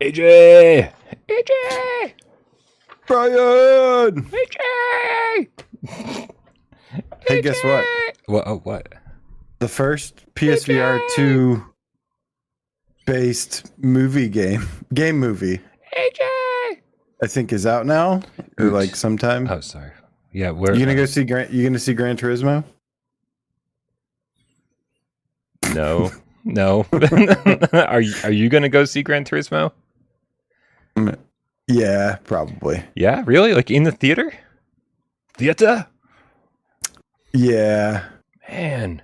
AJ! AJ! Brian. AJ! Hey, guess what? What? Oh, what? The first PSVR two based movie game game movie AJ! I think is out now or Oops. like sometime. Oh, sorry. Yeah, where? you gonna go uh, see Gran? You gonna see Gran Turismo? No, no. are you Are you gonna go see Gran Turismo? Mm. Yeah, probably. Yeah, really? Like in the theater? Theater? Yeah. Man.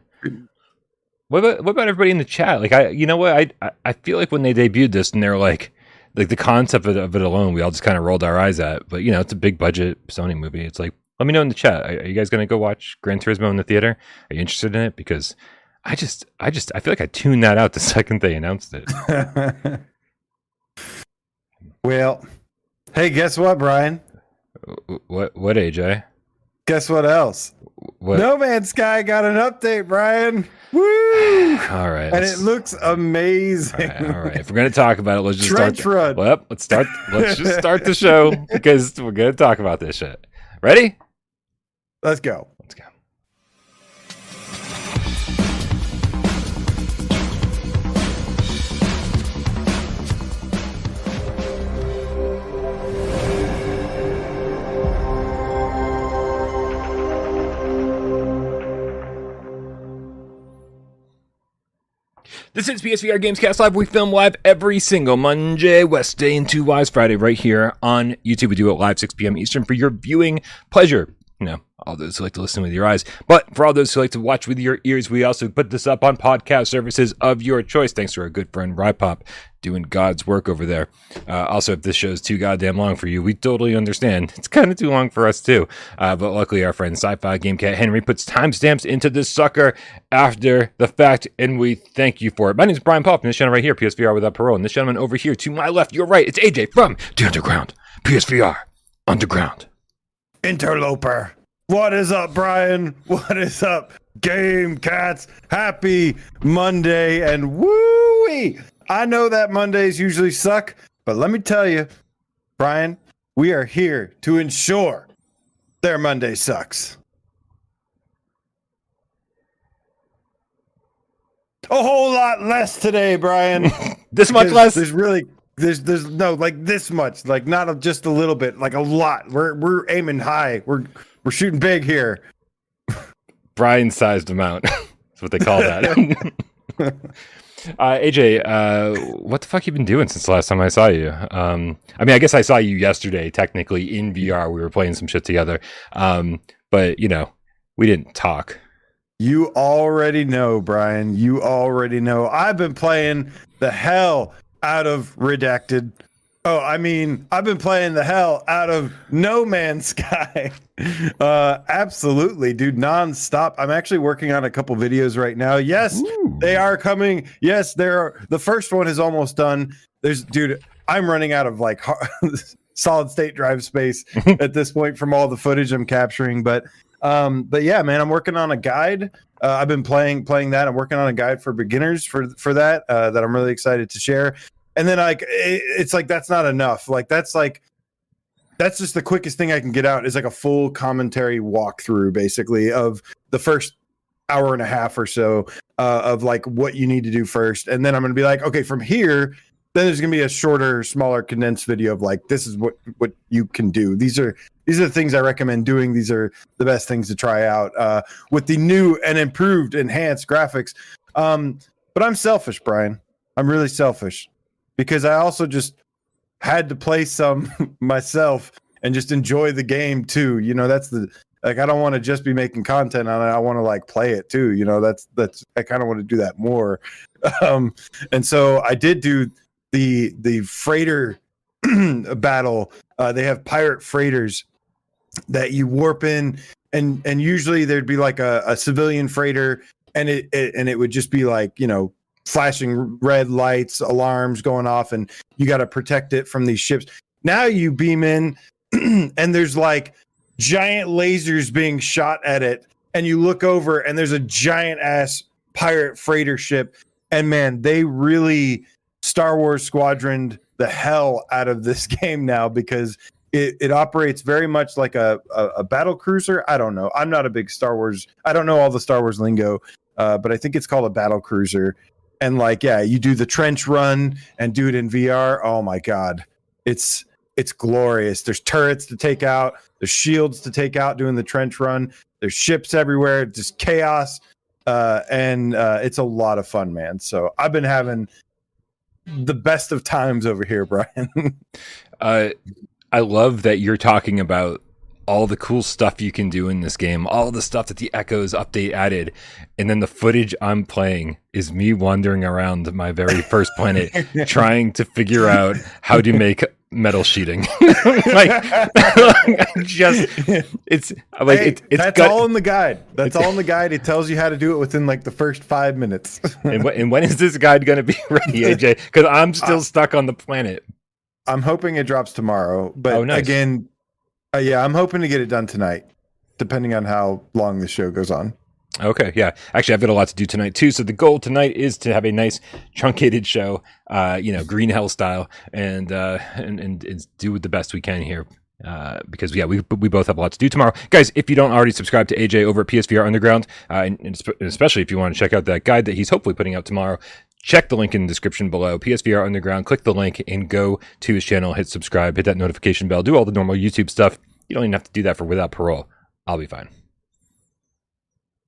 What about what about everybody in the chat? Like I, you know what? I I, feel like when they debuted this and they're like, like the concept of it, of it alone, we all just kind of rolled our eyes at. But you know, it's a big budget Sony movie. It's like, let me know in the chat. Are, are you guys gonna go watch Gran Turismo in the theater? Are you interested in it? Because I just, I just, I feel like I tuned that out the second they announced it. well, hey, guess what, Brian? What? What? AJ? Guess what else? What? No Man's Sky got an update, Brian. Woo! All right. And it looks amazing. All right, all right. If we're gonna talk about it, let's just Trench start. run. Well, let's start. Let's just start the show because we're gonna talk about this shit. Ready? Let's go. This is PSVR Gamescast Live. We film live every single Monday, Wednesday, and two Wise Friday right here on YouTube. We do it live 6 p.m. Eastern for your viewing pleasure. Know, all those who like to listen with your eyes. But for all those who like to watch with your ears, we also put this up on podcast services of your choice. Thanks to our good friend Rypop doing God's work over there. Uh, also, if this show is too goddamn long for you, we totally understand. It's kind of too long for us too. Uh, but luckily, our friend Sci-Fi Game Cat Henry puts timestamps into this sucker after the fact, and we thank you for it. My name is Brian Pop, and this gentleman right here, PSVR without parole, and this gentleman over here to my left, your right, it's AJ from the Underground, PSVR Underground. Interloper. What is up, Brian? What is up, Game Cats? Happy Monday and woo I know that Mondays usually suck, but let me tell you, Brian, we are here to ensure their Monday sucks. A whole lot less today, Brian. This much less. There's really there's there's no like this much, like not a, just a little bit, like a lot. We're we're aiming high. We're we're shooting big here. Brian-sized amount. That's what they call that. uh, AJ, uh, what the fuck you been doing since the last time I saw you? Um, I mean, I guess I saw you yesterday, technically in VR. We were playing some shit together, um, but you know, we didn't talk. You already know, Brian. You already know. I've been playing the hell out of Redacted. Oh, I mean, I've been playing the hell out of No Man's Sky. Uh, absolutely, dude, nonstop. I'm actually working on a couple videos right now. Yes, they are coming. Yes, they're the first one is almost done. There's, dude, I'm running out of like solid state drive space at this point from all the footage I'm capturing. But, um, but yeah, man, I'm working on a guide. Uh, I've been playing playing that. I'm working on a guide for beginners for for that uh, that I'm really excited to share. And then like it, it's like that's not enough. Like that's like that's just the quickest thing I can get out is like a full commentary walkthrough, basically of the first hour and a half or so uh, of like what you need to do first, and then I'm gonna be like, okay, from here, then there's gonna be a shorter, smaller, condensed video of like this is what what you can do. These are these are the things I recommend doing. These are the best things to try out uh, with the new and improved, enhanced graphics. Um, but I'm selfish, Brian. I'm really selfish because I also just had to play some myself and just enjoy the game too. You know, that's the like I don't want to just be making content on it. I want to like play it too. You know, that's that's I kind of want to do that more. Um, and so I did do the the freighter battle. Uh, they have pirate freighters that you warp in, and and usually there'd be like a, a civilian freighter, and it, it and it would just be like you know flashing red lights, alarms going off, and you got to protect it from these ships. Now you beam in, and there's like giant lasers being shot at it, and you look over, and there's a giant ass pirate freighter ship, and man, they really Star Wars squadroned the hell out of this game now because it, it operates very much like a, a, a battle cruiser. I don't know. I'm not a big Star Wars. I don't know all the Star Wars lingo, uh, but I think it's called a battle cruiser. And like, yeah, you do the trench run and do it in VR. Oh my god, it's it's glorious. There's turrets to take out. There's shields to take out doing the trench run. There's ships everywhere. Just chaos, uh, and uh, it's a lot of fun, man. So I've been having the best of times over here, Brian. uh, I love that you're talking about all the cool stuff you can do in this game, all the stuff that the Echoes update added, and then the footage I'm playing is me wandering around my very first planet trying to figure out how to make metal sheeting. like just it's like Hey, it, it's that's got, all in the guide. That's all in the guide. It tells you how to do it within like the first five minutes. and, wh- and when is this guide going to be ready, AJ? Because I'm still uh, stuck on the planet. I'm hoping it drops tomorrow, but Oh, nice. again, uh, yeah, I'm hoping to get it done tonight, depending on how long the show goes on. Okay, yeah. Actually, I've got a lot to do tonight too. So the goal tonight is to have a nice truncated show, uh, you know, green hell style, and uh, and, and do the best we can here. Uh, because yeah, we we both have a lot to do tomorrow, guys. If you don't already subscribe to AJ over at PSVR Underground, uh, and, and especially if you want to check out that guide that he's hopefully putting out tomorrow, check the link in the description below. PSVR Underground. Click the link and go to his channel. Hit subscribe. Hit that notification bell. Do all the normal YouTube stuff. You don't even have to do that for without parole. I'll be fine.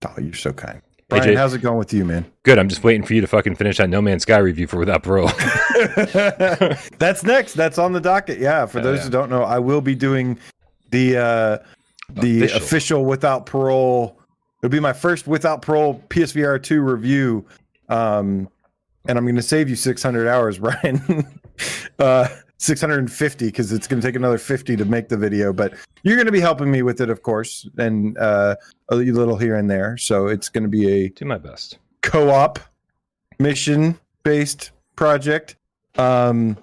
Oh, you're so kind. Brian, AJ. how's it going with you, man? Good. I'm just waiting for you to fucking finish that No Man's Sky review for Without Parole. That's next. That's on the docket. Yeah, for Oh, those yeah. who don't know, I will be doing the uh the Official. official, without parole. It'll be my first without parole PSVR 2 review. Um and I'm going to save you 600 hours, Brian. uh 650 cuz it's going to take another 50 to make the video, but you're going to be helping me with it of course and uh a little here and there. So it's going to be a Do my best. co-op mission based project um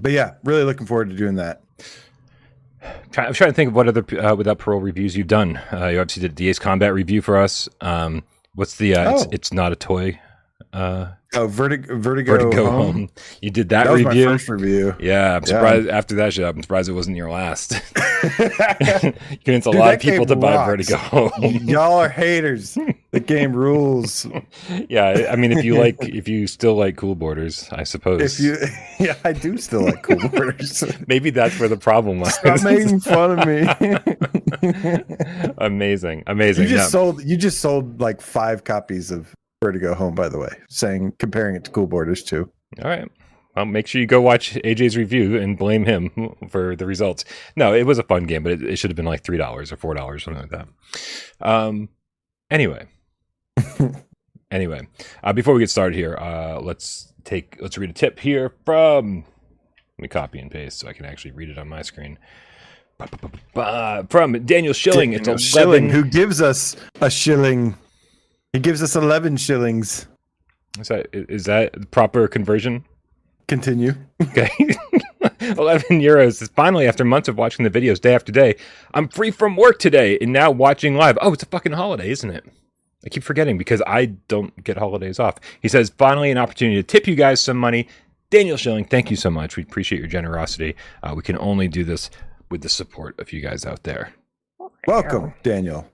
but yeah really looking forward to doing that I'm trying to think of what other uh, Without Parole reviews you've done. Uh, you obviously did the Ace Combat review for us. Um, what's the? Uh, it's, Oh. it's not a toy. Uh, oh vertigo vertigo, Vertigo home. Home. You did that, that was review. my first review Yeah, I'm Yeah. surprised after that shit. I'm surprised it wasn't your last. you convinced a Dude, lot of people to buy. Vertigo Home. y'all are haters the game rules yeah, I mean, if you like, if you still like Cool Borders, I suppose. if you yeah i do still like cool borders maybe that's where the problem was. stop making fun of me amazing, amazing. you just Yeah. sold you just sold like five copies of vertigo home by the way saying comparing it to cool borders too All right. Well, make sure you go watch AJ's review and blame him for the results. No, it was a fun game, but it, it should have been like three dollars or four dollars, something like that. Um. Anyway. anyway, uh, before we get started here, uh, let's take let's read a tip here from. Let me copy and paste so I can actually read it on my screen. Uh, from Daniel Schilling, it's Daniel eleven. shilling who gives us a shilling he gives us 11 shillings Is that is that proper conversion? continue Okay. 11 euros. Finally, after months of watching the videos day after day, I'm free from work today and now watching live. Oh, it's a fucking holiday, isn't it? I keep forgetting because I don't get holidays off. He says, finally, an opportunity to tip you guys some money. Daniel Schilling, thank you so much. We appreciate your generosity. Uh, we can only do this with the support of you guys out there. welcome daniel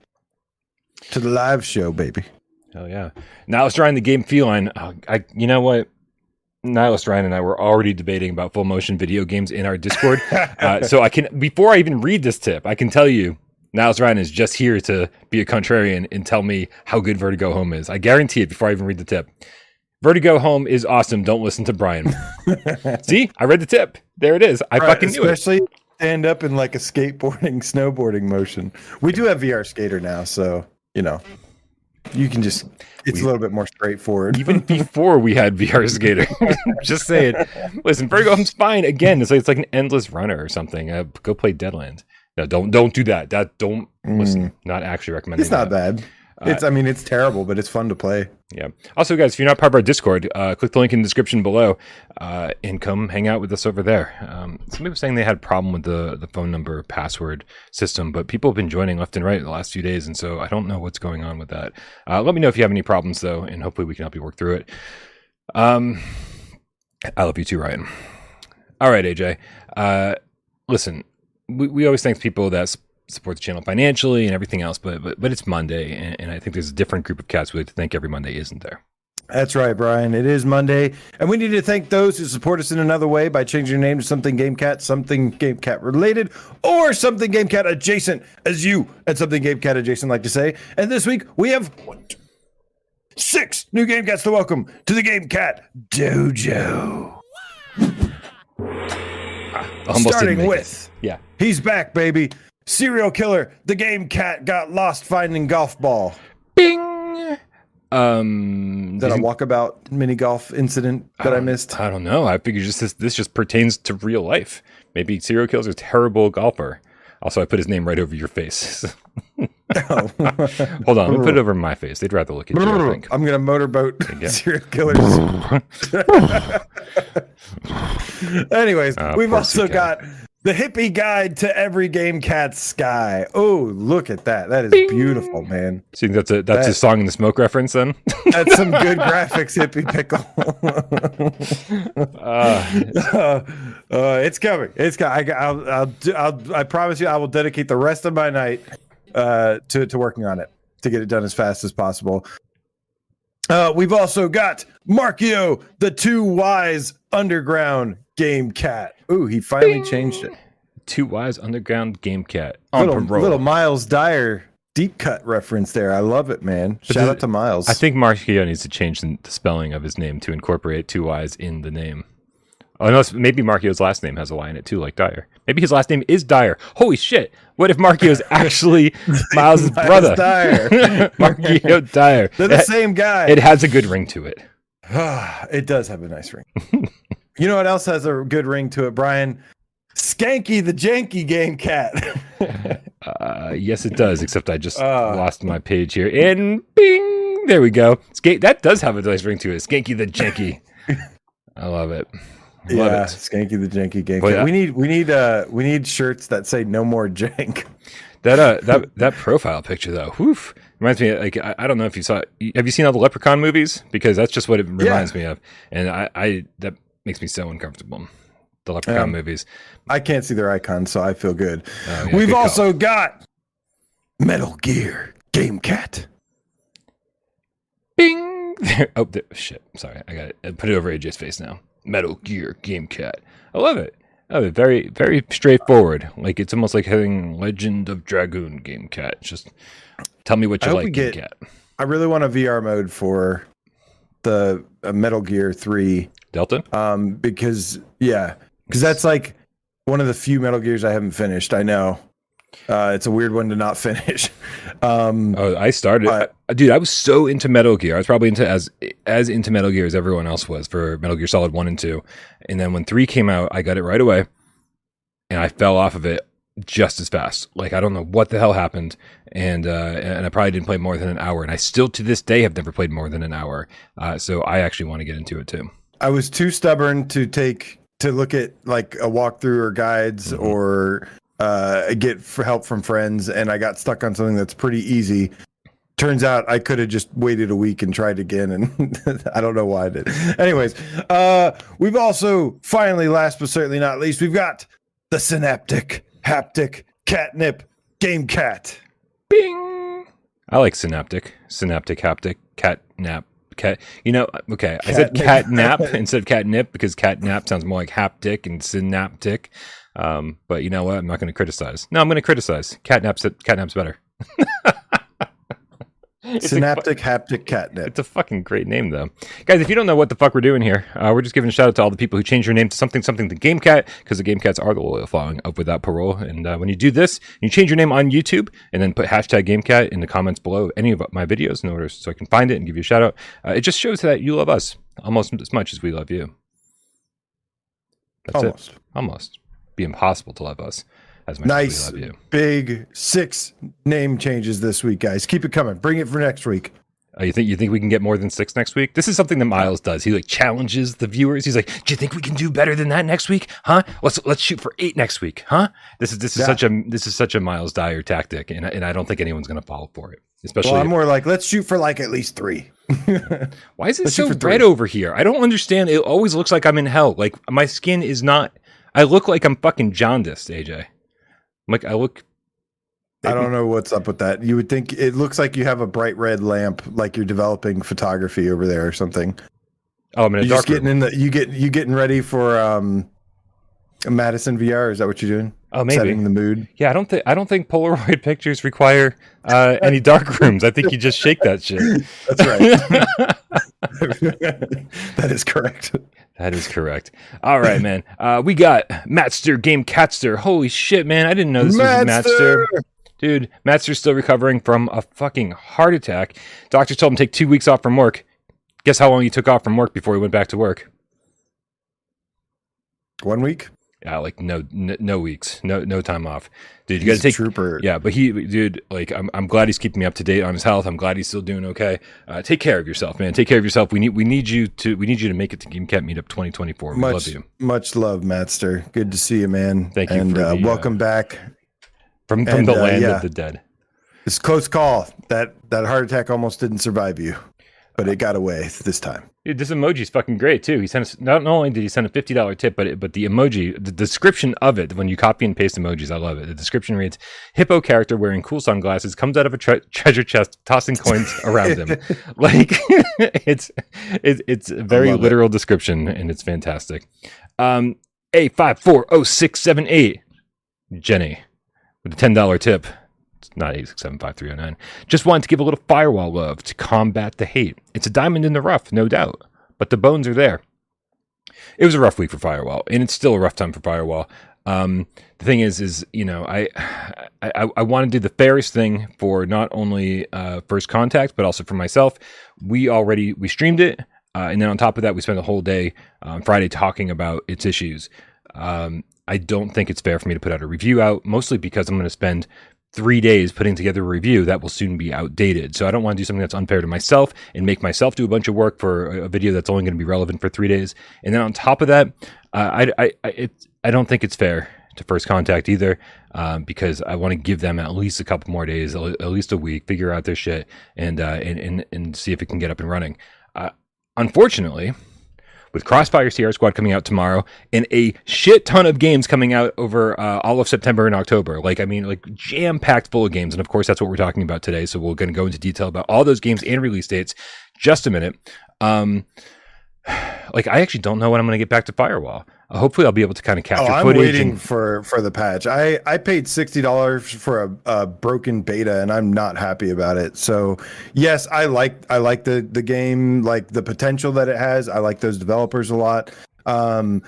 to the live show baby Hell yeah. Let's try the game feline. Uh, I, you know what? Nihilist Ryan and I were already debating about full motion video games in our Discord. Uh, so I can, before I even read this tip, I can tell you, Nihilist Ryan is just here to be a contrarian and tell me how good Vertigo Home is. I guarantee it before I even read the tip. Vertigo Home is awesome. Don't listen to Brian. See, I read the tip. There it is. I Right, fucking knew it. especially stand up in like a skateboarding snowboarding motion we do have vr skater now so you know you can just it's We- a little bit more straightforward Even before we had VR Skater. just saying. Listen, Vertigo Home's fine. Again, it's like, it's like an endless runner or something. Uh, go play Deadland. No, don't don't do that. That don't listen. Not actually recommending. it's not that. bad it's i mean it's terrible but it's fun to play Yeah. Also, guys, if you're not part of our Discord, uh, click the link in the description below uh, and come hang out with us over there. Um, somebody was saying they had a problem with the, the phone number password system, but people have been joining left and right the last few days, and so I don't know what's going on with that. Uh, let me know if you have any problems, though, and hopefully we can help you work through it. Um, I love you too, Ryan. All right, AJ. Uh, listen, we, we always thank people that support the channel financially and everything else, but but, but it's Monday, and, and I think there's a different group of cats we like to thank every Monday, isn't there? That's right, Brian. It is Monday, and we need to thank those who support us in another way by changing your name to something GameCat, something GameCat related, or something GameCat adjacent, as you and something GameCat adjacent like to say. And this week we have one, two, six new GameCats to welcome to the GameCat Dojo. Starting make it. with, yeah, he's back, baby. Serial killer. The game cat got lost finding golf ball. Bing. Um, Is that a walkabout mini golf incident that I missed? I don't know. I figured just this, this just pertains to real life. Maybe serial killer's a terrible golfer. Also, I put his name right over your face. Oh. Hold on, let me put it over my face. They'd rather look at you. I think. I'm gonna motorboat serial killers. Anyways, Ah, we've also got the hippie guide to every game cat sky. Oh, look at that! That is beautiful, man. So you think that's a that's a song in the smoke reference then? That's some good graphics, hippie pickle. uh, uh, uh, it's coming. It's coming. I, I'll, I'll, I'll, I promise you, I will dedicate the rest of my night uh, to to working on it to get it done as fast as possible. Uh, we've also got Markio, the two wise underground game cat. Ooh, he finally changed it. Two Wise Underground Game Cat on Little, parole. little Miles Dyer deep cut reference there. I love it, man. Shout out to Miles. I think Markio needs to change the the spelling of his name to incorporate two Y's in the name. Oh, Unless maybe Markio's last name has a Y in it too, like Dyer. Maybe his last name is Dyer. Holy shit! What if Markio's actually Miles' Miles brother? Dyer. Markio Dyer. They're the It, same guy. it has a good ring to it. it does have a nice ring. you know what else has a good ring to it, Brian? Skanky the Janky Game Cat. Uh, yes, it does. Except I just Ah. lost my page here. And bing, there we go. Skate. That does have a nice ring to it. Skanky the Janky. I love it. Love yeah, it. Skanky the Janky Game Well, Cat. yeah. We need we need uh we need shirts that say no more jank. That uh, that that profile picture though, whoof, reminds me. Like I, I don't know if you saw. Have you seen all the Leprechaun movies? Because that's just what it reminds me of, and I, I that makes me so uncomfortable. The Leprechaun Um, movies. I can't see their icon, so I feel good. Oh, yeah, We've good call. also got Metal Gear Game Cat. Bing. oh there, shit. Sorry, I got it. I put it over AJ's face now. Metal Gear Game Cat. I love it. Oh, very very straightforward. Like it's almost like having Legend of Dragoon Game Cat. Just tell me what you like, we Game Cat. I really want a VR mode for the uh, Metal Gear 3 Delta. um because yeah, because that's like one of the few Metal Gears I haven't finished. I know. Uh, it's a weird one to not finish. Um, Oh, I started, But- uh, dude. I was so into Metal Gear. I was probably into as as into Metal Gear as everyone else was for Metal Gear Solid One and Two. And then when three came out, I got it right away, and I fell off of it just as fast. Like I don't know what the hell happened, and uh, and I probably didn't play more than an hour. And I still to this day have never played more than an hour. Uh, so I actually want to get into it too. I was too stubborn to take to look at like a walkthrough or guides Mhm. or uh, get f help from friends, and I got stuck on something that's pretty easy. Turns out I could have just waited a week and tried again, and I don't know why I did. Anyways, uh, we've also finally, last but certainly not least, we've got the synaptic haptic catnip game cat. Bing. I like synaptic, synaptic, haptic, cat nap, cat. You know, okay. I said Catnip. cat nap instead of catnip because cat nap sounds more like haptic and synaptic. Um, but you know what? I'm not going to criticize. No, I'm going to criticize. Catnap's catnap's better. It's a synaptic haptic catnip. it's a fucking great name, though, guys. If you don't know what the fuck we're doing here, uh, we're just giving a shout out to all the people who changed their name to something, something, the Game Cat, because the Game Cats are the loyal following of Without Parole. And uh, when you do this, you change your name on YouTube and then put hashtag Game Cat in the comments below any of my videos in order so I can find it and give you a shout out. Uh, it just shows that you love us almost as much as we love you. That's Almost. it. Almost. Be impossible to love us as much Nice. as we love you. Big six name changes this week, guys. Keep it coming. Bring it for next week. Uh, you think you think we can get more than six next week? This is something that Miles does. He like challenges the viewers. He's like, "Do you think we can do better than that next week? Huh? Let's let's shoot for eight next week, huh?" This is this is Yeah. such a this is such a Miles Dyer tactic, and I- and I don't think anyone's going to fall for it. Especially Well, I'm more like, let's shoot for like at least three. Why is it Let's so red over here? I don't understand. It always looks like I'm in hell. Like my skin is not. I look like I'm fucking jaundiced, AJ. Like I look. I don't know what's up with that. You would think it looks like you have a bright red lamp, like you're developing photography over there or something. Oh, I'm in a You dark just getting room. in the you get you getting ready for um Madison VR. Is that what you're doing? Oh, maybe. Setting the mood. Yeah, I don't think I don't think Polaroid pictures require uh, any dark rooms. I think you just shake that shit. That's right. that is correct. That is correct. All right, man. Uh, we got Matster Game Catster. Holy shit, man! I didn't know this was Matster. Dude, Matster's still recovering from a fucking heart attack. Doctors told him to take two weeks off from work. Guess how long he took off from work before he went back to work? One week. Yeah, like no, no, no weeks, no, no time off. Dude, you got to take. trooper. Yeah, but he, dude, like, I'm, I'm glad he's keeping me up to date on his health. I'm glad he's still doing okay. Uh, take care of yourself, man. Take care of yourself. We need, we need you to, we need you to make it to GameCat Meetup 2024. We love Much you much love, Matster. Good to see you, man. Thank you And for uh, the, uh, welcome back. from from And, the uh, land yeah. of the dead. It's a close call. That that heart attack almost didn't survive you, but it got away this time. Dude, this emoji's fucking great too. He sent us not only did he send a fifty dollar tip, but it, but the emoji, the description of it, when you copy and paste emojis, I love it. The description reads: "Hippo character wearing cool sunglasses comes out of a tre- treasure chest, tossing coins around him." Like it's it, it's a very love it. literal description, and it's fantastic. Um, a five four zero six seven eight, Jenny, with a ten dollar tip. It's not eight six seven five three zero nine. Just wanted to give a little firewall love to combat the hate. It's a diamond in the rough, no doubt, but the bones are there. It was a rough week for Firewall, and it's still a rough time for Firewall. Um, the thing is, is you know, I I, I want to do the fairest thing for not only uh, First Contact, but also for myself. We already we streamed it, uh, and then on top of that, we spent the whole day on Friday talking about its issues. Um, I don't think it's fair for me to put out a review out, mostly because I'm going to spend three days putting together a review that will soon be outdated. So I don't want to do something that's unfair to myself and make myself do a bunch of work for a, video that's only going to be relevant for three days. And then on top of that, uh, I, I, I, it, I don't think it's fair to First Contact either, um, because I want to give them at least a couple more days, at at least a week, figure out their shit, and uh, and, and and see if it can get up and running. Uh, unfortunately, with Crossfire Sierra Squad coming out tomorrow and a shit ton of games coming out over uh, all of September and October. Like, I mean, like jam packed full of games. And of course, that's what we're talking about today. So we're going to go into detail about all those games and release dates. Just a minute. Um, like, I actually don't know when I'm going to get back to Firewall. Uh, hopefully, I'll be able to kind of Oh, capture I'm footage. waiting and- for for the patch. I I paid sixty dollars for a, a broken beta, and I'm not happy about it. So yes, I like I like the the game, like the potential that it has. I like those developers a lot. Um,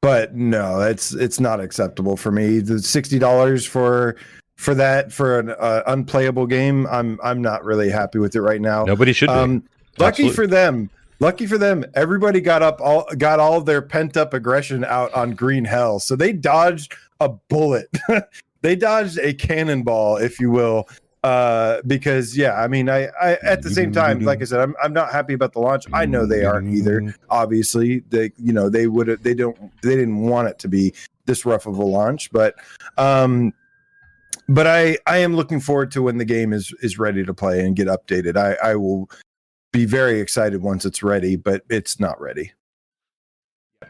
but no, it's it's not acceptable for me. The sixty dollars for for that for an uh, unplayable game, I'm I'm not really happy with it right now. Nobody should be. Um, lucky for them. Lucky for them, everybody got up all got all their pent up aggression out on Green Hell. So they dodged a bullet. they dodged a cannonball, if you will. Uh, because yeah, I mean, I, I at the same time, like I said, I'm I'm not happy about the launch. I know they aren't either. Obviously, they you know they would they don't they didn't want it to be this rough of a launch, but um, but I I am looking forward to when the game is is ready to play and get updated. I I will be very excited once it's ready, but it's not ready.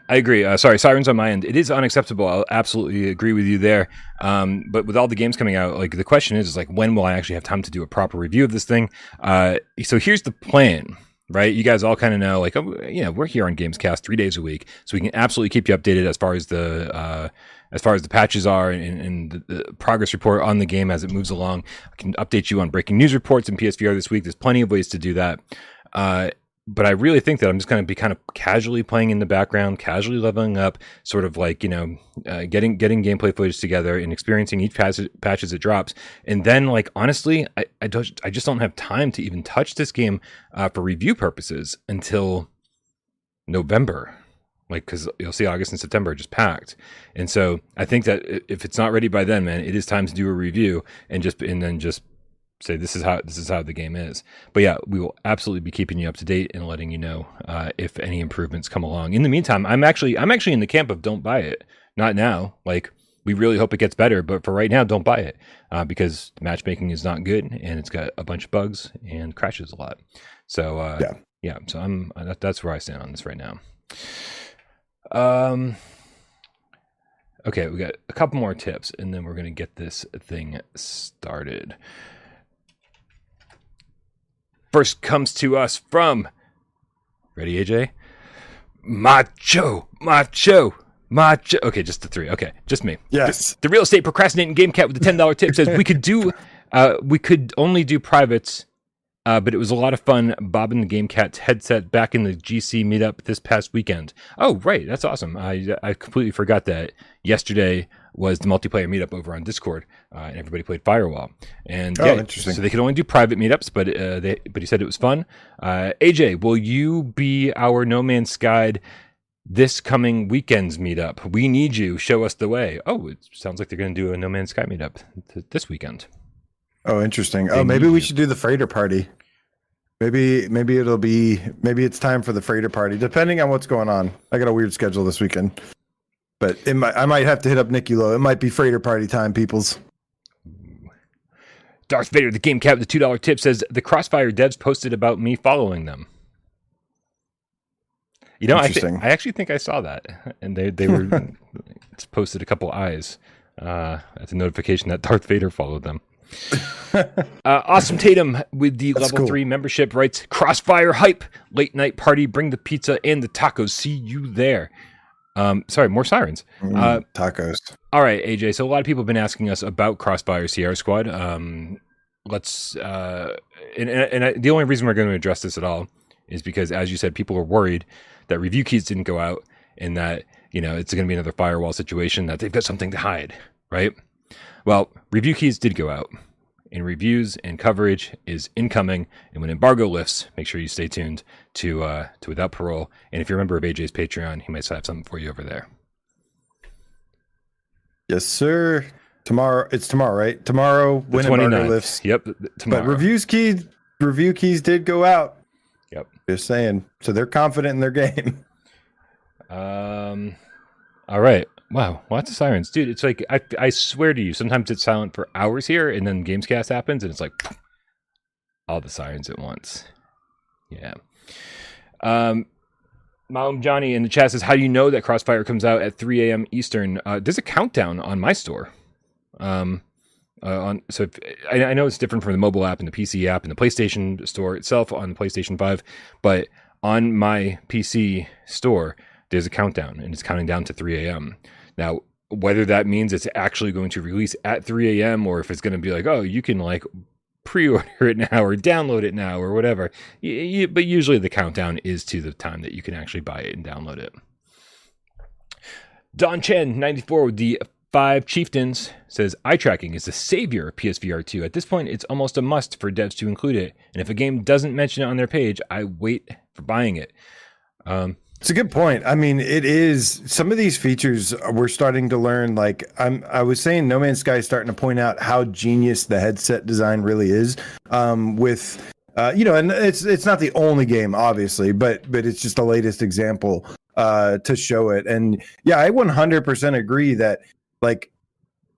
I agree. Uh, sorry, sirens on my end. It is unacceptable. I'll absolutely agree with you there. Um, but with all the games coming out, like the question is, is like when will I actually have time to do a proper review of this thing? Uh, so here's the plan. Right, you guys all kind of know, like, oh, you know, we're here on Gamescast three days a week, so we can absolutely keep you updated as far as the uh, as far as the patches are and, and the, the progress report on the game as it moves along. I can update you on breaking news reports in PSVR this week. There's plenty of ways to do that. Uh, but I really think that I'm just going to be kind of casually playing in the background, casually leveling up, sort of like you know, uh, getting getting gameplay footage together and experiencing each patch, patch as it drops. And then, like honestly, I, I don't I just don't have time to even touch this game uh, for review purposes until November. Like, because you'll see August and September are just packed, and so I think that if it's not ready by then, man, it is time to do a review and just and then just say this is how this is how the game is. But yeah, we will absolutely be keeping you up to date and letting you know uh, if any improvements come along. In the meantime, I'm actually I'm actually in the camp of don't buy it. Not now. Like we really hope it gets better, but for right now, don't buy it uh, because matchmaking is not good and it's got a bunch of bugs and crashes a lot. So uh, Yeah. yeah, so I'm that, that's where I stand on this right now. Um. Okay, we got a couple more tips, and then we're gonna get this thing started. First comes to us from. Ready, AJ? Macho, macho, macho. Okay, just the three. Okay, just me. Yes. The real estate procrastinating game cat with the ten dollar tip says we could do, uh, we could only do privates, uh, but it was a lot of fun. Bob and the Game Cat's headset back in the GC meetup this past weekend. Oh, right, that's awesome. I I completely forgot that yesterday was the multiplayer meetup over on Discord, uh, and everybody played Firewall. And Oh, yeah, interesting. So they could only do private meetups, but uh, they but he said it was fun. Uh, AJ, will you be our No Man's Guide? This coming weekend's meetup, we need you. Show us the way. Oh, it sounds like they're going to do a No Man's Sky meetup th- this weekend. Oh, interesting. They Oh, maybe we you. should do the freighter party. Maybe maybe it'll be maybe it's time for the freighter party, depending on what's going on. I got a weird schedule this weekend, but it might I might have to hit up Nicky Low. It might be freighter party time, peoples. Darth Vader, the game cat the two dollar tip, says the Crossfire devs posted about me following them. You know, I, thi- Interesting. I actually think I saw that, and they they were it's posted a couple eyes uh, at the notification that Darth Vader followed them. uh, awesome Tatum with the That's level cool. three membership writes Crossfire hype late night party. Bring the pizza and the tacos. See you there. Um, sorry, more sirens. Mm, Uh, tacos. All right, AJ. So a lot of people have been asking us about Crossfire Sierra Squad. Um, let's uh, and, and, and I, the only reason we're going to address this at all is because, as you said, people are worried that review keys didn't go out and that you know it's going to be another firewall situation that they've got something to hide, right? Well, review keys did go out, and reviews and coverage is incoming. And when embargo lifts, make sure you stay tuned to uh, to Without Parole. And if you're a member of AJ's Patreon, he might have something for you over there. Yes, sir. Tomorrow it's tomorrow, right? Tomorrow The when embargo lifts. Yep, tomorrow. But reviews key review keys did go out. Yep. Just saying. So they're confident in their game. Um. All right. Wow. Lots of sirens, dude. It's like I I swear to you. Sometimes it's silent for hours here, and then Gamescast happens, and it's like all the sirens at once. Yeah. Um. Mom Johnny in the chat says, "How do you know that Crossfire comes out at 3 a.m. Eastern?" Uh, there's a countdown on my store. Um. Uh, on so if, I, I know it's different from the mobile app and the PC app and the PlayStation store itself on the PlayStation 5, but on my PC store, there's a countdown and it's counting down to 3 a.m. Now, whether that means it's actually going to release at 3 a.m. or if it's going to be like, oh, you can like pre-order it now or download it now or whatever. But usually the countdown is to the time that you can actually buy it and download it. Don Chen, 94, with the five chieftains, says eye tracking is the savior of PSVR 2. At this point, it's almost a must for devs to include it. And if a game doesn't mention it on their page, I wait for buying it. Um, It's a good point. I mean, it is some of these features we're starting to learn. Like I'm, I was saying, No Man's Sky is starting to point out how genius the headset design really is. Um, with, uh, you know, and it's it's not the only game, obviously, but but it's just the latest example uh, to show it. And yeah, I 100% agree that like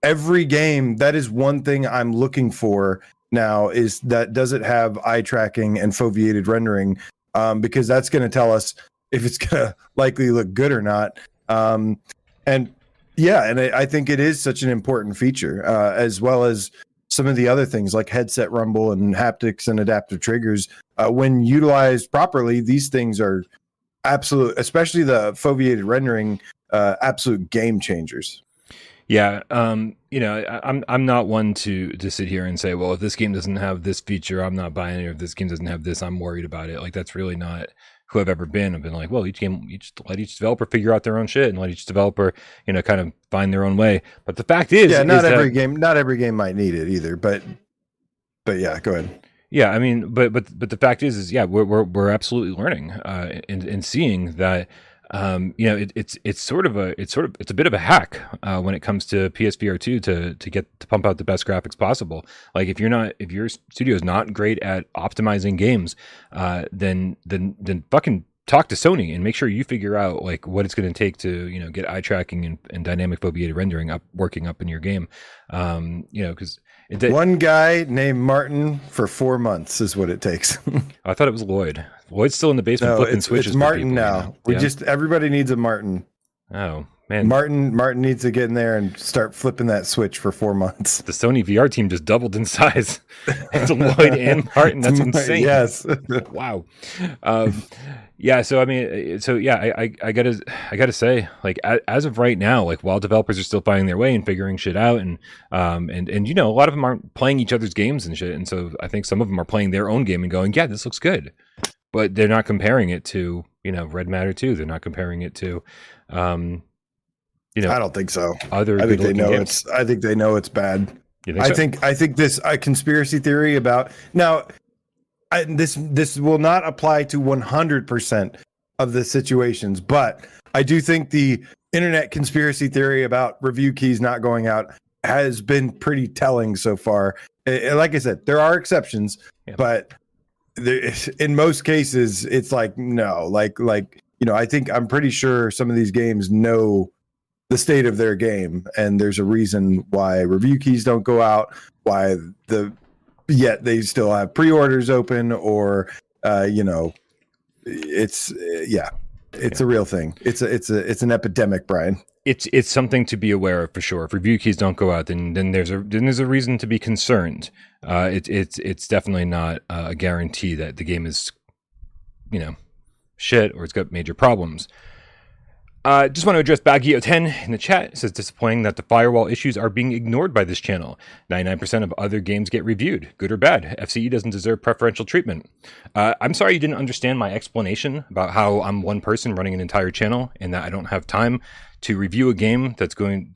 every game, that is one thing I'm looking for now is that does it have eye tracking and foveated rendering? Um, because that's going to tell us if it's gonna likely look good or not. Um, and yeah, and I, I think it is such an important feature, uh, as well as some of the other things like headset rumble and haptics and adaptive triggers. Uh, when utilized properly, these things are absolute, especially the foveated rendering, uh, absolute game changers. Yeah, um, you know, I'm I'm not one to to sit here and say, well, if this game doesn't have this feature, I'm not buying it. Or if this game doesn't have this, I'm worried about it. Like that's really not who I've ever been. I've been like, well, each game, each let each developer figure out their own shit and let each developer, you know, kind of find their own way. But the fact is, yeah, is not that- every game, not every game might need it either, but but yeah, go ahead. Yeah, I mean, but but but the fact is, is yeah, we're we're, we're absolutely learning uh, and and seeing that. Um, you know, it, it's it's sort of a it's sort of it's a bit of a hack uh, when it comes to PSVR two to to get to pump out the best graphics possible. Like if you're not if your studio is not great at optimizing games, uh, then then then fucking talk to Sony and make sure you figure out like what it's going to take to you know get eye tracking and, and dynamic foveated rendering up working up in your game. Um, you know, because did- One guy named Martin for four months is what it takes. I thought it was Lloyd. Lloyd's still in the basement no, flipping it's, switches. it's Martin people, you now. know? We Yeah? just everybody needs a Martin. oh man, Martin Martin needs to get in there and start flipping that switch for four months. the Sony VR team just doubled in size. it's Lloyd and Martin. That's insane. Yes. wow um yeah so i mean so yeah i i, I gotta i gotta say like as of right now like while developers are still finding their way and figuring shit out and um and and you know a lot of them aren't playing each other's games and shit and so i think some of them are playing their own game and going yeah this looks good but they're not comparing it to you know red matter 2 they're not comparing it to um you know I don't think so. other I think they know games. it's I think they know it's bad. Think I so? think I think this a conspiracy theory about now I, this this will not apply to 100% of the situations, but I do think the internet conspiracy theory about review keys not going out has been pretty telling so far. Like I said, there are exceptions, Yeah. but there, in most cases it's like no, like like you know, I think I'm pretty sure some of these games know the state of their game and there's a reason why review keys don't go out why the yet they still have pre-orders open or uh you know it's uh, yeah it's a real thing it's a it's a it's an epidemic brian it's it's something to be aware of for sure. If review keys don't go out, then then there's a then there's a reason to be concerned. Uh, it's it's it's definitely not a guarantee that the game is, you know, shit or it's got major problems. Uh, just want to address Baggio 10 in the chat. It says disappointing that the firewall issues are being ignored by this channel. 99% of other games get reviewed, good or bad. FCE doesn't deserve preferential treatment. Uh, I'm sorry you didn't understand my explanation about how I'm one person running an entire channel and that I don't have time to review a game that's going.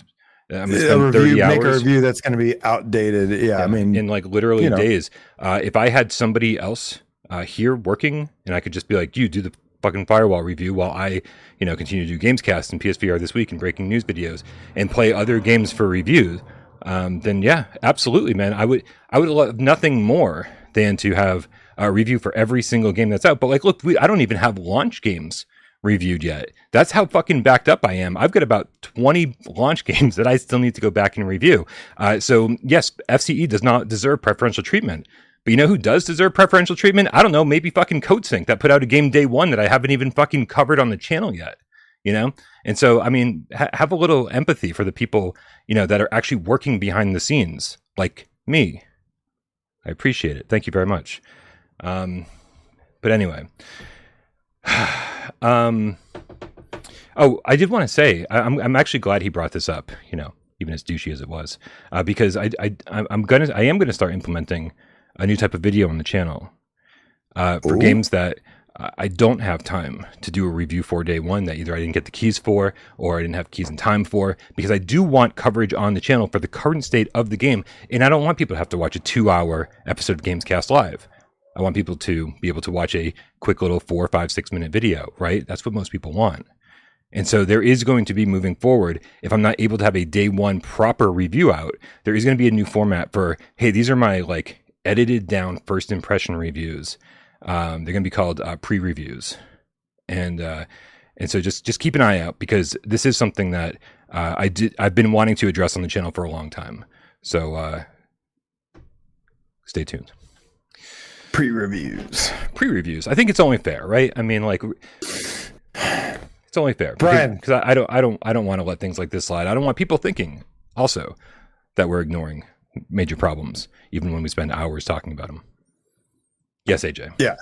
I'm going to a spend 30 review hours make a review that's going to be outdated yeah, i mean in like literally you know. days. Uh, if I had somebody else uh, here working, and I could just be like, "You do the fucking firewall review," while I, you know, continue to do Gamescast and PSVR this week and breaking news videos and play other games for reviews, um, then yeah, absolutely, man. I would I would love nothing more than to have a review for every single game that's out. But like, look, we, I don't even have launch games reviewed yet. That's how fucking backed up I am. I've got about 20 launch games that I still need to go back and review. Uh, so, yes, FCE does not deserve preferential treatment. But you know who does deserve preferential treatment? I don't know, maybe fucking Coatsink that put out a game day one that I haven't even fucking covered on the channel yet. You know? And so, I mean, ha- have a little empathy for the people, you know, that are actually working behind the scenes, like me. I appreciate it. Thank you very much. Um, but anyway, um, oh, I did want to say I, I'm I'm actually glad he brought this up. You know, even as douchey as it was, uh, because I I I'm gonna I am gonna start implementing a new type of video on the channel uh, for Ooh. games that. I don't have time to do a review for day one that either I didn't get the keys for or I didn't have keys in time for because I do want coverage on the channel for the current state of the game. And I don't want people to have to watch a two hour episode of Gamescast Live. I want people to be able to watch a quick little four, five, six minute video, right? That's what most people want. And so there is going to be moving forward. If I'm not able to have a day one proper review out, there is going to be a new format for, hey, these are my like edited down first impression reviews. Um, they're going to be called uh, pre reviews. And, uh, and so just, just keep an eye out because this is something that, uh, I did, I've been wanting to address on the channel for a long time. So, uh, stay tuned pre-reviews pre-reviews. I think it's only fair, right? I mean, like, it's only fair, Brian. because I, I don't, I don't, I don't want to let things like this slide. I don't want people thinking also that we're ignoring major problems, even when we spend hours talking about them. Yes, AJ. yeah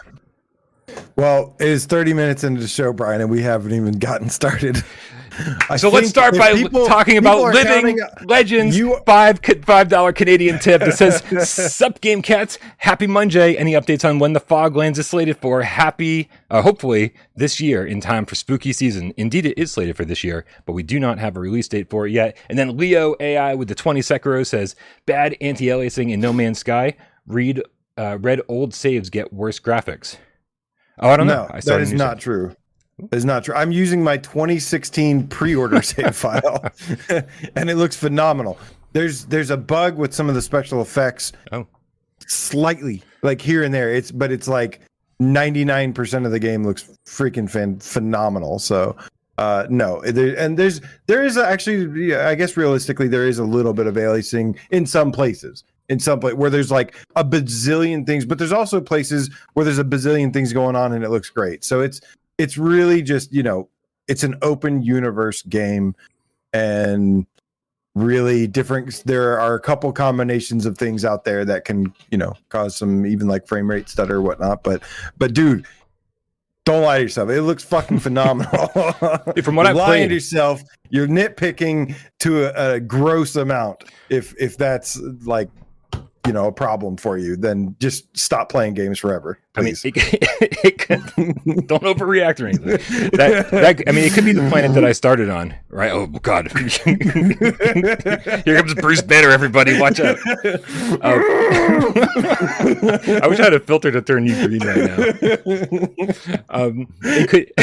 well it is 30 minutes into the show brian and we haven't even gotten started I So let's start by people- talking people about living counting- legends. You- five five dollar Canadian tip that says "Sup Game Cats, Happy Monday." Any updates on when the Foglands is slated for? Happy, uh, hopefully this year in time for spooky season. Indeed, it is slated for this year, but we do not have a release date for it yet. And then Leo AI with the twenty Sekiro says bad anti-aliasing in No Man's Sky. Read uh, read old saves get worse graphics. Oh, I don't know. no I that started not true is not true. I'm using my 2016 pre-order save file and it looks phenomenal. There's there's a bug with some of the special effects Oh, slightly like here and there. It's but it's like 99% of the game looks freaking fan, phenomenal. So uh no there, and there's there is actually yeah, i guess realistically there is a little bit of aliasing in some places in some place where there's like a bazillion things, but there's also places where there's a bazillion things going on and it looks great. So it's it's really just you know it's an open universe game and really different there are a couple combinations of things out there that can you know cause some even like frame rate stutter or whatnot but but dude don't lie to yourself. It looks fucking phenomenal. From what I've lying played- to yourself you're nitpicking to a, a gross amount if if that's like you know a problem for you then just stop playing games forever I mean, please it, it could, don't overreact or anything. That, that, I mean, it could be the planet that I started on, right? Oh God, here comes Bruce Banner. Everybody, watch out! Um, I wish I had a filter to turn you green right now. Um, it could,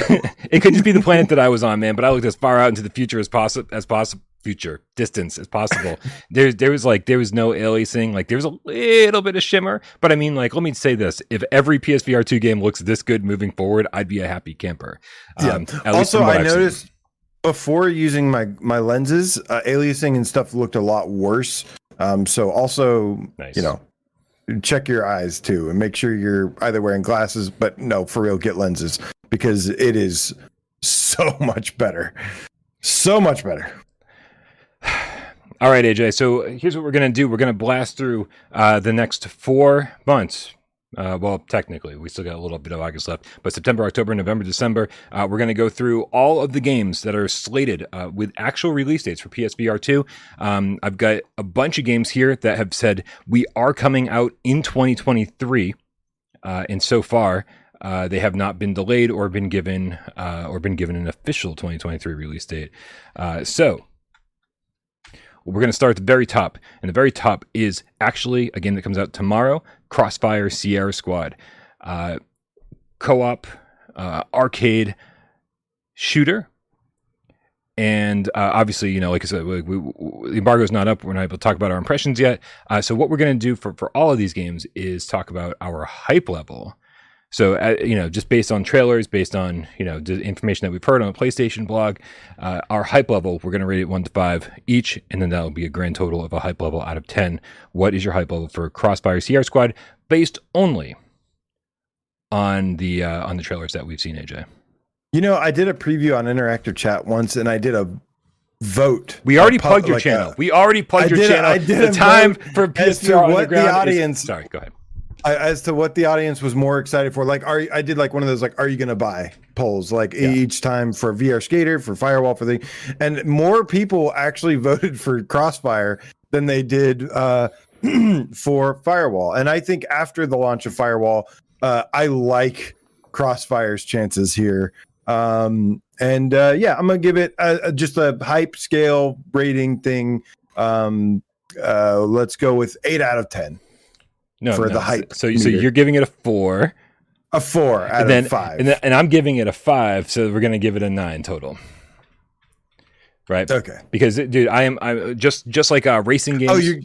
it could just be the planet that I was on, man. But I looked as far out into the future as possible, as possible, future distance as possible. There, there was like there was no aliasing. Like there was a little bit of shimmer, but I mean, like let me say this: if every PSVR two game looks this good moving forward, I'd be a happy camper. Yeah. Um, at also i I've seen. noticed before using my my lenses uh, aliasing and stuff looked a lot worse um so also Nice. you know check your eyes too and make sure you're either wearing glasses but no for real get lenses because it is so much better so much better All right, AJ. So here's what we're gonna do. We're gonna blast through uh, the next four months. Uh, well, technically, we still got a little bit of August left, but September, October, November, December, uh, we're going to go through all of the games that are slated uh, with actual release dates for PSVR 2. Um, I've got a bunch of games here that have said we are coming out in 2023, uh, and so far, uh, they have not been delayed or been given uh, or been given an official 2023 release date. Uh, so we're going to start at the very top. And the very top is actually a game that comes out tomorrow Crossfire Sierra Squad. Uh, co op, uh, arcade shooter. And uh, obviously, you know, like I said, we, we- the embargo is not up. We're not able to talk about our impressions yet. Uh, so, what we're going to do for, for all of these games is talk about our hype level. So, uh, you know, just based on trailers, based on, you know, the information that we've heard on the PlayStation blog, uh, our hype level, we're going to rate it one to five each, and then that'll be a grand total of a hype level out of 10. What is your hype level for Crossfire Sierra Squad based only on the uh, on the trailers that we've seen, AJ? you know i did a preview on interactive chat once and i did a vote We already pub- plugged your like channel. a- we already plugged I your did channel. I did the time vote for PSVR what the Underground is- audience- sorry, go ahead. I- as to what the audience was more excited for. Like, are I did like one of those like, are you gonna buy polls like Yeah. each time for VR Skater, for Firewall, for the, and more people actually voted for Crossfire than they did uh, for Firewall. And I think after the launch of Firewall, uh, I like Crossfire's chances here. Um, and uh, yeah, I'm gonna give it a, a- just a hype scale rating thing. Um, uh, let's go with eight out of ten. No, For no, the hype So, so you're giving it a four, A four out and then of five. and, then, and I'm giving it a five. So we're going to give it a nine total, right? okay. Because, dude, I am I just just like uh, racing games. Oh, you.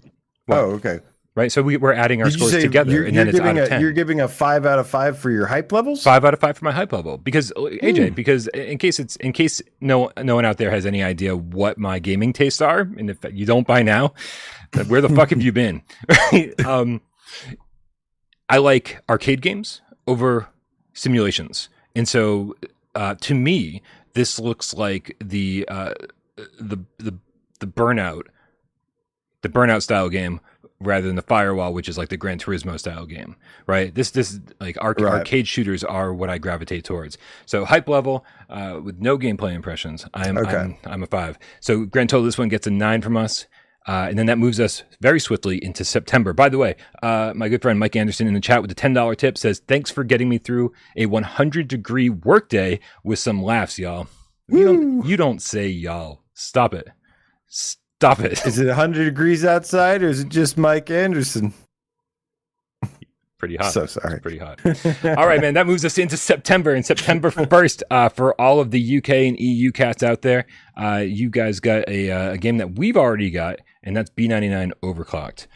Oh, okay. right? So we, we're adding our scores together, you're, and you're then it's out giving of ten. you're giving a five out of five for your hype levels? Five out of five for my hype level because uh, AJ, Hmm. because in case it's in case no no one out there has any idea what my gaming tastes are, and if you don't by now, where the fuck have you been? um, I like arcade games over simulations, and so uh, to me, this looks like the uh, the the the burnout the burnout style game rather than the firewall which is like the gran turismo style game right? This this like arc- Right. arcade shooters are what i gravitate towards. So hype level uh, with no gameplay impressions i'm Okay. I'm, I'm a five. So grand total this one gets a nine from us uh, and then that moves us very swiftly into September. By the way, uh, my good friend Mike Anderson in the chat with the $10 tip says, Thanks for getting me through a 100 degree workday with some laughs, y'all. You don't, you don't say y'all. Stop it. Stop it. Is it 100 degrees outside or is it just Mike Anderson? Pretty hot. So sorry. Pretty hot. all right, man. That moves us into September. And September 1st, uh, for all of the UK and EU cats out there, uh, you guys got a, uh, a game that we've already got, and that's B99 Overclocked.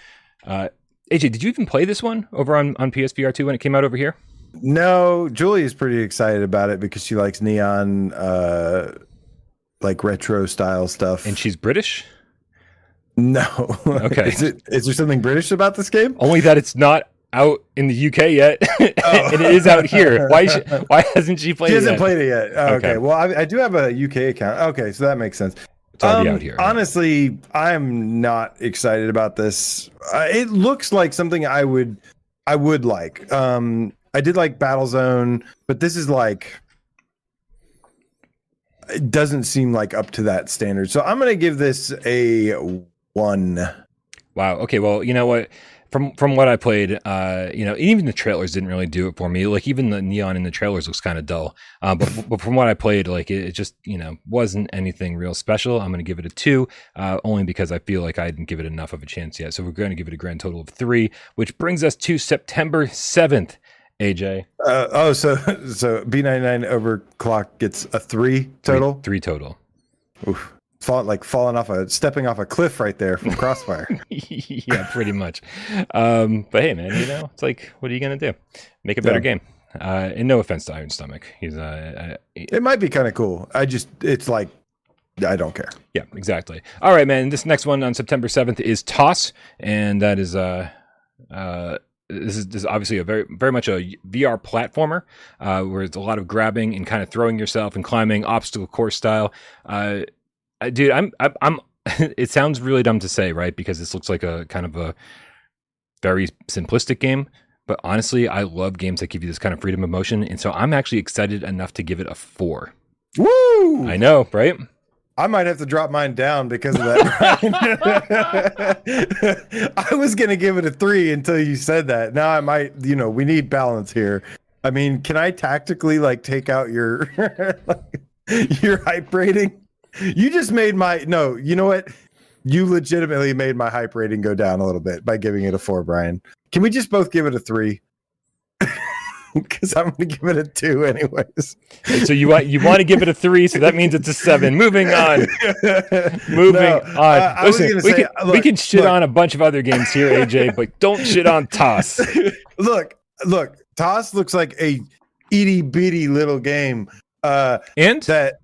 Uh, AJ, did you even play this one over on, on PSVR 2 when it came out over here? No, Julie is pretty excited about it because she likes neon, uh, like retro style stuff. And she's British? No. Okay. is, it, is there something British about this game? Only that it's not out in the UK yet, and it is out here. Why? She, why hasn't she played? She hasn't it yet? played it yet. Oh, okay. Okay. Well, I, I do have a UK account. Okay, so that makes sense. Already Um, out here. Honestly, I'm not excited about this. Uh, it looks like something I would, I would like. Um, I did like Battlezone, but this is like, it doesn't seem like up to that standard. So I'm gonna give this a one. Wow. Okay. Well, you know what? From from what I played, uh, you know, even the trailers didn't really do it for me. Like even the neon in the trailers looks kind of dull. Uh, but but from what I played, like it, it just you know wasn't anything real special. I'm going to give it a two, uh, only because I feel like I didn't give it enough of a chance yet. So we're going to give it a grand total of three, which brings us to September seventh. AJ Uh, oh, so so B99 overclock gets a three total. three, three total. Oof. Fall, like falling off a stepping off a cliff right there from Crossfire. yeah, pretty much. Um, but hey, man, you know, it's like, what are you gonna do? Make a better Yeah. game. Uh, and no offense to Iron Stomach, he's uh, uh, it might be kind of cool. I just it's like I don't care. yeah, exactly. All right, man. This next one on September seventh is Toss, and that is uh, uh, this is, this is obviously a very very much a VR platformer uh, where it's a lot of grabbing and kind of throwing yourself and climbing obstacle course style. Uh, uh, dude, I'm I'm, I'm it sounds really dumb to say, right? Because this looks like a kind of a very simplistic game. But honestly, I love games that give you this kind of freedom of motion, and so I'm actually excited enough to give it a four. Woo! I know, right? I might have to drop mine down because of that. I was gonna give it a three until you said that. Now I might, you know, we need balance here. I mean, can I tactically like take out your your hype rating? You just made my no. You know what? You legitimately made my hype rating go down a little bit by giving it a four, Brian. Can we just both give it a three? Because I'm gonna give it a two, anyways. So you want you want to give it a three, so that means it's a seven. Moving on. Moving No, on. Was Listen, we say, can we can shit look. on a bunch of other games here, AJ, but don't shit on Toss. look, look, Toss looks like a itty bitty little game. Uh, And that,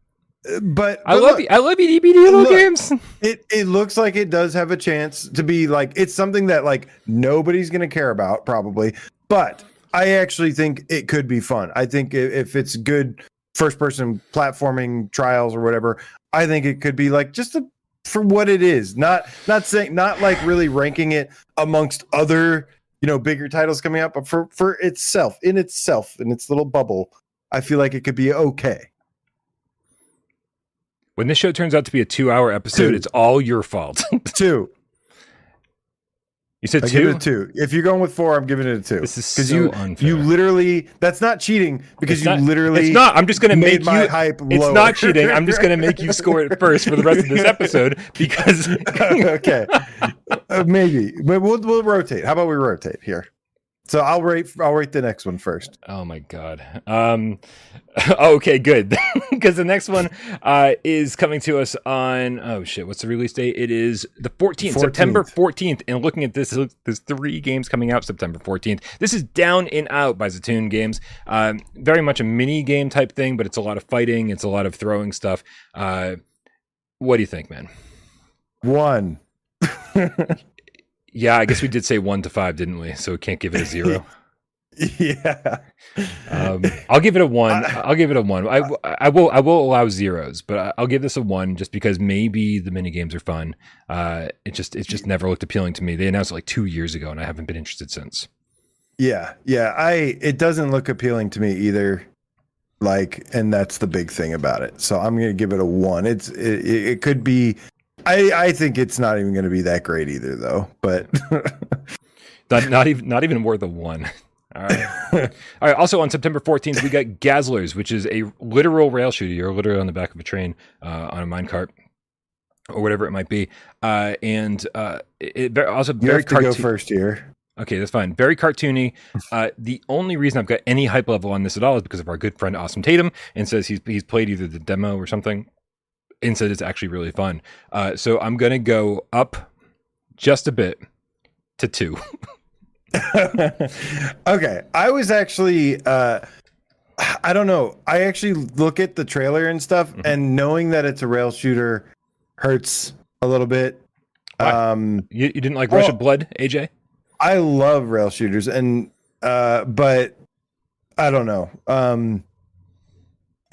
but, I love look, you. I love you, DBD little Look. games. it. It looks like it does have a chance to be like it's something that like nobody's gonna care about probably, but I actually think it could be fun. I think if it's good first person platforming trials or whatever, I think it could be like just a for what it is. Not not saying not like really ranking it amongst other you know bigger titles coming up, but for for itself in itself in its little bubble, I feel like it could be okay. When this show turns out to be a two-hour episode, Two. it's all your fault. Two, you said I give it two. a two. If you're going with four, I'm giving it a two. This is because so you unfair. you literally that's not cheating because It's you not- literally It's not. I'm just gonna make my you. hype It's lower. not cheating. I'm just gonna make you score it first for the rest of this episode because okay, Uh, maybe, but we'll we'll rotate. How about we rotate here? So I'll rate I'll rate the next one first. Oh my god. Um okay, good. Because the next one uh is coming to us on oh shit, what's the release date? It is the 14th, 14th. September 14th. And looking at this, there's three games coming out September 14th. This is Down and Out by Zatoon Games. Um very much a mini game type thing, but it's a lot of fighting, it's a lot of throwing stuff. Uh what do you think, man? One. Yeah, I guess we did say one to five, didn't we? So we can't give it a zero. yeah. Um, I'll give it a one. I- I'll give it a one. I, I will I will allow zeros, but I'll give this a one just because maybe the mini games are fun. Uh, it just it just never looked appealing to me. They announced it like two years ago, and I haven't been interested since. Yeah, yeah. I it doesn't look appealing to me either. Like, and that's the big thing about it. So I'm gonna give it a one. It's it, it it could be. I I think it's not even gonna be that great either, though. But Not not even not even worth a one. All right. All right. Also on September 14th, we got Gazzlers, which is a literal rail shooter. You're literally on the back of a train uh, on a minecart or whatever it might be. Uh, and uh, it, it also very to go cartoon- first here. Okay, that's fine. Very cartoony. Uh, the only reason I've got any hype level on this at all is because of our good friend Awesome Tatum, and says he's he's played either the demo or something, and said it's actually really fun. Uh, so I'm gonna go up just a bit to two. okay, I was actually uh I don't know. I actually look at the trailer and stuff Mhm. and knowing that it's a rail shooter hurts a little bit. Why? Um, You, you didn't like Rush of Blood, AJ? I love rail shooters, and uh, but I don't know. Um,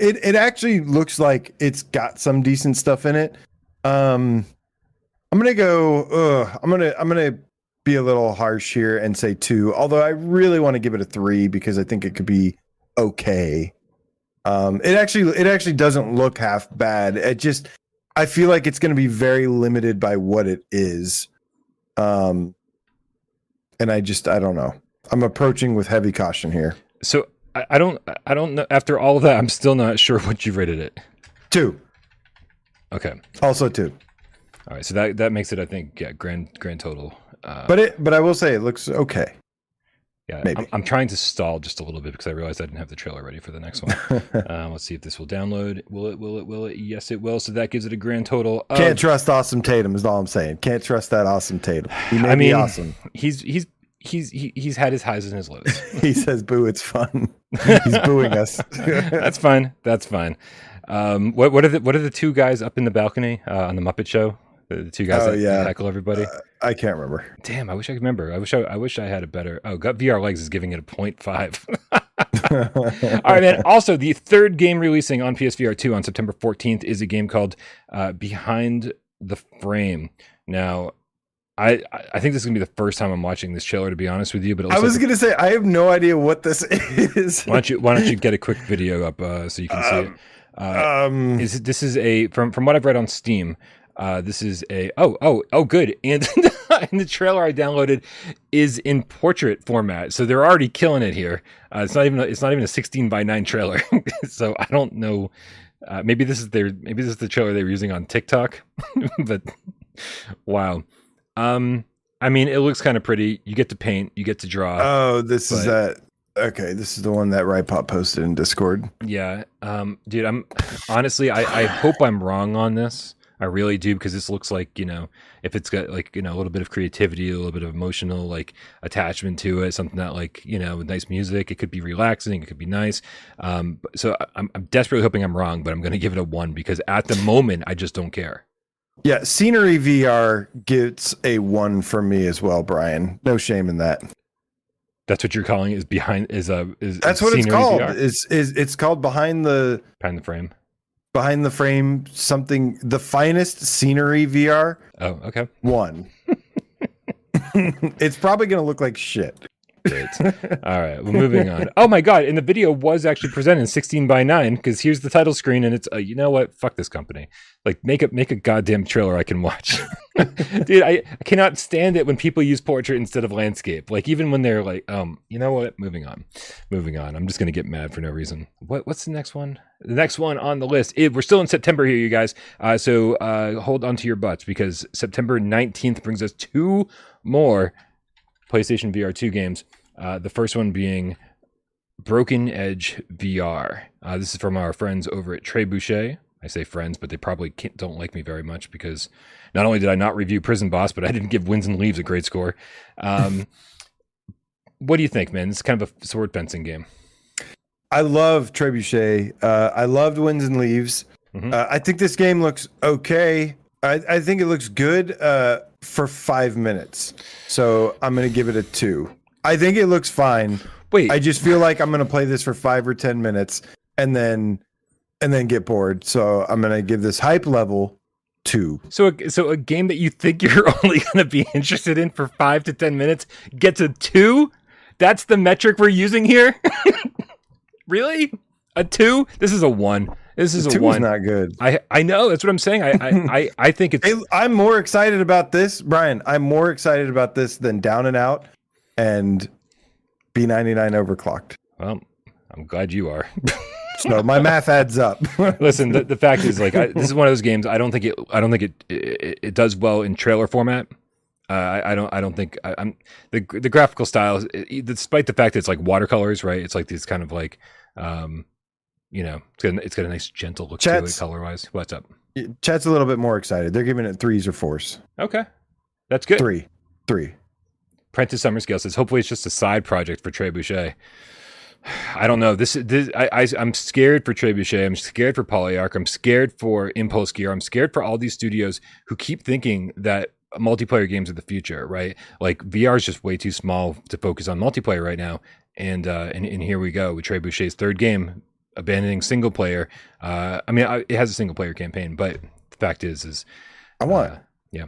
it it actually looks like it's got some decent stuff in it. Um, I'm gonna go. Uh, I'm gonna I'm gonna be a little harsh here and say two. Although I really want to give it a three because I think it could be okay. Um, it actually it actually doesn't look half bad. It just I feel like it's to be very limited by what it is. Um, and I just I don't know. I'm approaching with heavy caution here. So I, I don't I don't know. After all of that, I'm still not sure what you rated it. Two, Okay, also two. all right. So that that makes it, I think, yeah, grand grand total. Uh, But it but I will say it looks okay. yeah, maybe. I'm, I'm trying to stall just a little bit because I realized I didn't have the trailer ready for the next one. uh, let's see if this will download. Will it? Will it? Will it? Yes, it will. So that gives it a grand total. Of, Can't trust Awesome Tatum is all I'm saying. Can't trust that Awesome Tatum. He may I be mean- awesome. he's he's he's he, he's had his highs and his lows. He says, "Boo, it's fun." He's booing us. That's fine. That's fine. Um, what what are the what are the two guys up in the balcony uh, on the Muppet Show? The, the two guys Oh, that yeah. heckle everybody. I can't remember. Damn, I wish I could remember. I wish I, I wish I had a better. Oh, Gut VR Legs is giving it a 0.5. All right, man. Also, the third game releasing on PSVR 2 on September 14th is a game called uh, Behind the Frame. Now, I I think this is gonna be the first time I'm watching this trailer, to be honest with you. But I was like gonna say I have no idea what this is. why don't you why don't you get a quick video up uh, so you can see it? Uh, Um, is this is a from from what I've read on Steam. Uh, this is a oh oh oh good and and the trailer I downloaded is in portrait format, so they're already killing it here. Uh, it's not even a, it's not even a 16 by 9 trailer, so I don't know. Uh, maybe this is their maybe this is the trailer they were using on TikTok, but wow. Um, I mean, it looks kind of pretty. You get to paint, you get to draw. oh, this is that. Okay, this is the one that Rypop posted in Discord. Yeah, um, dude, I'm honestly, I, I hope I'm wrong on this. I really do because this looks like you know, if it's got like you know a little bit of creativity, a little bit of emotional like attachment to it, something that like you know, with nice music, it could be relaxing, it could be nice. Um, so I'm, I'm desperately hoping I'm wrong, but I'm going to give it a one because at the moment I just don't care. Yeah, Scenery VR gets a one from me as well, Brian. No shame in that. That's what you're calling is behind is a is That's is what it's called. VR, Is is it's called behind the behind the frame. behind the frame something the finest scenery VR Oh, okay. one. it's probably gonna look like shit. Great. All right, well, moving on. Oh my god! And the video was actually presented in 16 by 9 because here's the title screen, and it's uh, you know what? Fuck this company. Like, make it make a goddamn trailer I can watch, dude. I, I cannot stand it when people use portrait instead of landscape. Like, even when they're like, um, you know what? Moving on, moving on. I'm just gonna get mad for no reason. What what's the next one? The next one on the list. It, we're still in September here, you guys. Uh, so uh, hold on to your butts because September 19th brings us two more PlayStation VR 2 games. Uh, the first one being Broken Edge VR. Uh, this is from our friends over at Trebuchet. I say friends, but they probably can't, don't like me very much because not only did I not review Prison Boss, but I didn't give Winds and Leaves a great score. Um, what do you think, man? It's kind of a sword fencing game. I love Trebuchet. Uh, I loved Winds and Leaves. Mhm. Uh, I think this game looks okay. I, I think it looks good uh, for five minutes. So I'm to give it a two. I think it looks fine. Wait, I just feel like I'm to play this for five or 10 minutes and then and then get bored. So I'm to give this hype level two. so a, so a game that you think you're only to be interested in for five to ten minutes gets a two. That's the metric we're using here. really, a two? This is a one. This is a Two is one. not good. I I know that's what I'm saying. I I I, I think it's I'm more excited about this, Brian. I'm more excited about this than Down and Out and B99 overclocked. well. I'm glad you are. So my math adds up. Listen, the, the fact is, like, I, this is one of those games. I don't think it. I don't think it. It, it does well in trailer format. Uh, I, I don't. I don't think I, I'm the the graphical style. Despite the fact that it's like watercolors, right? It's like these kind of like, um, you know, it's got, a- it's got a nice gentle look to it color wise. What's up? Chat's a little bit more excited. They're giving it threes or fours. Okay, that's good. Three. Three. Prentice Summerscale says, hopefully it's just a side project for Trebuchet. I don't know. This, this I, I, I'm scared for Trebuchet. I'm scared for Polyarc. I'm scared for Impulse Gear. I'm scared for all these studios who keep thinking that multiplayer games are the future, right? Like VR is just way too small to focus on multiplayer right now. And uh, and, and here we go with Trebuchet's third game, abandoning single player. Uh, I mean, I, it has a single player campaign, but the fact is, is I want, uh, yeah,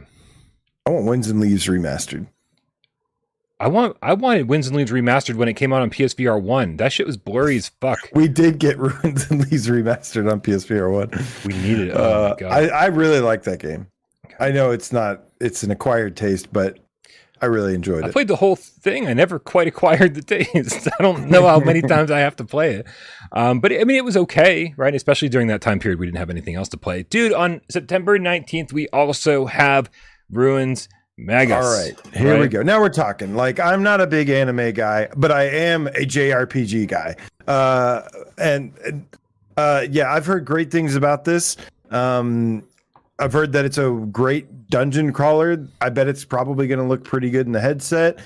I want Winds and Leaves remastered. I want I wanted Winds and Leaves remastered when it came out on PSVR one. That shit was blurry as fuck. We did get Ruins and Leaves remastered on PSVR one. We needed it. Oh Uh. I, I really like that game. I know it's not it's an acquired taste, but I really enjoyed I it. played the whole thing. I never quite acquired the taste. I don't know how many times I have to play it. Um, but I mean, it was okay, right? Especially during that time period, we didn't have anything else to play. Dude, on September 19th, we also have Ruins Magus. All right, here we go. Now we're talking. Like I'm not a big anime guy, but I am a JRPG guy. Uh, and uh, yeah, I've heard great things about this. Um, I've heard that it's a great dungeon crawler. I bet it's probably going to look pretty good in the headset.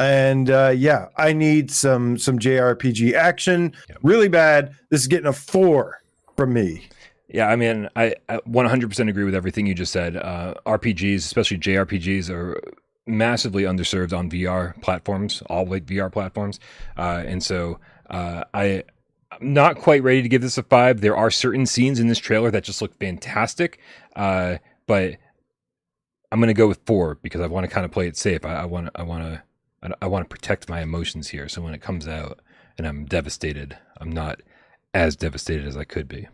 And uh, yeah, I need some some JRPG action really bad. This is getting a four from me. Yeah, I mean, I, I 100% agree with everything you just said. Uh, RPGs, especially JRPGs, are massively underserved on VR platforms, all like VR platforms. Uh, and so uh, I, I'm not quite ready to give this a five. There are certain scenes in this trailer that just look fantastic, uh, but I'm going to go with four because I want to kind of play it safe. I want to, I want to, I want to protect my emotions here. So when it comes out and I'm devastated, I'm not as devastated as I could be.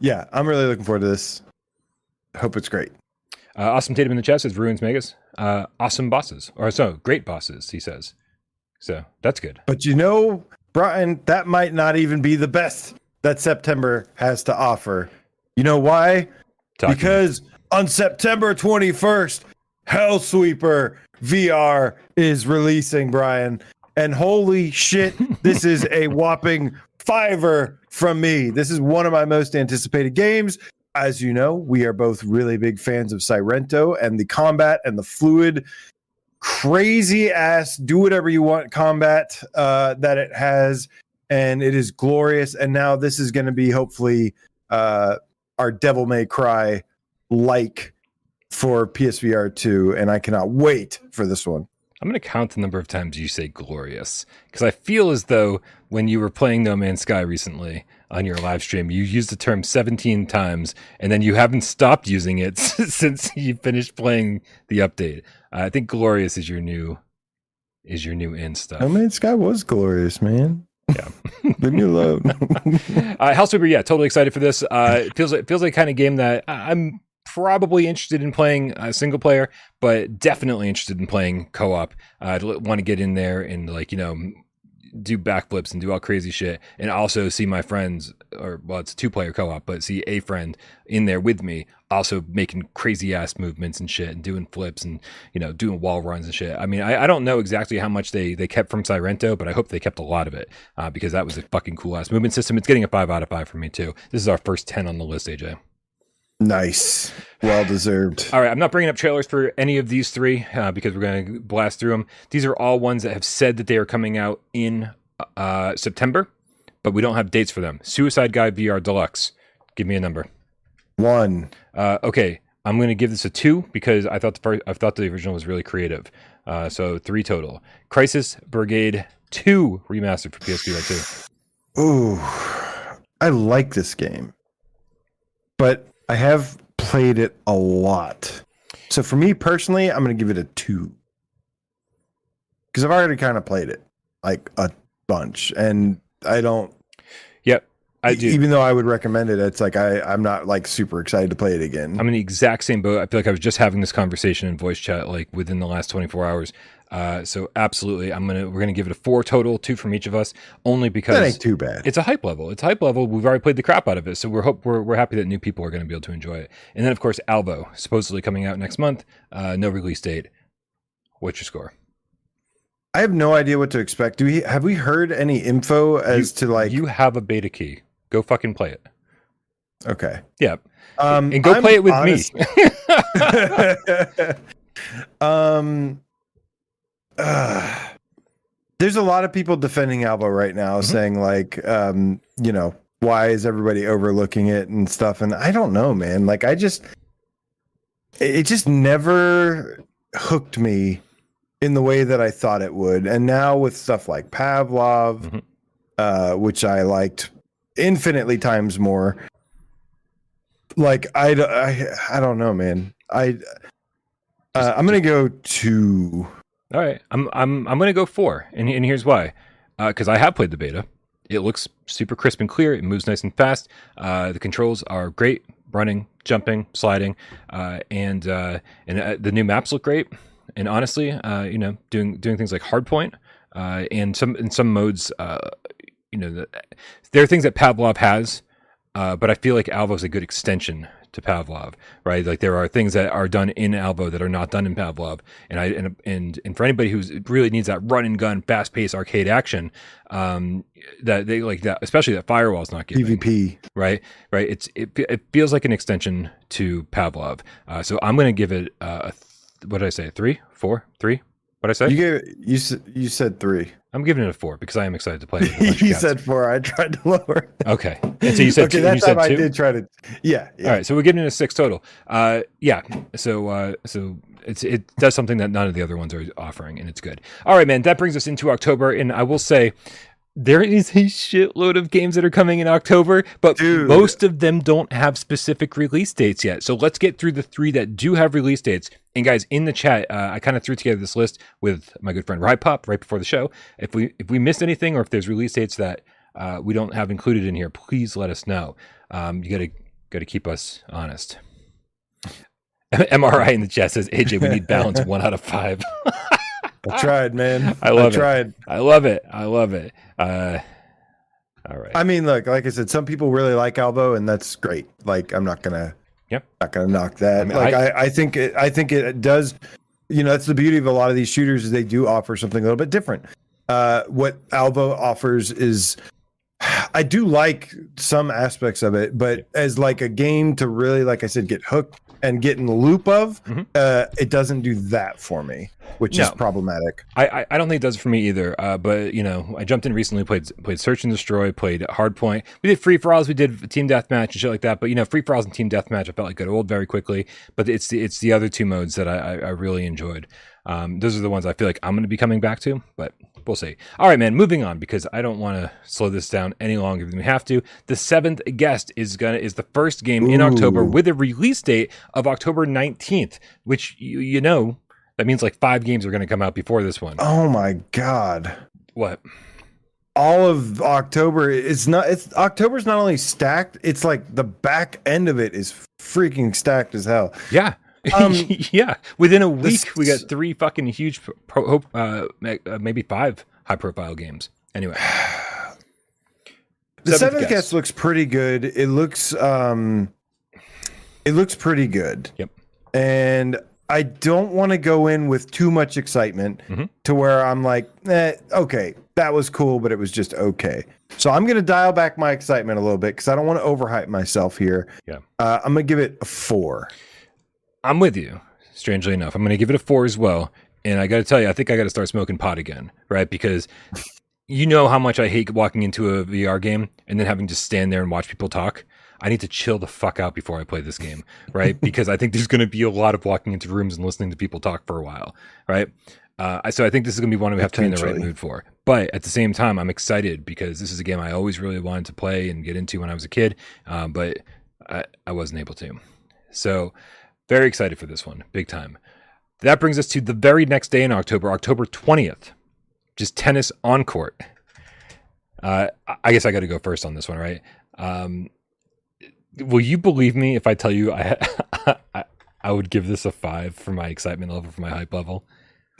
Yeah, I'm really looking forward to this. Hope it's great. Uh, awesome Tatum in the chat says Ruins Magus. Uh, awesome bosses. Or so, great bosses, he says. So that's good. But you know, Brian, that might not even be the best that September has to offer. You know why? Talking- Because on September 21st, Hellsweeper VR is releasing, Brian. And holy shit, this is a whopping fiver from me. This is one of my most anticipated games. As you know, we are both really big fans of Sairento and the combat and the fluid, crazy ass, do whatever you want combat uh, that it has. And it is glorious. And now this is going to be hopefully uh, our Devil May Cry like for PSVR 2. And I cannot wait for this one. I'm going to count the number of times you say glorious because I feel as though when you were playing No Man's Sky recently on your live stream, you used the term 17 times and then you haven't stopped using it since you finished playing the update. Uh, I think glorious is your new is your new in stuff. No Man's Sky was glorious, man. Yeah. Leave me alone. uh, Hellsweeper, yeah, totally excited for this. Uh, it feels like feels like kind of game that I'm probably interested in playing uh, single player, but definitely interested in playing co op. I want to get in there and like you know do backflips and do all crazy shit, and also see my friends, or well, it's a two player co op, but see a friend in there with me, also making crazy ass movements and shit, and doing flips and you know doing wall runs and shit. I mean, I, I don't know exactly how much they they kept from Sairento, but I hope they kept a lot of it uh, because that was a fucking cool ass movement system. It's getting a five out of five for me too. This is our first ten on the list, AJ. nice. Well deserved. All right, I'm not bringing up trailers for any of these three uh, because we're going to blast through them. These are all ones that have said that they are coming out in uh, September, but we don't have dates for them. Suicide Guy VR Deluxe. Give me a number. One. Uh, okay, I'm going to give this a two because I thought the first, I thought the original was really creative. Uh, so three total. Crisis Brigade Two remastered for PSVR two. Ooh. I like this game. But I have played it a lot. So for me personally, I'm going to give it a two. Because I've already kind of played it like a bunch. And I don't, I do. even though I would recommend it, it's like I, I'm not like super excited to play it again. I'm in the exact same boat. I feel like I was just having this conversation in voice chat like within the last 24 hours. Uh, so absolutely, I'm gonna we're gonna give it a four total, two from each of us, only because that ain't too bad. it's a hype level. It's a hype level. We've already played the crap out of it, so we're hope we're we're happy that new people are going to be able to enjoy it. And then of course Alvo, supposedly coming out next month. Uh, no release date. What's your score? I have no idea what to expect. Do we have we heard any info as to like you have a beta key. Go fucking play it. okay. Yeah, Um and go I'm play it with honest- me. um uh, there's a lot of people defending Alvo right now Mhm. saying like um you know why is everybody overlooking it and stuff and I don't know man like I just it just never hooked me in the way that I thought it would. And now with stuff like Pavlov, Mhm. uh, which I liked infinitely times more, like I, I, I don't know, man. I, uh, I'm gonna go two. All right, I'm I'm I'm gonna go four, and and here's why, because I have played the beta. It looks super crisp and clear. It moves nice and fast. Uh, the controls are great, running, jumping, sliding, uh, and uh, and uh, the new maps look great. And honestly, uh, you know, doing doing things like hardpoint uh, and some in some modes, uh, you know, the, there are things that Pavlov has, uh, but I feel like Alvo is a good extension to Pavlov, right? Like there are things that are done in Alvo that are not done in Pavlov, and I and and, and for anybody who really needs that run and gun, fast paced arcade action, um, that they like that, especially that firewall's not giving, PvP. right? Right? It's it, it feels like an extension to Pavlov, uh, so I'm going to give it uh, a th- what did I say? Three, four, three? What I say? You gave you you said three. I'm giving it a four because I am excited to play. With a bunch of you said four. I tried to lower. okay, and so you said okay, two, that said time I did try to. Yeah, yeah. All right, so we're giving it a six total. Uh, yeah. So uh, so it's it does something that none of the other ones are offering, and it's good. All right, man. That brings us into October, and I will say there is a shitload of games that are coming in October, but Dude. most of them don't have specific release dates yet. So let's get through the three that do have release dates. And guys, in the chat, uh, I kind of threw together this list with my good friend Ride Pop right before the show. If we if we missed anything, or if there's release dates that uh, we don't have included in here, please let us know. Um, you gotta gotta keep us honest. MRI in the chat says AJ, we need balance one out of five. I tried, man. I love it. tried. I love it. I love it. Uh, all right. I mean, look, like I said, some people really like Alvo, and that's great. Like, I'm not gonna, Yep. not gonna knock that. I mean, like, I- I, I, think, it, I think it does. You know, that's the beauty of a lot of these shooters is they do offer something a little bit different. Uh, what Alvo offers is, I do like some aspects of it, but as like a game to really, like I said, get hooked and get in the loop of, Mhm. uh, it doesn't do that for me, which is problematic. I, I, I don't think it does it for me either. Uh, but you know, I jumped in recently, played played Search and Destroy, played Hardpoint. We did free for alls, we did Team Deathmatch and shit like that. But you know, free for alls and Team Deathmatch, I felt like got old very quickly. But it's the it's the other two modes that I, I, I really enjoyed. Um, those are the ones I feel like I'm going to be coming back to, but we'll see. All right, man. Moving on because I don't want to slow this down any longer than we have to. The seventh guest is gonna is the first game in October with a release date of October 19th, which you, you know that means like five games are going to come out before this one. Oh my god. What? all of October it's not it's October's not only stacked, it's like the back end of it is freaking stacked as hell. Yeah. Um, yeah. Within a week, this- we got three fucking huge, pro, uh, uh, maybe five high profile games. Anyway, The Seventh seventh looks pretty good. It looks um it looks pretty good. Yep. And I don't want to go in with too much excitement Mhm. to where I'm like, eh, okay, that was cool, but it was just okay. So I'm gonna dial back my excitement a little bit because I don't want to overhype myself here. Yeah. Uh, I'm gonna give it a four. I'm with you. Strangely enough, I'm going to give it a four as well. And I got to tell you, I think I got to start smoking pot again, right? Because you know how much I hate walking into a VR game and then having to stand there and watch people talk. I need to chill the fuck out before I play this game, right? because I think there's going to be a lot of walking into rooms and listening to people talk for a while, right? Uh, so I think this is going to be one we have to be in the right mood for. But at the same time, I'm excited because this is a game I always really wanted to play and get into when I was a kid, um, but I, I wasn't able to. So very excited for this one, big time. That brings us to the very next day in October, October 20th, just tennis on court. Uh, I- guess I got to go first on this one, right? Um, will you believe me if I tell you I, I I would give this a five for my excitement level, for my hype level?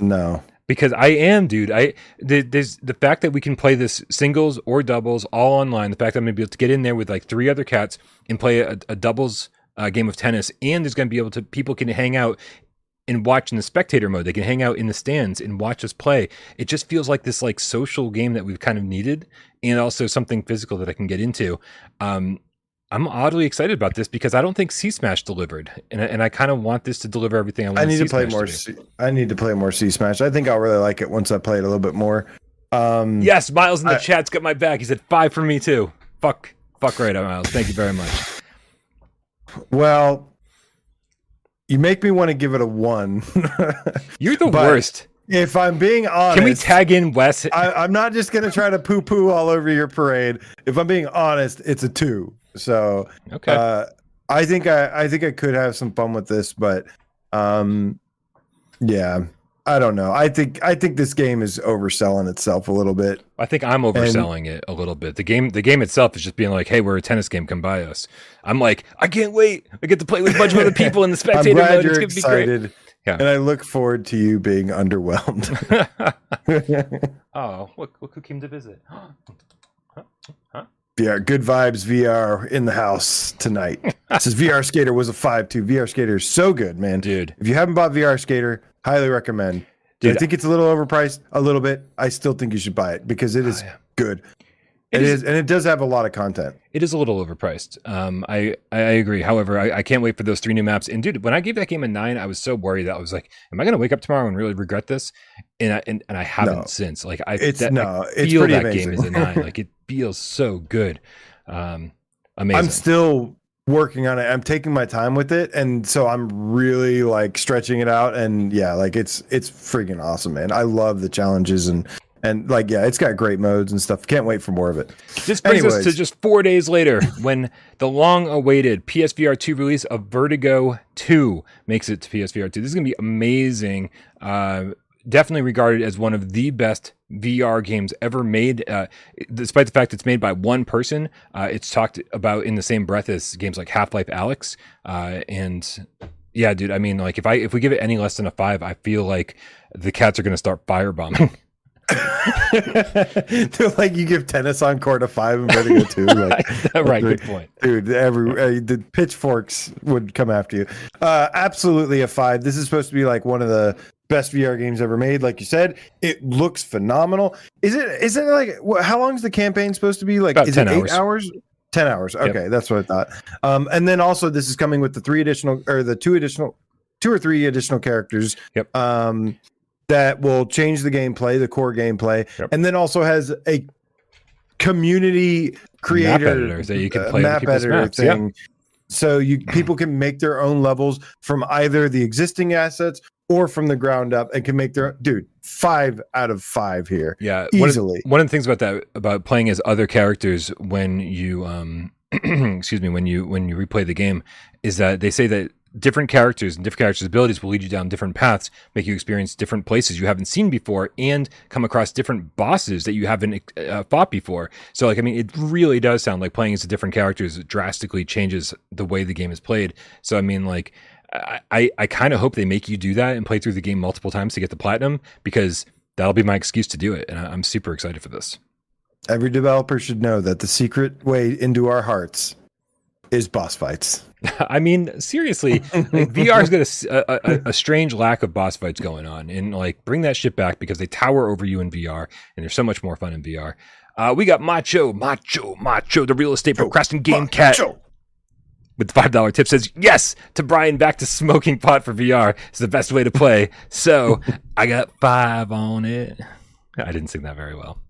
No. because I am, dude. I the, there's the fact that we can play this singles or doubles all online. The fact that I'm gonna be able to get in there with like three other cats and play a, a doubles uh, game of tennis, and there's gonna be able to people can hang out and watch in the spectator mode. They can hang out in the stands and watch us play. It just feels like this like social game that we've kind of needed, and also something physical that I can get into. Um, I'm oddly excited about this because I don't think C Smash delivered, and I, and I kind of want this to deliver everything I want. I need to play more. be. C- I need to play more C Smash. I think I'll really like it once I play it a little bit more. Um, Yes, Miles in the I- chat's got my back. He said five for me too. Fuck, fuck right, Miles. Thank you very much. Well, you make me want to give it a one. You're the But worst. if I'm being honest, Can we tag in Wes? I, I'm not just gonna try to poo poo all over your parade. If I'm being honest, it's a two. So okay. uh, I think I, I think I could have some fun with this, but um, yeah, I don't know. I think I think this game is overselling itself a little bit. I think I'm overselling it a little bit. The game, the game itself is just being like, "Hey, we're a tennis game. Come by us." I'm like, I can't wait. I get to play with a bunch of other people in the spectator mode. It's gonna be great. Yeah. and I look forward to you being underwhelmed. oh, look, look who came to visit. huh? Huh? yeah, good vibes VR in the house tonight. Says VR Skater was a five two. VR Skater is so good, man. Dude, If you haven't bought VR Skater, highly recommend. Dude, I think it's a little overpriced, a little bit. I still think you should buy it because it is Oh, yeah. good. It it is- is, and it does have a lot of content. it is a little overpriced. Um, I, I agree. However, I, I can't wait for those three new maps. And dude, when I gave that game a nine, I was so worried that I was like, "Am I going to wake up tomorrow and really regret this?" And I, and, and I haven't No. since. Like I, It's that, no, I it's feel that amazing. game is a nine. Like it feels so good. Um, amazing. I'm still working on it. I'm taking my time with it, and so I'm really like stretching it out. And yeah, like it's it's freaking awesome, man. I love the challenges and and like yeah, it's got great modes and stuff. Can't wait for more of it. This brings us to just four days later when the long awaited PSVR 2 release of Vertigo 2 makes it to PSVR 2. This is going to be amazing. Uh, definitely regarded as one of the best VR games ever made. Uh, despite the fact it's made by one person, uh, it's talked about in the same breath as games like Half Life Alyx. Uh, and yeah, dude, I mean, like if I if we give it any less than a five, I feel like the cats are going to start firebombing. They're like you give tennis on court a five and Vertigo two. Like, right, good point. dude every uh, the pitchforks would come after you uh absolutely a five this is supposed to be like one of the best vr games ever made like you said it looks phenomenal is it is it like how long is the campaign supposed to be like About is 10 it eight hours. hours 10 hours okay that's what i thought um and then also this is coming with the three additional or the two additional two or three additional characters Yep. um that will change the gameplay the core gameplay Yep. and then also has a community creator that you can uh, play other map editor maps, thing. So you people can make their own levels from either the existing assets or from the ground up and can make their dude five out of five here Yeah, one of- easily. one of the things about that about playing as other characters when you um excuse me when you when you replay the game is that they say that different characters and different characters abilities will lead you down different paths make you experience different places you haven't seen before and come across different bosses that you haven't uh, fought before so like i mean it really does sound like playing as different characters drastically changes the way the game is played so i mean like i i, I kind of hope they make you do that and play through the game multiple times to get the platinum because that'll be my excuse to do it and I- i'm super excited for this Every developer should know that the secret way into our hearts is boss fights. I mean, seriously, like, VR's got a a, a- strange lack of boss fights going on, and like bring that shit back because they tower over you in VR, and they're so much more fun in VR. Uh, we got Macho, Macho, Macho, the real estate procrastin game cat Macho. With the five dollar tip says yes to Brian back to smoking pot for VR is the best way to play. So I got five on it. I didn't sing that very well.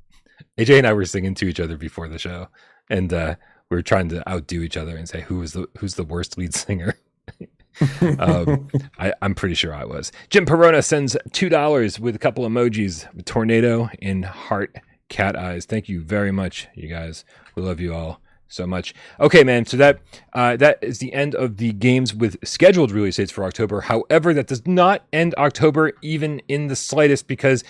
AJ and I were singing to each other before the show, and uh, we were trying to outdo each other and say who was the who's the worst lead singer. um, I, I'm pretty sure I was. Jim Perona sends two dollars with a couple emojis, tornado and heart cat eyes. Thank you very much, you guys. We love you all so much. Okay, man. So that uh, that is the end of the games with scheduled release dates for October. However, that does not end October even in the slightest because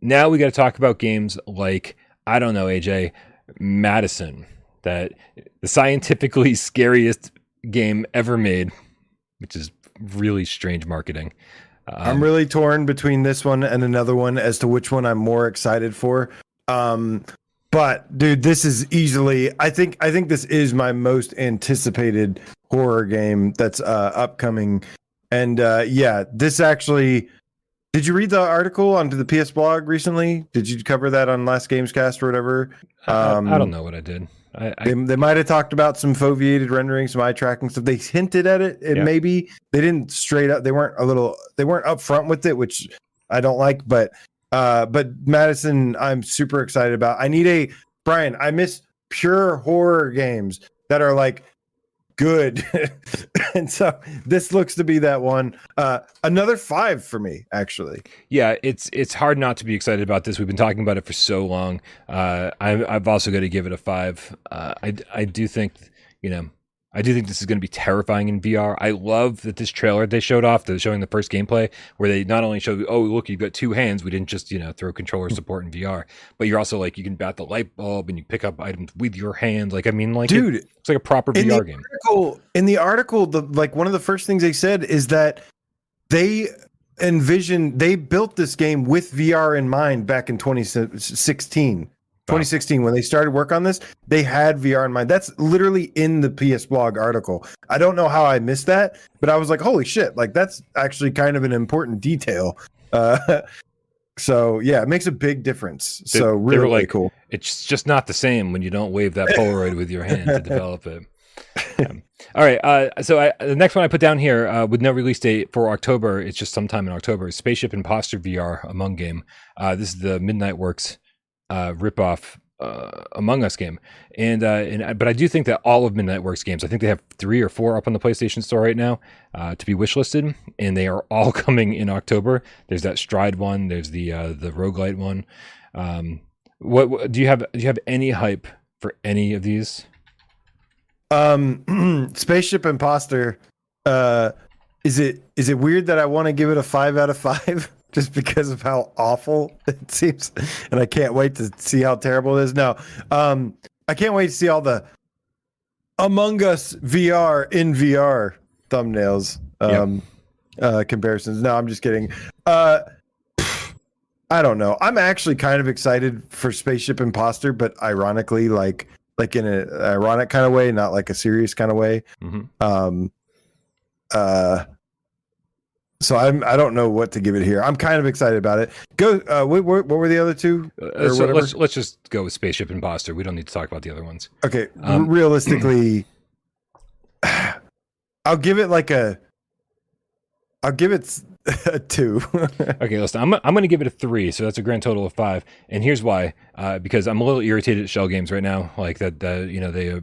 now we got to talk about games like I don't know, AJ Madison, that the scientifically scariest game ever made, which is really strange marketing. I'm Um, really torn between this one and another one as to which one I'm more excited for. Um, but dude, this is easily. I think. I think this is my most anticipated horror game that's uh, upcoming. And uh, yeah, this actually. Did you read the article onto the PS blog recently? Did you cover that on last Gamescast or whatever? I, I um, don't know what I did. I, I, They, they might have talked about some foveated rendering, some eye tracking stuff. They hinted at it. and Yeah. maybe they didn't straight up. They weren't a little. They weren't upfront with it, which I don't like. But uh, but Madison, I'm super excited about. I need a Brian. I miss pure horror games that are like good. and so this looks to be that one. Uh, another five for me, actually. Yeah, it's it's hard not to be excited about this. We've been talking about it for so long. Uh, I'm I've also got to give it a five. Uh, I I do think you know I do think this is going to be terrifying in VR. I love that this trailer they showed off, the showing the first gameplay, where they not only showed, oh look, you've got two hands. We didn't just you know throw controller hmm. support in VR, but you're also like you can bat the light bulb and you pick up items with your hand. Like I mean, like Dude, it, it's like a proper VR game. Article, in the article, the like one of the first things they said is that they envisioned they built this game with VR in mind back in 2016. 2016 when they started work on this they had vr in mind that's literally in the ps blog article i don't know how i missed that but i was like holy shit like that's actually kind of an important detail uh so yeah it makes a big difference They- so really, really like- cool It's just not the same when you don't wave that Polaroid with your hand to develop it. Um, all right. Uh, so I, the next one I put down here uh, with no release date for October, it's just sometime in October. Spaceship Imposter VR Among Game. Uh, this is the Midnight Works uh, ripoff uh, Among Us game, and uh, and but I do think that all of Midnight Works games, I think they have three or four up on the PlayStation Store right now uh, to be wishlisted, and they are all coming in October. There's that Stride one. There's the uh, the roguelite one. Um, what, what do you have? Do you have any hype for any of these? um spaceship imposter uh is it is it weird that i want to give it a five out of five just because of how awful it seems and i can't wait to see how terrible it is. No um i can't wait to see all the among us vr in vr thumbnails um uh comparisons. No i'm just kidding. Uh i don't know. I'm actually kind of excited for spaceship imposter but ironically like like in an ironic kind of way, not like a serious kind of way. hmm Um, uh, so I'm I don't know what to give it here. I'm kind of excited about it. Go. Uh, what, what, what were the other two? Uh, so let's let's just go with Spaceship Imposter. We don't need to talk about the other ones. Okay. Um, realistically, I'll give it like a. I'll give it a two. Okay, listen, I'm I'm going to give it a three, so that's a grand total of five. And here's why: uh, because I'm a little irritated at Schell Games right now. Like that, that you know, they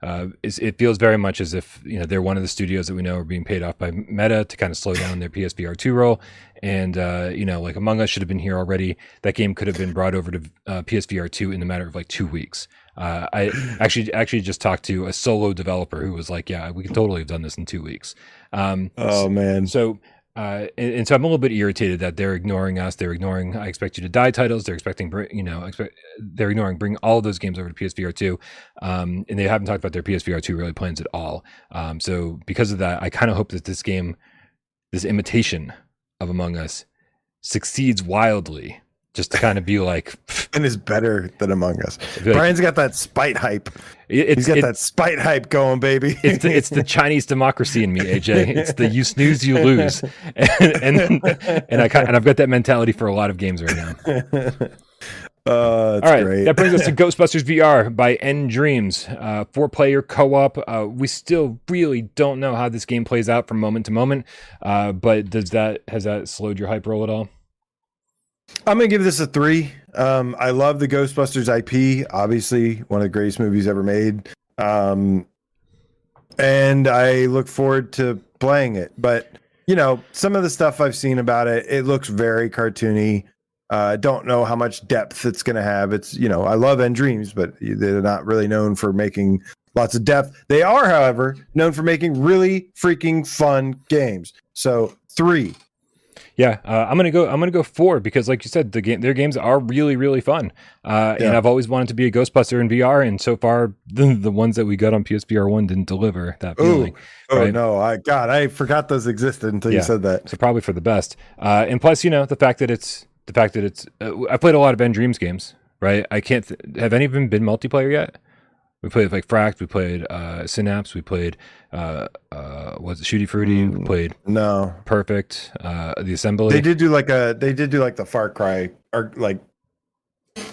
uh, it feels very much as if you know they're one of the studios that we know are being paid off by Meta to kind of slow down their PSVR two roll. And uh, you know, like Among Us should have been here already. That game could have been brought over to uh, PSVR two in a matter of like two weeks. Uh, I actually actually just talked to a solo developer who was like, "Yeah, we could totally have done this in two weeks." Um, oh man. so, uh, and, and so I'm a little bit irritated that they're ignoring us. They're ignoring I Expect You to Die titles. They're expecting, you know, expect, they're ignoring bring all of those games over to PSVR 2. Um, and they haven't talked about their PSVR 2 really plans at all. Um, so because of that, I kind of hope that this game, this imitation of Among Us, succeeds wildly. Just to kind of be like, And is better than Among Us. like, Brian's got that spite hype. He's got that spite hype going, baby. it's the, it's the Chinese democracy in me, AJ. It's the you snooze, you lose, and and, and I and I've got that mentality for a lot of games right now. uh, All right, great. that brings us to Ghostbusters VR by nDreams, uh, four-player co-op. Uh, we still really don't know how this game plays out from moment to moment, uh, but does that has that slowed your hype roll at all? I'm gonna give this a three. Um, I love the Ghostbusters IP, obviously one of the greatest movies ever made. Um, and I look forward to playing it. But you know, some of the stuff I've seen about it, it looks very cartoony. I uh, don't know how much depth it's going to have. It's you know, I love nDreams, but they're not really known for making lots of depth. They are, however, known for making really freaking fun games. So three. Yeah, uh, I'm gonna go. I'm gonna go four because, like you said, the game, their games are really, really fun. Uh, And I've always wanted to be a Ghostbuster in VR, and so far, the, the ones that we got on PSVR one didn't deliver that Ooh. feeling. Oh Right. no, I God, I forgot those existed until Yeah. you said that. So probably for the best. Uh, and plus, you know, the fact that it's the fact that it's. Uh, I played a lot of nDreams games, right? I can't. Th- have any of them been multiplayer yet? We played like Fract. We played uh, Synapse. We played uh, uh, was it Shooty Fruity? We Mm. played No, Perfect. Uh, the Assembly. they did do like a they did do like the Far Cry or like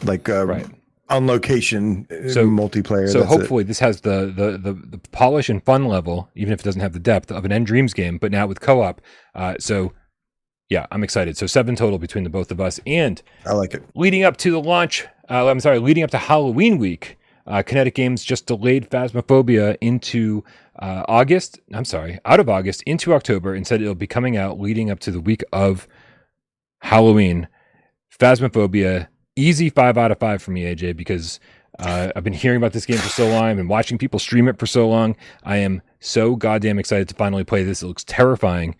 like uh, Right. on location uh, So- multiplayer. So that's it. hopefully this has the, the the the polish and fun level, even if it doesn't have the depth of an nDreams game, but now with co-op. Uh, so yeah, I'm excited. So seven total between the both of us, and I like it. leading up to the launch. Uh, I'm sorry, leading up to Halloween week. Uh, Kinetic Games just delayed Phasmophobia into uh, August. I'm sorry, out of August into October, and said it'll be coming out leading up to the week of Halloween. Phasmophobia, easy five out of five for me, AJ, because uh, I've been hearing about this game for so long. I've been watching people stream it for so long. I am so goddamn excited to finally play this. It looks terrifying.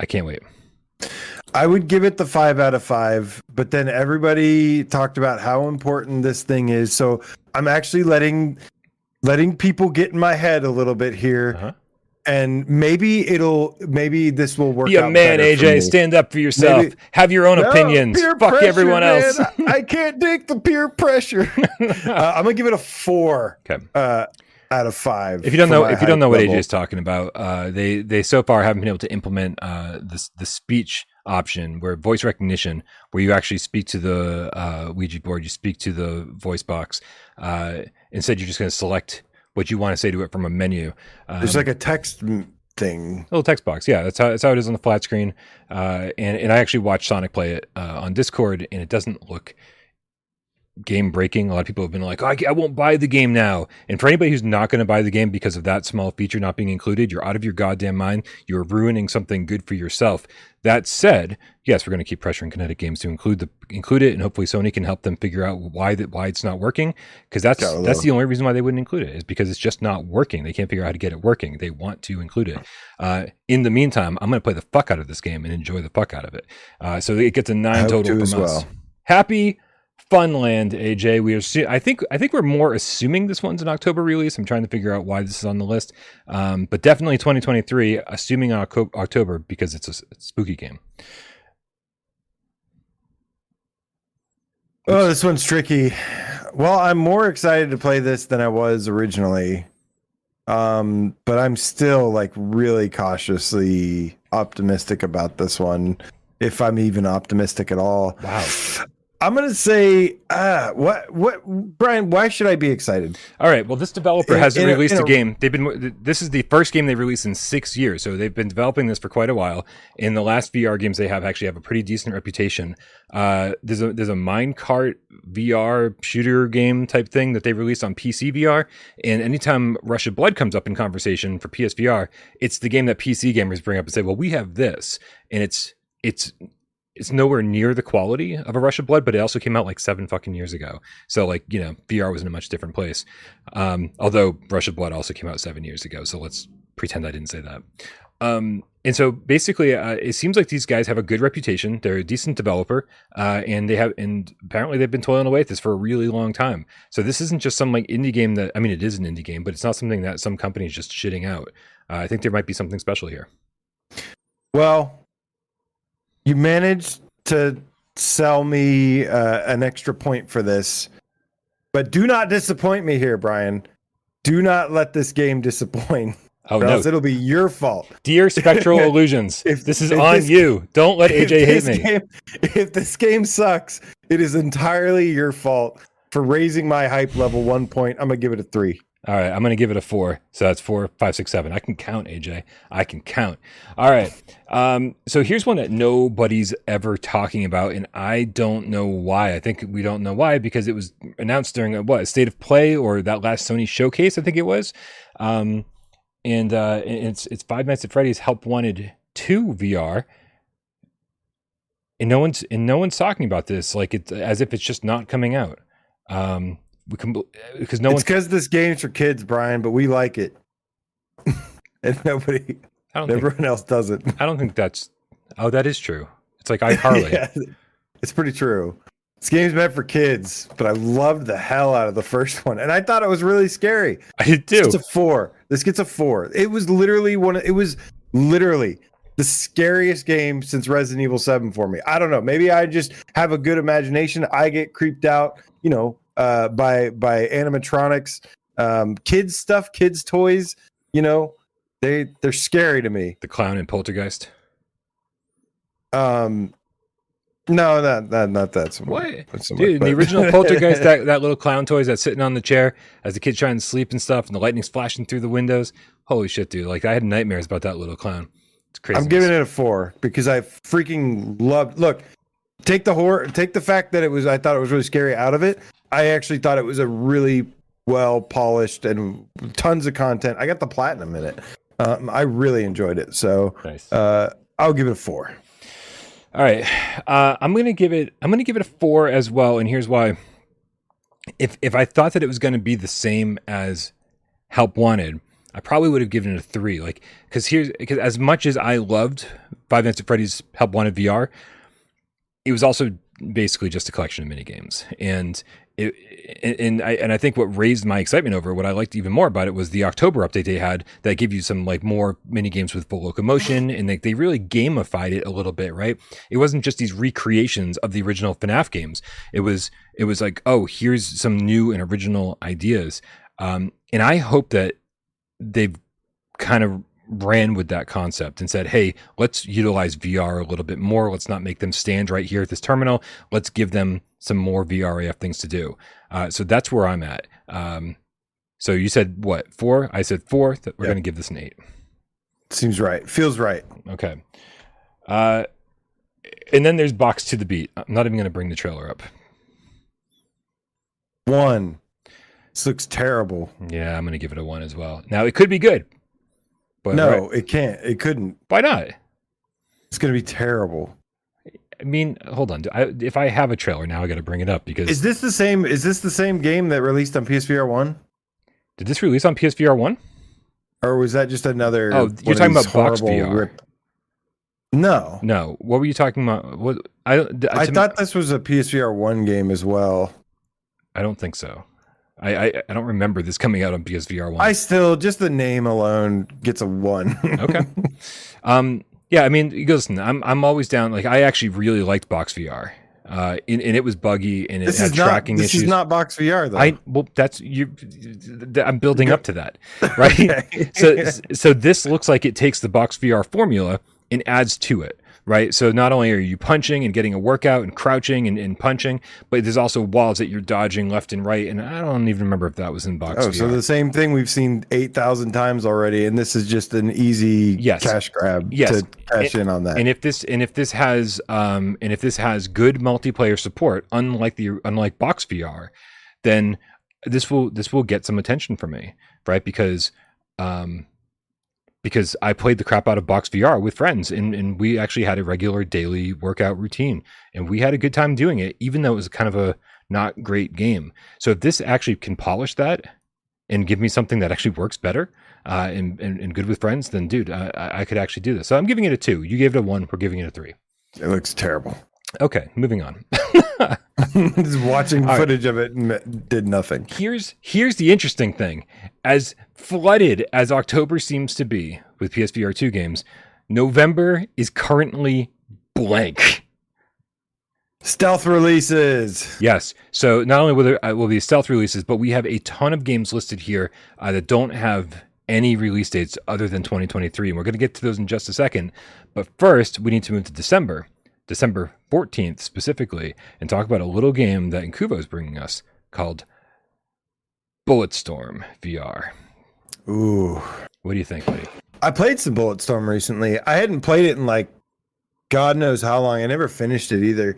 I can't wait. I would give it the five out of five, but then everybody talked about how important this thing is. So I'm actually letting letting people get in my head a little bit here. Uh-huh. And maybe it'll maybe this will work. Be a man, AJ. Stand up for yourself. Maybe- Have your own No, opinions. Fuck pressure, everyone else. I, I can't take the peer pressure. uh, I'm gonna give it a four Okay. uh, out of five. If you don't know, if you don't know what level. AJ is talking about, uh, they they so far haven't been able to implement uh, this the speech option where voice recognition, where you actually speak to the uh, Ouija board, you speak to the voice box. Uh, instead, you're just going to select what you want to say to it from a menu. Um, there's like a text m- thing. A little text box. Yeah, that's how that's how it is on the flat screen. Uh, and and I actually watched Sonic play it uh, on Discord, and it doesn't look game breaking. A lot of people have been like, oh, I, I won't buy the game now. And for anybody who's not going to buy the game because of that small feature not being included, you're out of your goddamn mind. You're ruining something good for yourself. That said, yes, we're going to keep pressuring Kinetic Games to include the include it, and hopefully Sony can help them figure out why that why it's not working. Because that's that's the only reason why they wouldn't include it is because it's just not working. They can't figure out how to get it working. They want to include it. Uh, in the meantime, I'm going to play the fuck out of this game and enjoy the fuck out of it. Uh, so it gets a nine total to as well. Happy Funland, AJ. We are. I think. I think we're more assuming this one's an October release. I'm trying to figure out why this is on the list, um, but definitely 2023. Assuming October because it's a spooky game. Oh, this one's tricky. Well, I'm more excited to play this than I was originally. Um, but I'm still like really cautiously optimistic about this one, if I'm even optimistic at all. Wow. I'm gonna say, uh, what, what, Brian? Why should I be excited? All right. Well, this developer In- hasn't in released a, a- game. They've been. This is the first game they've released in six years. So they've been developing this for quite a while. In the last VR games they have actually have a pretty decent reputation. Uh, there's a there's a minecart VR shooter game type thing that they released on PC VR. And anytime Rush of Blood comes up in conversation for PSVR, it's the game that PC gamers bring up and say, "Well, we have this," and it's it's it's nowhere near the quality of a Rush of Blood, but it also came out like seven fucking years ago. So like you know, VR was in a much different place. Um, although Rush of Blood also came out seven years ago, so let's pretend I didn't say that. Um, and so basically, uh, it seems like these guys have a good reputation. They're a decent developer, uh, and they have, and apparently they've been toiling away at this for a really long time. So this isn't just some like indie game that I mean, it is an indie game, but it's not something that some company's just shitting out. Uh, I think there might be something special here. Well, you managed to sell me uh, an extra point for this, but do not disappoint me here, Brian. Do not let this game disappoint, Oh no, it'll be your fault. dear Spectral Illusions, If- this is if on this- you. Don't let AJ hate me. game- if this game sucks, it is entirely your fault for raising my hype level one point. I'm gonna give it a three. All right, I'm going to give it a four. So that's four, five, six, seven. I can count, AJ. I can count. All right. Um, so here's one that nobody's ever talking about, and I don't know why. I think we don't know why because it was announced during a, what a state of play or that last Sony showcase. I think it was. Um, and uh, it's it's Five Nights at Freddy's Help Wanted Two VR. And no one's and no one's talking about this like it's as if it's just not coming out. Um, we can because uh, no it's because this game's for kids, Brian, but we like it, and nobody, I don't think everyone else doesn't. I don't think that's. Oh, that is true. It's like iCarly. Yeah, it's pretty true. This game's meant for kids, but I loved the hell out of the first one, and I thought it was really scary. I did too. It's a four. This gets a four. It was literally one. It was literally the scariest game since Resident Evil Seven for me. I don't know. Maybe I just have a good imagination. I get creeped out, you know, uh, by by animatronics, um, kids stuff, kids toys. You know, they they're scary to me. the clown and Poltergeist. Um, no, not not not that. So What? so Dude, much, the original Poltergeist, that, that little clown toys that's sitting on the chair as the kid's trying to sleep and stuff, and the lightning's flashing through the windows. Holy shit, dude! Like I had nightmares about that little clown. It's crazy. I'm giving it a four because I freaking loved. Look, take the horror, take the fact that it was. I thought it was really scary out of it. I actually thought it was a really well polished and tons of content. I got the platinum in it. Um, I really enjoyed it. So Nice. uh, I'll give it a four. All right, uh, I'm gonna give it. I'm gonna give it a four as well, and here's why. If if I thought that it was gonna be the same as Help Wanted, I probably would have given it a three. Like, because here's because as much as I loved Five Nights at Freddy's Help Wanted VR, it was also basically just a collection of mini games, and it and I and I think what raised my excitement over what I liked even more about it was the October update they had that gave you some like more mini games with full locomotion, and like they really gamified it a little bit, right? It wasn't just these recreations of the original FNAF games. It was it was like, oh, here's some new and original ideas, um, and I hope that they've kind of ran with that concept and said, hey, let's utilize VR a little bit more. Let's not make them stand right here at this terminal. Let's give them some more VRAF things to do. Uh, so that's where I'm at. Um, so you said what, four? I said four. That we're Yeah. going to give this an eight. Seems right. Feels right. Okay. Uh, and then there's Box to the Beat. I'm not even going to bring the trailer up. One. This looks terrible. Yeah, I'm going to give it a one as well. Now, it could be good. But no, right- it can't. It couldn't. why not? It's going to be terrible. I mean, hold on. I, if I have a trailer now, I got to bring it up because Is this the same? Is this the same game that released on PSVR one, did this release on PSVR one? or was that just another? Oh, you're talking about Box VR. rip- No, No. What were you talking about? What I don't. I to me- thought this was a PSVR one game as well. I don't think so. I, I I don't remember this coming out on PSVR one. I still just the name alone gets a one. okay. Um. Yeah. I mean, listen. I'm I'm always down. Like I actually really liked Box VR. Uh. And, and it was buggy and it this had is not. This issues. is not Box VR though. I well, that's you. I'm building up to that, right? So so this looks like it takes the box VR formula and adds to it, right? So not only are you punching and getting a workout and crouching and, and punching, but there's also walls that you're dodging left and right. And I don't even remember if that was in box Oh, VR. so the same thing we've seen eight thousand times already, and this is just an easy Yes. cash grab Yes. to cash in on that. and if this and if this has um and if this has good multiplayer support, unlike the unlike box VR, then this will this will get some attention from me, right? Because um because I played the crap out of box VR with friends and, and we actually had a regular daily workout routine and we had a good time doing it, even though it was kind of a not great game. So if this actually can polish that and give me something that actually works better uh, and, and, and good with friends, then dude, I, I I could actually do this. So I'm giving it a two. You gave it a one. We're giving it a three. it looks terrible. Okay, moving on. just watching All right. footage of it and did nothing. here's here's the interesting thing. As flooded as October seems to be with PSVR 2 games, November is currently blank. Stealth releases. Yes. So not only will there uh, will be stealth releases, but we have a ton of games listed here uh, that don't have any release dates other than 2023, and we're going to get to those in just a second. But first, we need to move to December, December 14th specifically, and talk about a little game that Incuvo is bringing us called Bulletstorm VR. Ooh. What do you think, buddy? I played some Bulletstorm recently. I hadn't played it in like God knows how long. I never finished it either.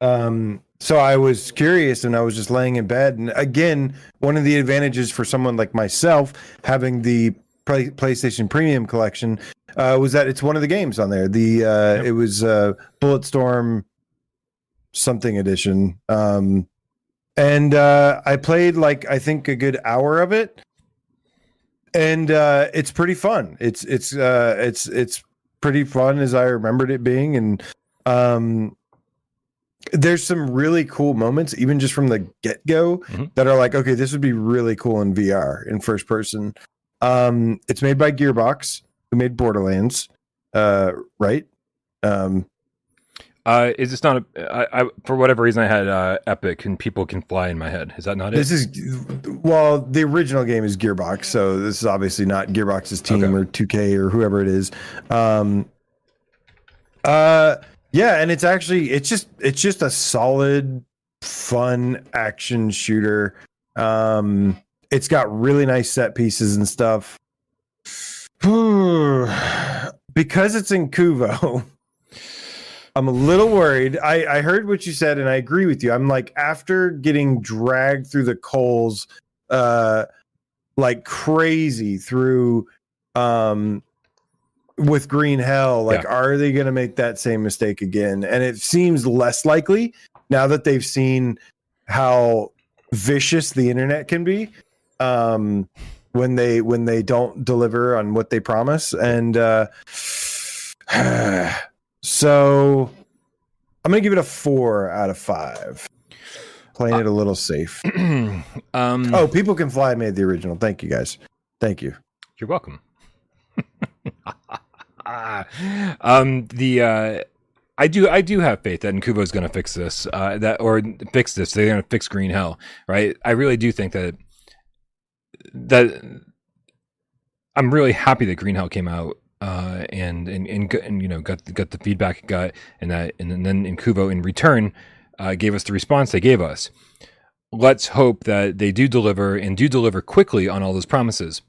Um, so I was curious and I was just laying in bed. And again, one of the advantages for someone like myself having the Play- PlayStation Premium collection uh, was that it's one of the games on there. The uh, Yep. it was uh, Bulletstorm something edition. Um, and uh, I played like I think a good hour of it, and uh, it's pretty fun. It's it's uh, it's it's pretty fun as I remembered it being, and um, there's some really cool moments, even just from the get go, Mhm. that are like, okay, this would be really cool in VR in first person. Um, it's made by Gearbox, who made Borderlands, uh, right? Um, Uh, is this not a? I, I for whatever reason I had uh, Epic and people can fly in my head. Is that not it? This is well, the original game is Gearbox, so this is obviously not Gearbox's team Okay. or 2K or whoever it is. Um, uh, yeah, and it's actually it's just it's just a solid, fun action shooter. Um, it's got really nice set pieces and stuff. because it's Incuvo. I'm a little worried. I, I heard what you said and I agree with you. I'm like, after getting dragged through the coals uh like crazy through um with green hell like Yeah. are they going to make that same mistake again and it seems less likely now that they've seen how vicious the internet can be um when they when they don't deliver on what they promise and uh so i'm gonna give it a four out of five playing it a little safe um, oh people can fly made the original thank you guys thank you You're welcome. um, the uh, I do I do have faith that Incuvo is going to fix this. Uh, that or fix this. They're going to fix Green Hell, right? I really do think that that I'm really happy that Green Hell came out. Uh, and, and and and you know got got the feedback it got and that and then in Incuvo in return uh, gave us the response they gave us. Let's hope that they do deliver and do deliver quickly on all those promises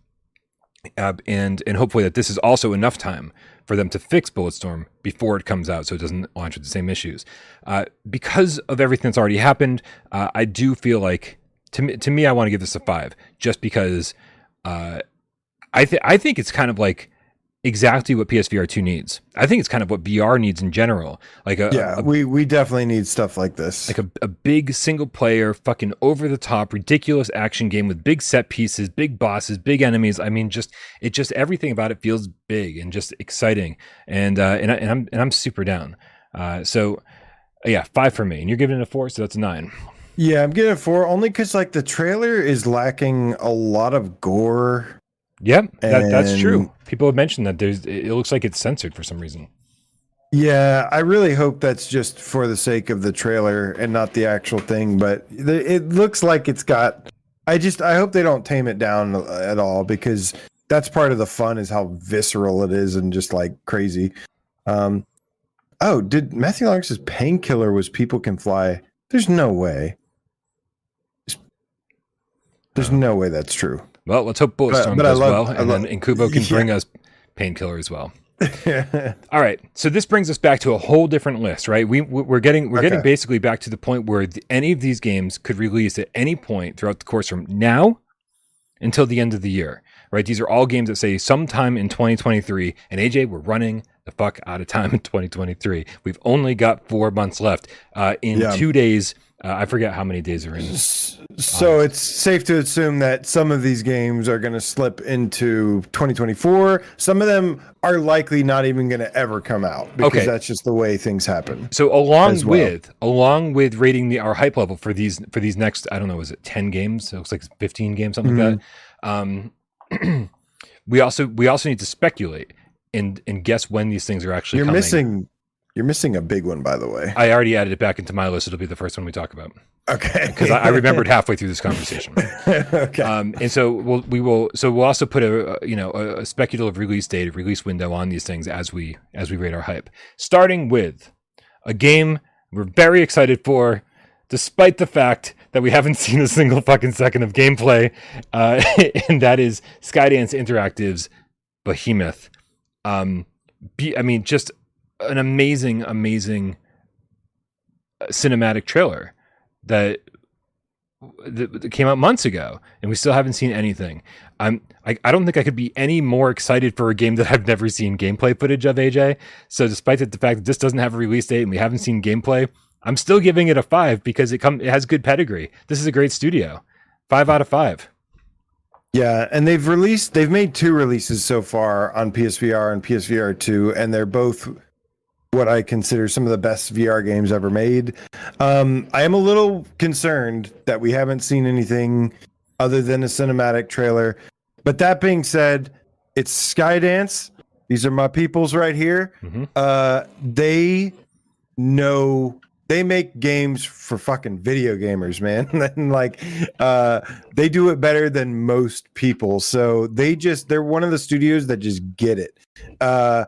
uh, and and hopefully that this is also enough time for them to fix Bulletstorm before it comes out, so it doesn't launch with the same issues. Uh, because of everything that's already happened, uh, I do feel like to me, to me, I want to give this a five, just because uh, I think I think it's kind of like exactly what PSVR two needs. I think it's kind of what VR needs in general, like a, yeah a we we definitely need stuff like this like a, a big single player, fucking over the top, ridiculous action game with big set pieces, big bosses, big enemies. I mean, just it just everything about it feels big and just exciting, and uh, and, I, and I'm and I'm super down. Uh, so yeah, five for me, and you're giving it a four, so that's a nine. Yeah i'm a four only because like the trailer is lacking a lot of gore Yep, that, that's true. People have mentioned that there's it looks like it's censored for some reason. Yeah, I really hope that's just for the sake of the trailer and not the actual thing. But the, it looks like it's got. I just I hope they don't tame it down at all because that's part of the fun is how visceral it is and just like crazy. Um, oh, did Matthew Lawrence's painkiller was people can fly? There's no way. There's no way that's true. Well, let's hope Bulletstorm does love- well, and love- then Incuvo can Yeah. bring us Painkiller as well. All right, so this brings us back to a whole different list, right? We we- we're getting we're getting basically back to the point where the, any of these games could release at any point throughout the course from now until the end of the year, right? These are all games that say sometime in 2023. And AJ, we're running the fuck out of time in 2023. We've only got four months left. Uh, in Yeah. two days, uh, I forget how many days are in. So it's safe to assume that some of these games are going to slip into 2024. Some of them are likely not even going to ever come out because Okay. that's just the way things happen. So along well. with along with rating the our hype level for these for these next I don't know is it ten games? It looks like it's fifteen games something like that. Um, we also we also need to speculate and and guess when these things are actually You're coming. missing you're missing a big one by the way. I already added it back into my list. It'll be the first one we talk about Okay. because I, I remembered halfway through this conversation. okay. Um, and so we'll, we will. So we'll also put a a, you know a, a speculative release date, a release window on these things as we as we rate our hype. Starting with a game we're very excited for, despite the fact that we haven't seen a single fucking second of gameplay, uh, and that is Skydance Interactive's Behemoth. Um, be, I mean, just an amazing, amazing uh, cinematic trailer that that came out months ago, and we still haven't seen anything. I'm I, I don't think I could be any more excited for a game that I've never seen gameplay footage of, AJ. So despite the, the fact that this doesn't have a release date and we haven't seen gameplay, I'm still giving it a five because it come it has good pedigree. This is a great studio. Five out of five. Yeah, and they've released they've made two releases so far on PSVR and PSVR 2 and they're both what I consider some of the best VR games ever made. Um I am a little concerned that we haven't seen anything other than a cinematic trailer. But that being said, it's Skydance. These are my peoples right here. Mhm. Uh they know they make games for fucking video gamers, man. and like uh they do it better than most people. So they just they're one of the studios that just get it. Uh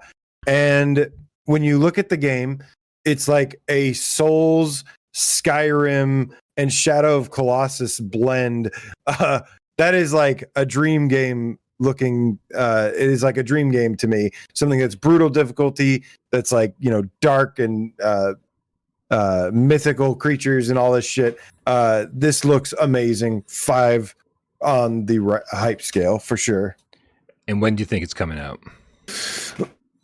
and when you look at the game, it's like a Souls, Skyrim, and Shadow of Colossus blend. Uh that is like a dream game looking uh it is like a dream game to me. Something that's brutal difficulty, that's like, you know, dark and uh uh mythical creatures and all this shit. Uh this looks amazing. Five on the hype scale for sure. And when do you think it's coming out?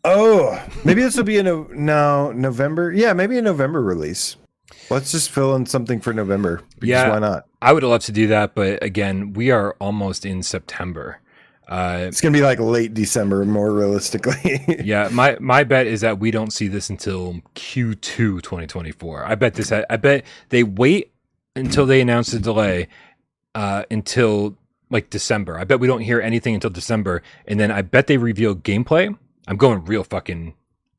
Oh, maybe this will be a no, no November. Yeah, maybe a November release. Let's just fill in something for November. Because Yeah. why not? I would love to do that, but again, we are almost in September. Uh, It's gonna be like late December, more realistically. yeah, my my bet is that we don't see this until Q2 2024. I bet this. I bet they wait until they announce the delay uh, until like December. I bet we don't hear anything until December, and then I bet they reveal gameplay. I'm going real fucking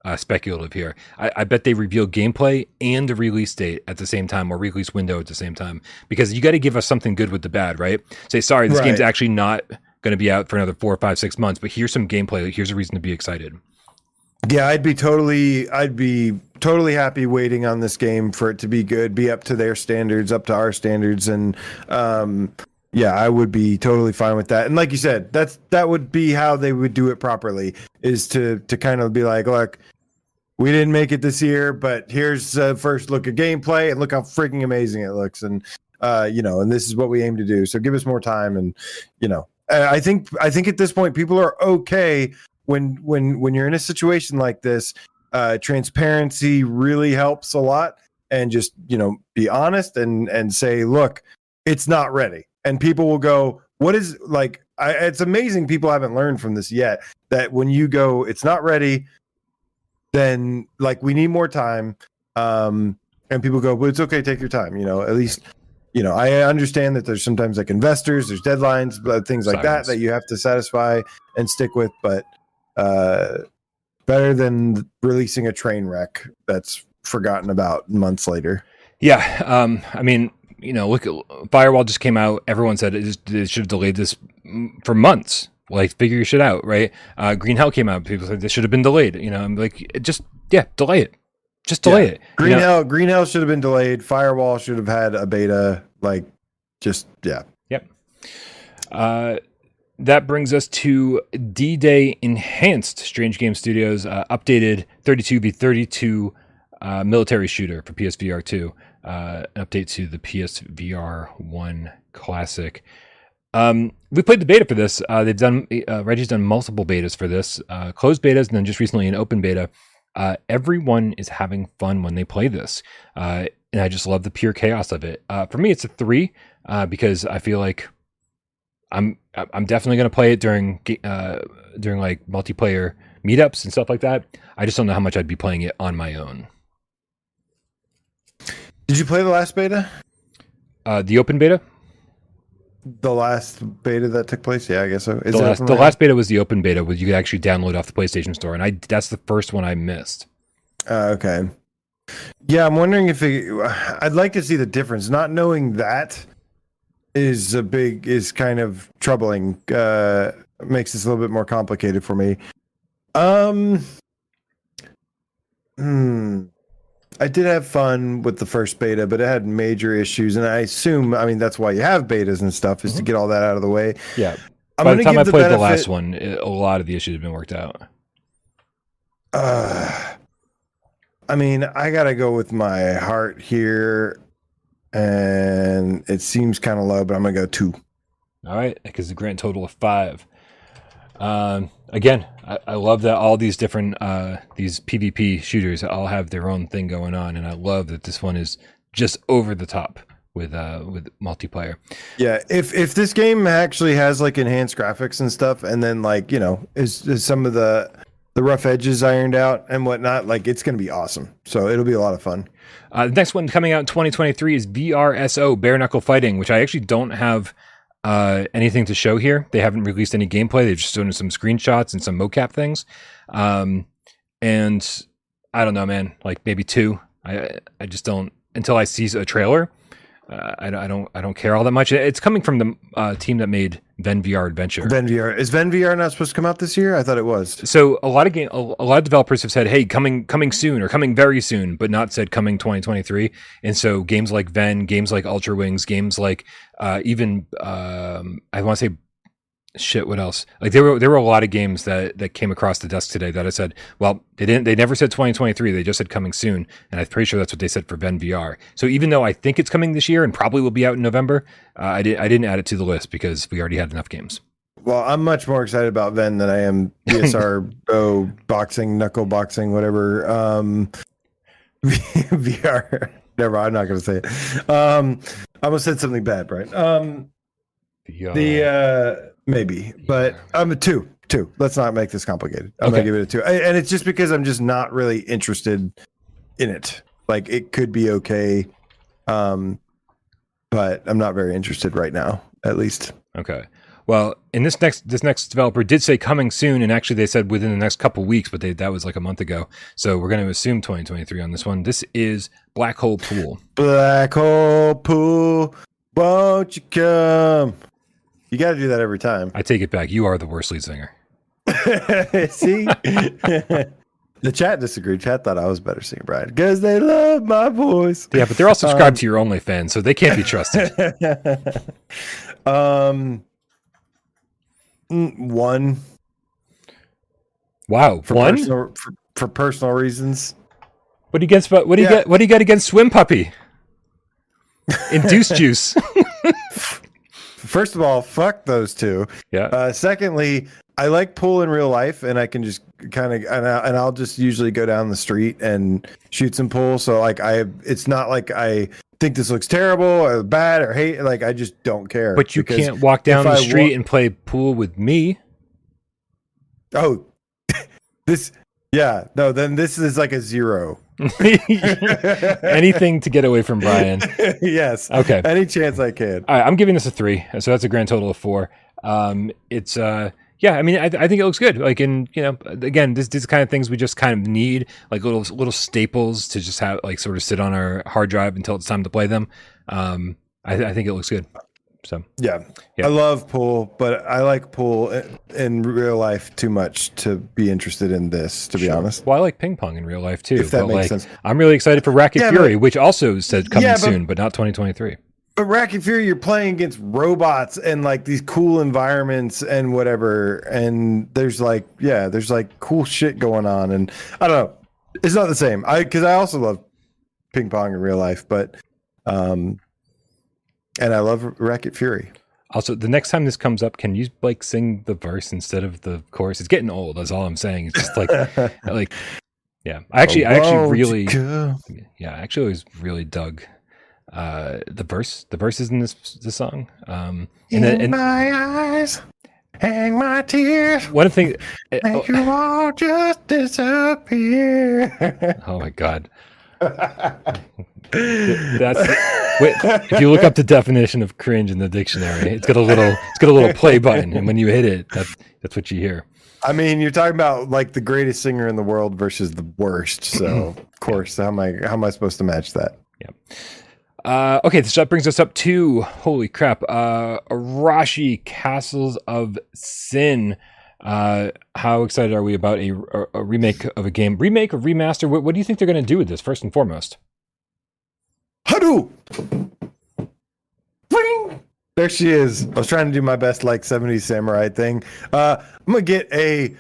uh, speculative here. I, I bet they reveal gameplay and a release date at the same time, or release window at the same time, because you got to give us something good with the bad, right? Say, sorry, this Right. game's actually not going to be out for another four, five, six months, but here's some gameplay. Here's a reason to be excited. Yeah, I'd be totally I'd be totally happy waiting on this game for it to be good, be up to their standards, up to our standards and um yeah, I would be totally fine with that. And like you said, that's that would be how they would do it properly is to to kind of be like, look, we didn't make it this year, but here's a first look at gameplay and look how freaking amazing it looks and uh you know, and this is what we aim to do. So give us more time and you know, I think I think at this point people are okay when when when you're in a situation like this uh transparency really helps a lot and just you know be honest and and say look it's not ready and people will go what is like I, it's amazing people haven't learned from this yet that when you go it's not ready then like we need more time um and people go well it's okay take your time you know at least you know i understand that there's sometimes like investors there's deadlines but things like Silence. that that you have to satisfy and stick with but uh better than releasing a train wreck that's forgotten about months later Yeah, um, I mean, you know, look, at Firewall just came out. Everyone said it, just, it should have delayed this mm, for months. Like, figure your shit out, right? Uh, Green Hell came out. People said this should have been delayed. You know, I'm like, just yeah, delay it. Just delay Yeah. it. you green know? hell green hell should have been delayed firewall should have had a beta like just yeah Yep. Uh, that brings us to D Day Enhanced Strange Game Studios uh, updated 32v32 uh, military shooter for PSVR 2. Uh, an update to the PSVR 1 Classic. Um, we played the beta for this. Uh, they've done uh, Reggie's done multiple betas for this, uh, closed betas, and then just recently an open beta. Uh, everyone is having fun when they play this, uh, and I just love the pure chaos of it. Uh, for me, it's a three because I feel like I'm I'm definitely gonna play it during during like multiplayer meetups and stuff like that. I just don't know how much I'd be playing it on my own. Did you play the last beta Uh, the open beta, the last beta that took place yeah i guess so is the last, the last beta was the open beta, where you could actually download off the PlayStation Store, and I that's the first one I missed. Uh, okay. Yeah, I'm wondering if it, I'd like to see the difference. Not knowing that is a big is kind of troubling. Uh, makes this a little bit more complicated for me. Um. Hmm. I did have fun with the first beta, but it had major issues, and I assume, I mean, that's why you have betas and stuff is to get all that out of the way. Yeah. I'm By the time I give played the last one, it, a lot of the issues have been worked out. Uh, I mean, I gotta go with my heart here, and it seems kind of low, but I'm gonna go two. All right, because the grand total of five. Um, again, I, I love that all these different uh, these PvP shooters all have their own thing going on, and I love that this one is just over the top with uh, with multiplayer. Yeah, if if this game actually has like enhanced graphics and stuff, and then like you know is, is some of the the rough edges ironed out and whatnot, like it's gonna be awesome. So it'll be a lot of fun. Uh, the next one coming out in 2023 is VRSO Bare Knuckle Fighting, which I actually don't have uh, anything to show here. They haven't released any gameplay. They've just shown some screenshots and some mocap things. Um, and I don't know, man. Like maybe two. I I just don't until I see a trailer. Uh, I, don't- I don't I don't care all that much. It's coming from the uh, team that made Ven VR Adventure. Ven VR is Ven VR not supposed to come out this year? I thought it was. So a lot of game, a, a lot of developers have said, "Hey, coming, coming soon, or coming very soon," but not said coming 2023. And so games like Ven, games like Ultra Wings, games like uh, even um, I want to say shit. What else? Like there were there were a lot of games that that came across the desk today that I said, well, they didn't. They never said 2023. They just said coming soon, and I'm pretty sure that's what they said for Ven VR. So even though I think it's coming this year and probably will be out in November, uh, I did I didn't add it to the list because we already had enough games. Well, I'm much more excited about Ven than I am BSR oh, boxing, knuckle boxing, whatever. Um, VR. Never. I'm not going to say it. Um, I almost said something bad, right? Um, The, uh, the uh, maybe, but I'm a two. Two. Let's not make this complicated. I'm Okay. gonna give it a two, A- and it's just because I'm just not really interested in it. Like it could be okay, um, but I'm not very interested right now. At least. Okay. Well, in this next this next developer did say coming soon, and actually they said within the next couple weeks, but they, that was like a month ago. So we're going to assume 2023 on this one. This is Black Hole Pool. Black hole pool, won't you come? You got to do that every time. I take it back. You are the worst lead singer. See, the chat disagreed. Chat thought I was better singer, Brian, because they love my voice. Yeah, but they're all subscribed Um, to your OnlyFans, so they can't be trusted. um, mm, one Wow, for one. personal for, for personal reasons. What do you against? What do you Yeah. get? What do you get against Swim Puppy? Induced juice. First of all, fuck those two. yeah. Uh, secondly, I like pool in real life, and I can just kind of and, I, and I'll just usually go down the street and shoot some pool. So like I, it's not like I think this looks terrible or bad or hate. Like I just don't care. But you can't walk down the I street wa- and play pool with me. Oh, this. Yeah, no. Then this is like a zero. Anything to get away from Brian. yes. Okay. Any chance I can. All right, I'm giving this a three, so that's a grand total of four. Um, it's uh, yeah, I mean, I, I think it looks good. Like, in you know, again, this these kind of things we just kind of need, like little little staples to just have like sort of sit on our hard drive until it's time to play them. Um, I, I think it looks good. So Yeah. Yeah. I love pool, but I like pool in, real life too much to be interested in this. To be honest. well, I like ping pong in real life too. If that but, makes like, sense. I'm really excited for Racket Yeah, but- Fury, which also said coming Yeah, but- soon, but not 2023. But Racket Fury, you're playing against robots and like these cool environments and whatever. And there's like, yeah, there's like cool shit going on. And I don't know. It's not the same. I because I also love ping pong in real life, but um and I love Racket Fury. Also, the next time this comes up, can you like sing the verse instead of the chorus? It's getting old. That's all I'm saying. It's just like, like, yeah. I actually, I actually really, yeah, I actually always really dug uh the verse. The verses in this this song. Um, and, In and my eyes, hang my tears. one thing. Make you all just disappear. Oh my god, that's wait, if you look up the definition of cringe in the dictionary, it's got a little, it's got a little play button, and when you hit it, that's that's what you hear. I mean, you're talking about like the greatest singer in the world versus the worst. So, of course, how am I how am I supposed to match that? Yeah. Uh, okay, so that brings us up to holy crap, uh, Arashi Castles of Sin. Uh, how excited are we about a, a, remake of a game? Remake or remaster? What, what do you think they're going to do with this? First and foremost! Bling! There she is. I was trying to do my best like 70s samurai thing. Uh, I'm gonna get a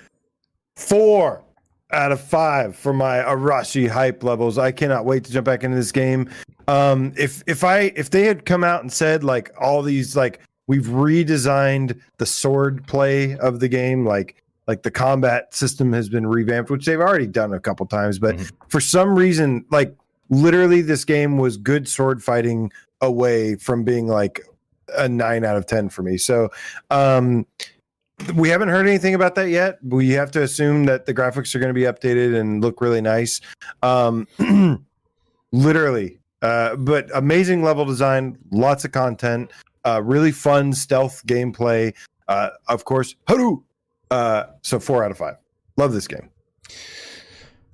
four out of five for my Arashi hype levels. I cannot wait to jump back into this game. Um, if if I if they had come out and said like all these like we've redesigned the sword play of the game, like like the combat system has been revamped, which they've already done a couple times, but Mhm. for some reason, like literally this game was good sword fighting away from being like a nine out of ten for me. So um we haven't heard anything about that yet. We have to assume that the graphics are going to be updated and look really nice. Um literally. Uh but amazing level design, lots of content, uh really fun stealth gameplay. Uh of course, Haru. Uh so 4 out of 5. Love this game.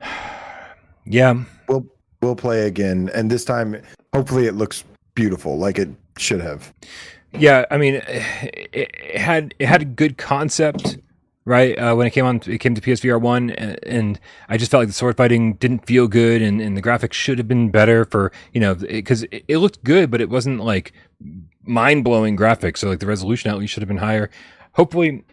yeah, we'll we'll play again and this time hopefully it looks beautiful like it should have yeah. I mean, it, it had it had a good concept, right? Uh, when it came on, it came to PSVR one, and, and I just felt like the sword fighting didn't feel good, and, and the graphics should have been better for you know because it, it looked good, but it wasn't like mind blowing graphics. So like the resolution at least should have been higher. hopefully,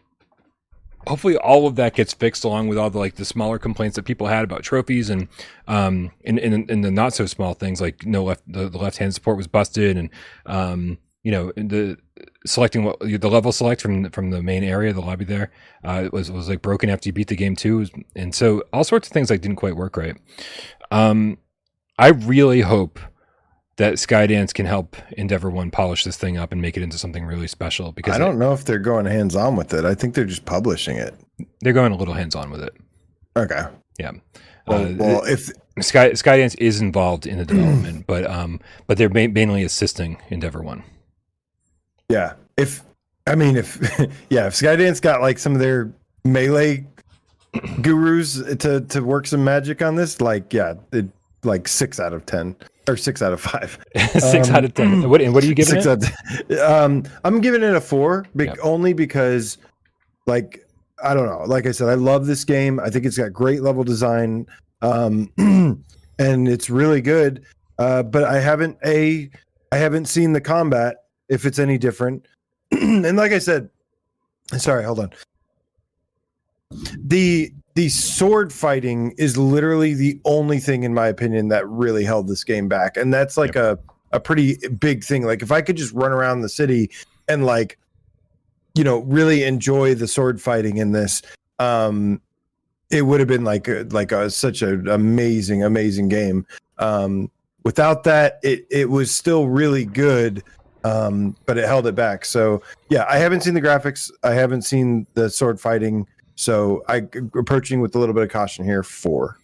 hopefully all of that gets fixed along with all the like the smaller complaints that people had about trophies and um and in, in the not so small things like no left the, the left hand support was busted and um you know the selecting what the level select from from the main area the lobby there uh it was was like broken after you beat the game too and so all sorts of things like didn't quite work right um i really hope that skydance can help endeavor one polish this thing up and make it into something really special because I don't know if they're going hands on with it. I think they're just publishing it. they're going a little hands on with it Okay. yeah Well, uh, well if Sky Skydance is involved in the development, but um, but they're ma- mainly assisting Endeavor One. Yeah, if I mean if yeah, if Skydance got like some of their melee gurus to to work some magic on this, like yeah, it like six out of ten or six out of five. Six Um, out of ten. What and what are you giving six it? out of 10. Um, I'm giving it a four, bec- Yeah. only because, like, I don't know. Like I said, I love this game. I think it's got great level design, um, and it's really good. Uh, but I haven't a, I haven't seen the combat if it's any different. and like I said, sorry, hold on. The the sword fighting is literally the only thing, in my opinion, that really held this game back, and that's like a a pretty big thing. Like if I could just run around the city and like, you know, really enjoy the sword fighting in this, um, it would have been like a, like a, such an amazing, amazing game. Um, without that, it it was still really good, um, but it held it back. So yeah, I haven't seen the graphics. I haven't seen the sword fighting. So I approaching with a little bit of caution here. Four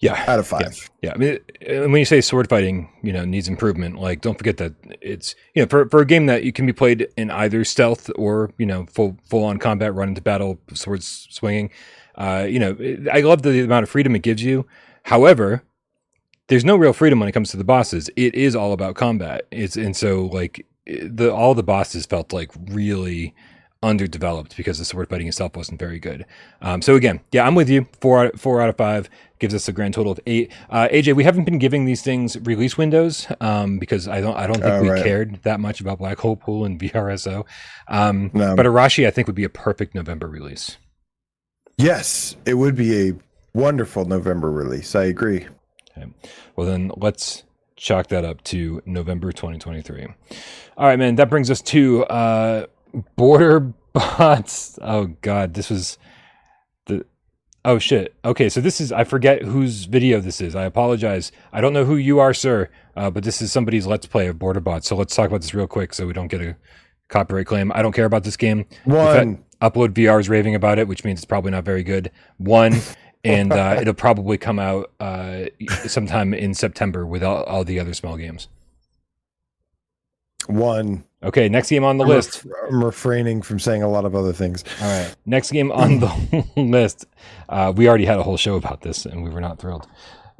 Yeah, out of five. yeah. I mean, when you say sword fighting, you know, needs improvement. Like, don't forget that it's you know for for a game that you can be played in either stealth or you know full full on combat, run into battle, swords swinging. Uh, you know, I love the amount of freedom it gives you. However, there's no real freedom when it comes to the bosses. It is all about combat. It's and so like the all the bosses felt like really underdeveloped because the sword fighting itself wasn't very good. Um, so again, yeah, I'm with you. Four out four out of five gives us a grand total of eight. Uh, AJ, we haven't been giving these things release windows um, because I don't I don't think Oh, we right. cared that much about Black Hole Pool and VRSO. Um, No. But Arashi, I think, would be a perfect November release. Yes, it would be a wonderful November release. I agree. Well, then let's chalk that up to November 2023. All right, man. That brings us to uh, Border Bots. Oh God, this was the. Oh shit. Okay, so this is I forget whose video this is. I apologize. I don't know who you are, sir, uh, but this is somebody's let's play of Border Bots. So let's talk about this real quick, so we don't get a copyright claim. I don't care about this game. One. Upload VR is raving about it, which means it's probably not very good. One, and uh, it'll probably come out uh, sometime in September with all, all the other small games. One. Okay, next game on the I'm list. ref- I'm refraining from saying a lot of other things. All right, next game on the list. Uh, we already had a whole show about this, and we were not thrilled.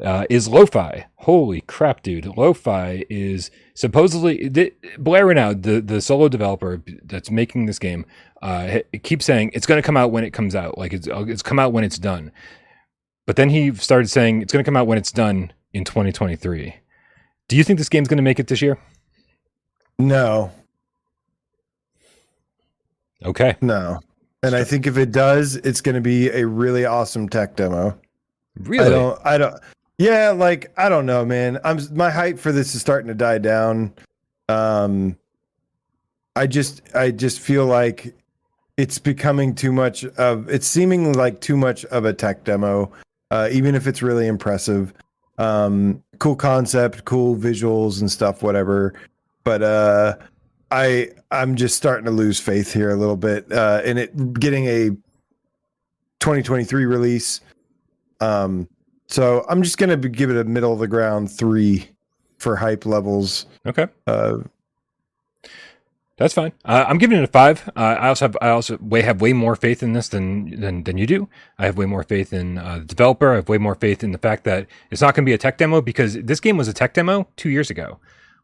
Uh, is Low-Fi? Holy crap, dude! Low-Fi is supposedly the, Blair Renaud, the the solo developer that's making this game, uh, it keeps saying it's going to come out when it comes out. Like it's it's come out when it's done. But then he started saying it's going to come out when it's done in 2023. Do you think this game's going to make it this year? No, Okay, no. And I think if it does, it's going to be a really awesome tech demo. really? I don't. I don't. Yeah, like I don't know, man. I'm my hype for this is starting to die down. Um, I just, I just feel like it's becoming too much of. It's seeming like too much of a tech demo, uh, even if it's really impressive. Um, cool concept, cool visuals and stuff, whatever. But uh, I, I'm just starting to lose faith here a little bit, uh, in it getting a 2023 release. Um, so I'm just gonna give it a middle of the ground three for hype levels. Okay. Uh, That's fine. Uh, I'm giving it a five. Uh, I also have I also way have way more faith in this than than than you do. I have way more faith in uh, the developer. I have way more faith in the fact that it's not going to be a tech demo because this game was a tech demo two years ago.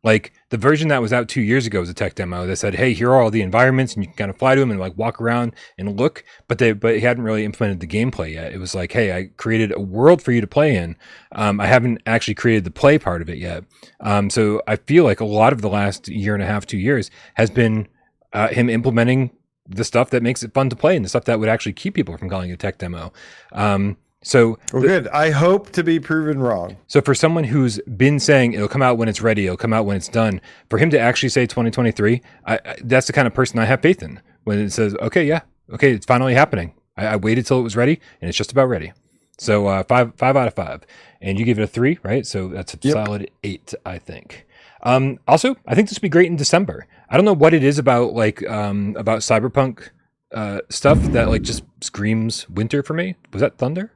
Like the version that was out two years ago was a tech demo that said, "Hey, here are all the environments, and you can kind of fly to them and like walk around and look." But they but it hadn't really implemented the gameplay yet. It was like, "Hey, I created a world for you to play in. Um, I haven't actually created the play part of it yet." Um, so I feel like a lot of the last year and a half, two years has been uh, him implementing the stuff that makes it fun to play and the stuff that would actually keep people from calling it a tech demo. Um, so Well, good. I hope to be proven wrong. so for someone who's been saying it'll come out when it's ready, it'll come out when it's done, for him to actually say 2023, I, I, that's the kind of person I have faith in. When it says, okay, yeah, okay, it's finally happening. I, I waited till it was ready, and it's just about ready. So uh, five five out of five, and you give it a three, right? So that's a Yep. solid eight, I think. Um, also, I think this would be great in December. I don't know what it is about like um, about cyberpunk uh, stuff that like just screams winter for me. Was that thunder?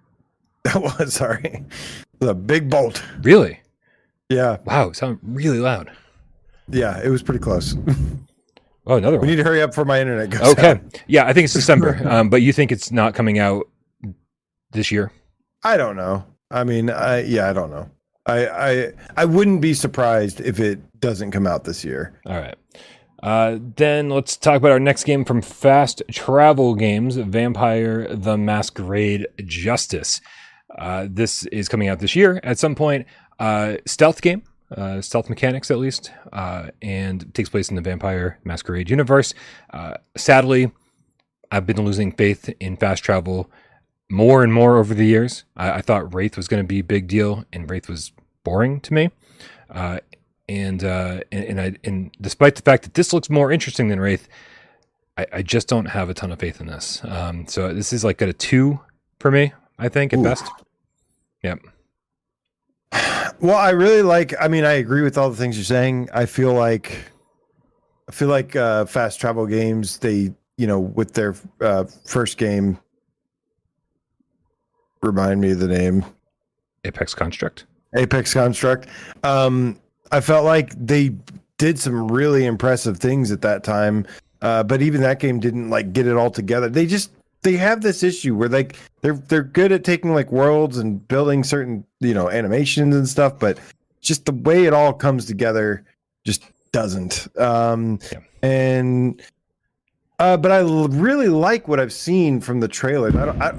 That was sorry. The big bolt. Really? Yeah, Wow, sound really loud. yeah, it was pretty close. Oh, another We one. need to hurry up for my internet goes Okay. out. Yeah, I think it's December. Um, but you think it's not coming out this year? I don't know. I mean, I yeah, I don't know. I I I wouldn't be surprised if it doesn't come out this year. All right. Uh, then let's talk about our next game from Fast Travel Games Vampire the Masquerade Justice. Uh, this is coming out this year at some point. Uh, stealth game, uh, stealth mechanics at least, uh, and takes place in the Vampire Masquerade universe. Uh, sadly, I've been losing faith in fast travel more and more over the years. I, I thought Wraith was going to be a big deal, and Wraith was boring to me. Uh, and uh, and and, I, and despite the fact that this looks more interesting than Wraith, I, I just don't have a ton of faith in this. Um, so this is like at a two for me, I think at Ooh. best. Yep. Well, I really like. I mean, I agree with all the things you're saying. I feel like, I feel like uh, fast travel games. They, you know, with their uh, first game. Remind me of the name. Apex Construct. Apex Construct. Um, I felt like they did some really impressive things at that time, uh, but even that game didn't like get it all together. They just they have this issue where like they're they're good at taking like worlds and building certain you know animations and stuff, but just the way it all comes together just doesn't. Um, Yeah. And uh, but I l- really like what I've seen from the trailer. I don't. I,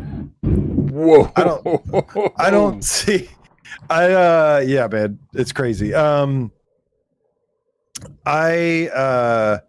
Whoa! I don't- I don't see. I uh yeah, man, it's crazy. Um I uh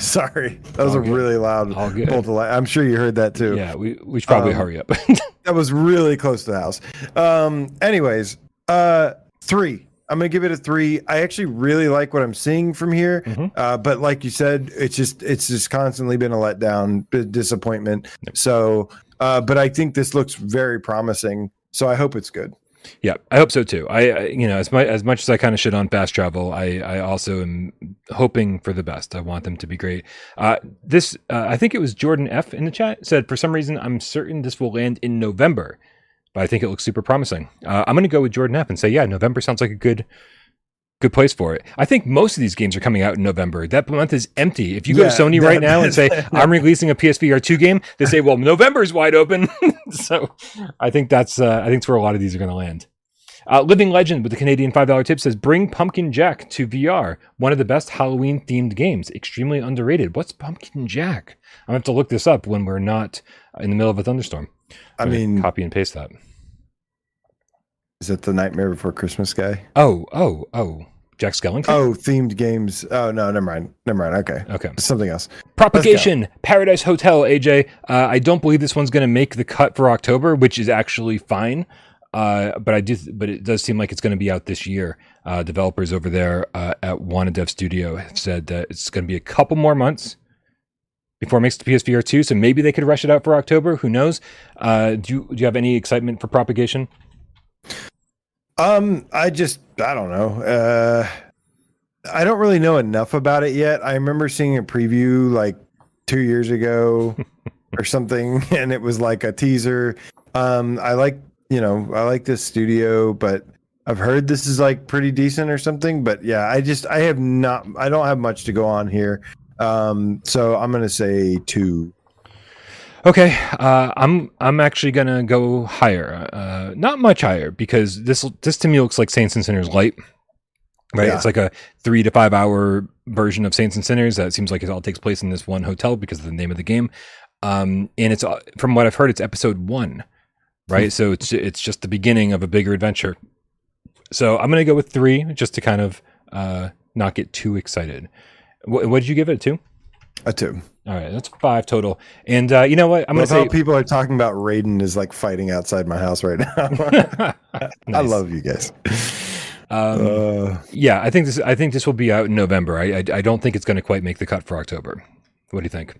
sorry. That was All a good. really loud bolt of light. I'm sure you heard that too. Yeah, we we should probably Um, hurry up. That was really close to the house. Um anyways, uh 3. I'm going to give it a 3. I actually really like what I'm seeing from here. Mhm. Uh but like you said, it's just it's just constantly been a letdown, b- disappointment. So, uh but I think this looks very promising. So I hope it's good. Yeah, I hope so too. I, I you know, as much as much as I kind of shit on fast travel, I I also am hoping for the best. I want them to be great. Uh, this uh, I think it was Jordan F in the chat said for some reason I'm certain this will land in November, but I think it looks super promising. Uh, I'm going to go with Jordan F and say yeah, November sounds like a good good place for it. I think most of these games are coming out in November. That month is empty. If you go Yeah, to Sony that- right now and say I'm releasing a PSVR two game, they say well November's wide open. so I think that's uh, I think that's where a lot of these are going to land. Uh, Living Legend with the Canadian five dollar tip says bring Pumpkin Jack to VR. One of the best Halloween themed games. Extremely underrated. What's Pumpkin Jack? I'm gonna have to look this up when we're not in the middle of a thunderstorm. I mean, copy and paste that. Is it the Nightmare Before Christmas guy? Oh oh oh Jack Skellington. Oh, themed games. Oh no, never mind. Never mind. Okay, okay. something else. Propagation, Paradise Hotel, AJ. Uh, I don't believe this one's going to make the cut for October, which is actually fine. Uh, but I do, but it does seem like it's going to be out this year. Uh, developers over there uh, at Wanadev Studio have said that it's going to be a couple more months before it makes the PSVR two. So maybe they could rush it out for October. Who knows? Uh, do you do you have any excitement for Propagation? Um, I just I don't know. Uh, I don't really know enough about it yet. I remember seeing a preview like two years ago or something, and it was like a teaser. Um, I like you know I like this studio, but I've heard this is like pretty decent or something. But yeah, I just I have not I don't have much to go on here. Um, so I'm gonna say two. Okay, uh, I'm I'm actually gonna go higher, uh, not much higher, because this this to me looks like Saints and Sinners light. Right, Yeah. it's like a three to five hour version of Saints and Sinners. That seems like it all takes place in this one hotel because of the name of the game. Um, and it's uh, from what I've heard, it's episode one, right? so it's it's just the beginning of a bigger adventure. So I'm gonna go with three, just to kind of uh, not get too excited. What, what did you give it to? A two. All right, that's five total. And uh, you know what? I'm Love gonna say people are talking about Raiden is like fighting outside my house right now. I love you guys. Um, Uh, yeah, I think this. I think this will be out in November. I I, I don't think it's going to quite make the cut for October. What do you think?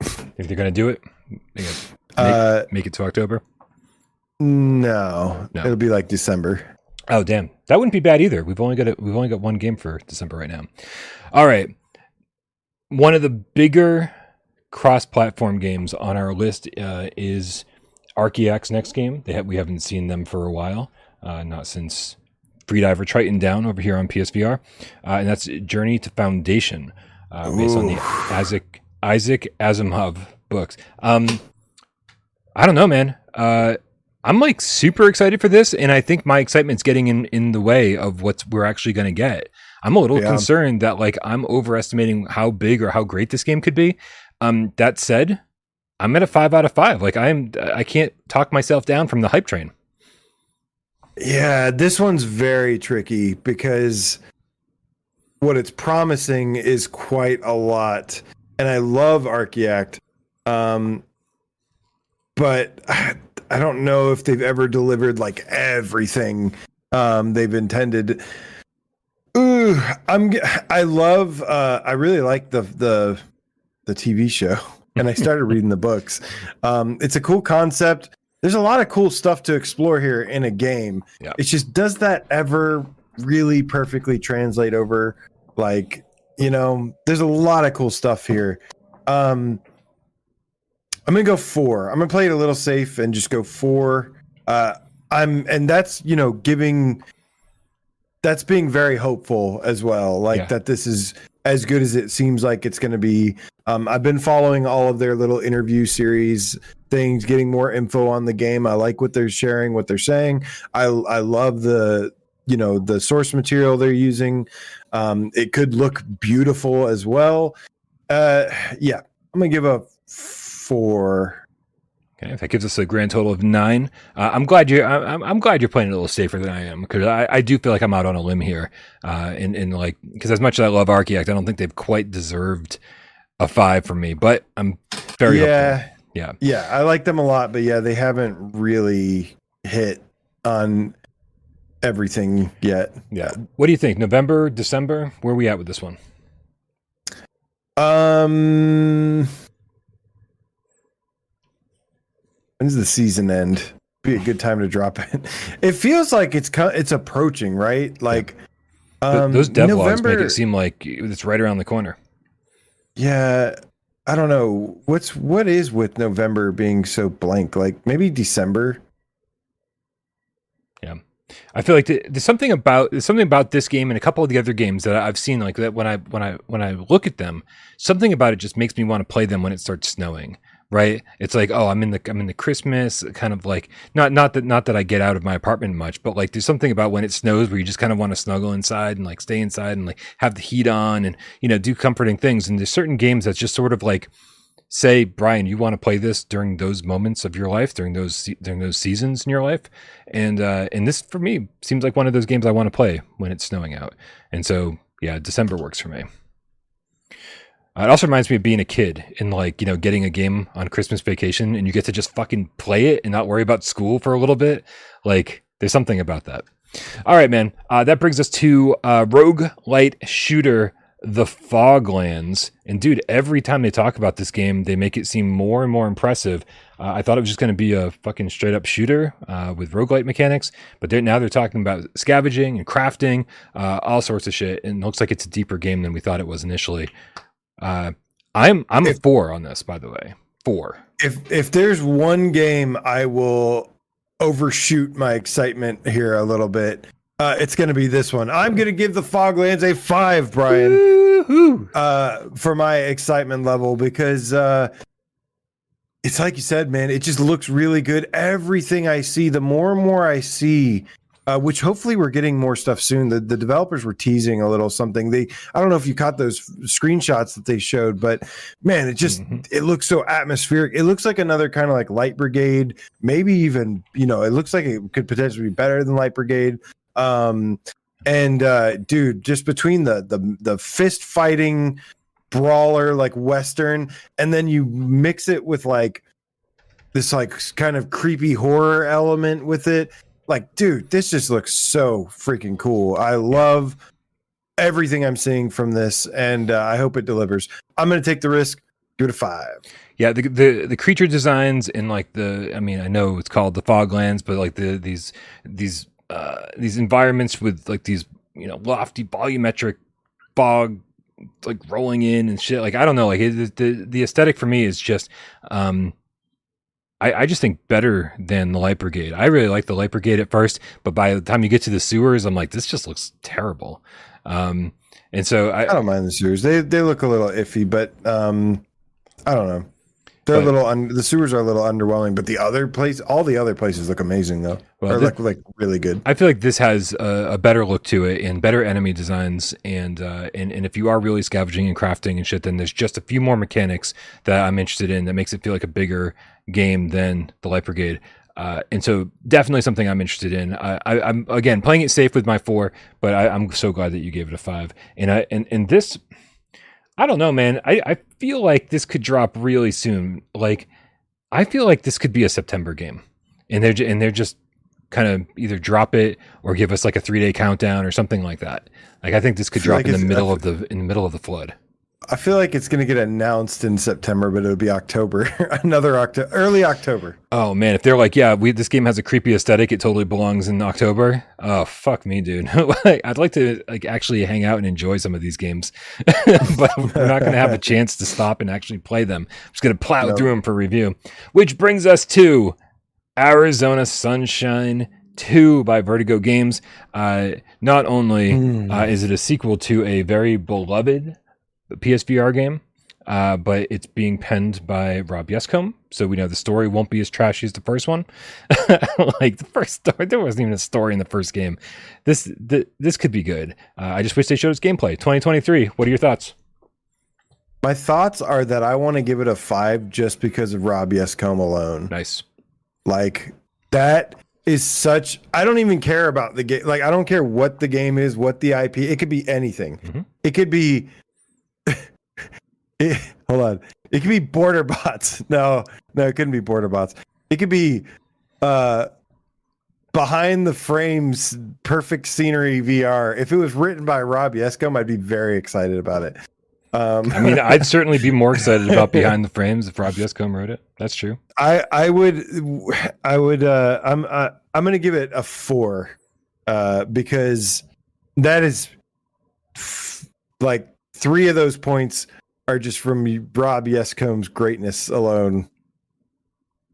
if they're going to do it? It- Make, uh, make it to October? no, No. it'll be like December. Oh damn, that wouldn't be bad either. We've only got a, we've only got one game for December right now. All right, one of the bigger cross-platform games on our list uh, is Archiact next game. They have, we haven't seen them for a while, uh, not since Freediver Triton Down over here on PSVR, uh, and that's Journey to Foundation, uh, based on the Isaac Isaac Asimov books. Um, I don't know, man. Uh, I'm like super excited for this, and I think my excitement's getting in in the way of what we're actually going to get. I'm a little Yeah. concerned that like I'm overestimating how big or how great this game could be. Um, that said, I'm at a five out of five. Like I'm, I can't talk myself down from the hype train. Yeah, this one's very tricky because what it's promising is quite a lot. And I love Archiact. Um but I don't know if they've ever delivered like everything um they've intended. Ooh, I'm I love uh I really like the the the TV show and I started reading the books. Um it's a cool concept. There's a lot of cool stuff to explore here in a game. Yeah. It's just does that ever really perfectly translate over like, you know, there's a lot of cool stuff here. Um I'm going to go 4. I'm going to play it a little safe and just go 4. Uh I'm and that's, you know, giving that's being very hopeful as well like Yeah. that this is as good as it seems like it's going to be. Um, i've been following all of their little interview series things getting more info on the game. I like what they're sharing what they're saying. I i love the you know the source material they're using. Um, it could look beautiful as well. Uh, yeah i'm gonna give a four Okay, that gives us a grand total of nine. Uh, I'm glad you're. I'm, I'm glad you're playing a little safer than I am because I, I do feel like I'm out on a limb here. Uh, and, and like because as much as I love Archiact, I don't think they've quite deserved a five from me. But I'm very yeah hopeful. Yeah. yeah i like them a lot but yeah they haven't really hit on everything yet Yeah. What do you think? November, December? Where are we at with this one? Um, when's the season end? Be a good time to drop it. It feels like it's it's approaching, right? Like, um, Those devlogs make November- it seem like it's right around the corner. Yeah, I don't know what's what is with November being so blank. Like maybe December. Yeah, I feel like th- there's something about there's something about this game and a couple of the other games that I've seen like that when I when I when I look at them, something about it just makes me want to play them when it starts snowing. Right? It's like, oh, I'm in the I'm in the Christmas kind of like not not that not that I get out of my apartment much, but like there's something about when it snows where you just kind of want to snuggle inside and like stay inside and like have the heat on and you know do comforting things. And there's certain games that's just sort of like say brian you want to play this during those moments of your life during those during those seasons in your life and uh and this for me seems like one of those games i want to play when it's snowing out and so yeah december works for me it also reminds me of being a kid and like you know getting a game on christmas vacation and you get to just fucking play it and not worry about school for a little bit like there's something about that all right man uh, that brings us to uh, rogue light shooter the Foglands. And dude, every time they talk about this game, they make it seem more and more impressive. Uh, I thought it was just going to be a fucking straight up shooter uh, with roguelite mechanics, but they're, now they're talking about scavenging and crafting, uh, all sorts of shit. And it looks like it's a deeper game than we thought it was initially. Uh, I'm I'm a four on this, by the way. Four. If if there's one game I will overshoot my excitement here a little bit, uh, it's going to be this one. I'm going to give the Foglands a five, Brian. Uh for my excitement level because uh it's like you said man it just looks really good everything i see the more and more i see uh, which hopefully we're getting more stuff soon. The, the developers were teasing a little something. They i don't know if you caught those screenshots that they showed but man it just Mhm. it looks so atmospheric. It looks like another kind of like light brigade maybe even you know it looks like it could potentially be better than light brigade. Um and uh dude just between the the the fist fighting brawler like western and then you mix it with like this like kind of creepy horror element with it like dude this just looks so freaking cool. I love everything i'm seeing from this and uh, i hope it delivers. I'm gonna take the risk. Give it a five. Yeah, the, the the creature designs in like the I mean I know it's called the Foglands, but like the these these uh these environments with like these you know lofty volumetric fog like rolling in and shit. Like I don't know, like it, the the aesthetic for me is just um I, I just think better than the Light Brigade. I really like the Light Brigade at first, but by the time you get to the sewers, I'm like, this just looks terrible. Um, and so I, i don't mind the sewers they they look a little iffy but um i don't know they're But- a little un- the sewers are a little underwhelming but the other place all the other places look amazing though Well, or thi- look like really good I feel like this has a, a better look to it and better enemy designs. And, uh, and and if you are really scavenging and crafting and shit, then there's just a few more mechanics that I'm interested in that makes it feel like a bigger game than the Light Brigade. Uh, and so definitely something I'm interested in. I, I, I'm again playing it safe with my four, but I, I'm so glad that you gave it a five. And I and and this, I don't know, man. I, I feel like this could drop really soon. Like I feel like this could be a September game, and they're and they're just kind of either drop it or give us like a three day countdown or something like that. Like I think this could drop like in the middle of the in the middle of the flood. I feel like it's going to get announced in September, but it'll be October, another October, early October. Oh man, if they're like, yeah, we this game has a creepy aesthetic, it totally belongs in October. Oh fuck me, dude. Like, I'd like to like actually hang out and enjoy some of these games, but we're not going to have a chance to stop and actually play them. I'm just going to plow No. through them for review. Which brings us to Arizona Sunshine 2 by Vertigo Games. Uh, not only Hmm. uh, is it a sequel to a very beloved PSVR game, uh, but it's being penned by Rob Yescombe, so we know the story won't be as trashy as the first one. like the first story, there wasn't even a story in the first game. This th- this could be good. Uh, I just wish they showed us gameplay. 2023. What are your thoughts? My thoughts are that I want to give it a five just because of Rob Yescombe alone. Nice. Like that is such. I don't even care about the game. Like I don't care what the game is, what the IP. It could be anything. Mhm. It could be. It- hold on. It could be border bots. No, no, it couldn't be border bots. It could be uh behind the frames perfect scenery VR. If it was written by Rob Yescombe, I'd be very excited about it. Um, I mean, I'd certainly be more excited about Behind the Frames if Rob Yescombe wrote it. That's true. I I would I would uh I'm uh, I'm gonna give it a four uh because that is f- like three of those points are just from Rob Yescombe's greatness alone.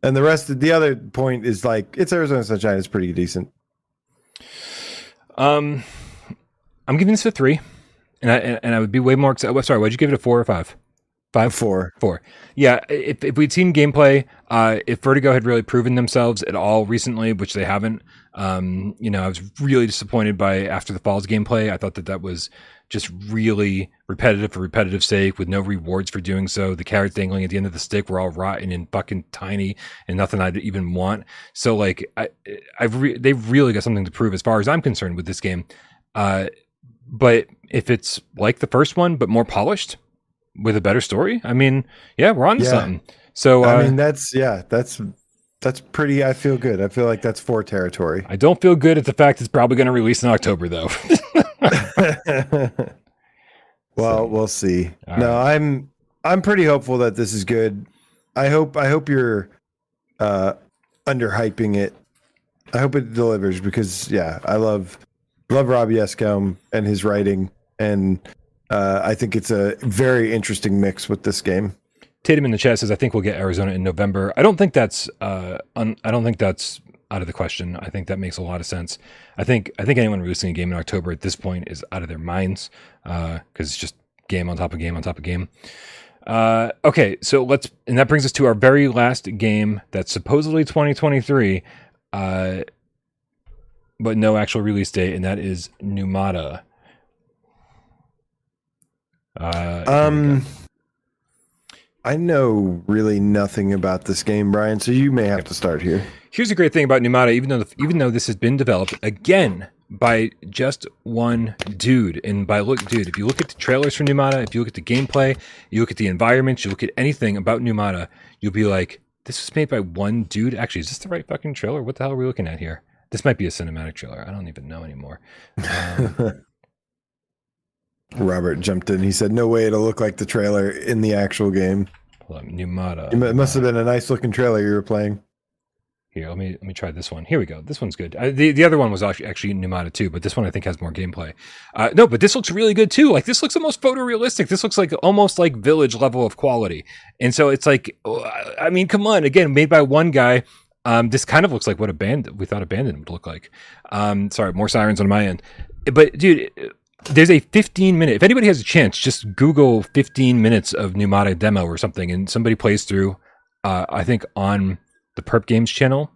And the rest of the other point is like it's Arizona Sunshine is pretty decent. Um, I'm giving this a three, and I and, and I would be way more excited. Sorry, why'd you give it a four or five? Five. Four. Four. Yeah, if, if we'd seen gameplay, uh, if Vertigo had really proven themselves at all recently, which they haven't, um, you know, I was really disappointed by After the Falls gameplay. I thought that that was just really repetitive for repetitive sake with no rewards for doing so. The carrot dangling at the end of the stick were all rotten and fucking tiny and nothing I'd even want. So like, I, I've re- they've really got something to prove as far as I'm concerned with this game. Uh, but if it's like the first one, but more polished, with a better story. I mean, yeah, we're on to Yeah. something. So uh, I mean that's yeah, that's that's pretty I feel good. I feel like that's four territory. I don't feel good at the fact it's probably going to release in October, though. well, So- we'll see. No. I'm I'm pretty hopeful that this is good. I hope I hope you're uh underhyping it. I hope it delivers because yeah, I love love Rob Yescombe and his writing and uh, I think it's a very interesting mix with this game. Tatum in the chat says, "I think we'll get Arizona in November." I don't think that's. Uh, un- I don't think that's out of the question. I think that makes a lot of sense. I think. I think anyone releasing a game in October at this point is out of their minds because it's just game on top of game on top of game. Uh, okay, so let's, and that brings us to our very last game that's supposedly 2023, uh, but no actual release date, and that is Numata. Uh, here we go. Um, I know really nothing about this game, Brian. So you may have to start here. Here's the great thing about Numata, even though even though this has been developed again by just one dude. And by look, dude, if you look at the trailers for Numata, if you look at the gameplay, you look at the environments, you look at anything about Numata, you'll be like, this was made by one dude. Actually, is this the right fucking trailer? What the hell are we looking at here? This might be a cinematic trailer. I don't even know anymore. Um, Robert jumped in. He said, "No way it'll look like the trailer in the actual game." Hold on, Numata. It must have been a nice looking trailer you were playing. Here, let me let me try this one. Here we go. This one's good. Uh, the the other one was actually actually Numata too, but this one I think has more gameplay. Uh, no, but this looks really good too. Like this looks almost photorealistic. This looks like almost like Village level of quality. And so it's like, uh, I mean, come on, again, made by one guy. Um, this kind of looks like what a band we thought Abandon would look like. Um, sorry, more sirens on my end. But dude, there's a 15 minute. If anybody has a chance, just Google 15 minutes of Numata demo or something, and somebody plays through. Uh, I think on the Perp Games channel,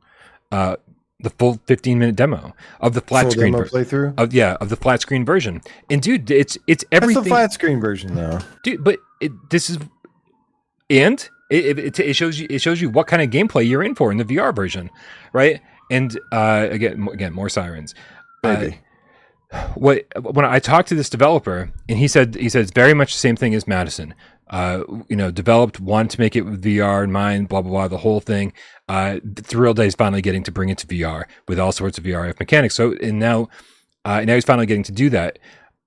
uh, the full 15 minute demo of the flat Full screen ver- playthrough. of yeah of the flat screen version. And dude, it's it's That's everything the flat screen version, though. dude but it, this is and it, it, it shows you it shows you what kind of gameplay you're in for in the vr version right and uh again again more sirens Uh, Maybe. What when i talked to this developer and he said he said it's very much the same thing as madison uh, you know, developed, wanted to make it with VR in mind, blah blah blah, the whole thing. Uh, Thrill Day is finally getting to bring it to VR with all sorts of VRF mechanics. So, and now, uh, now he's finally getting to do that.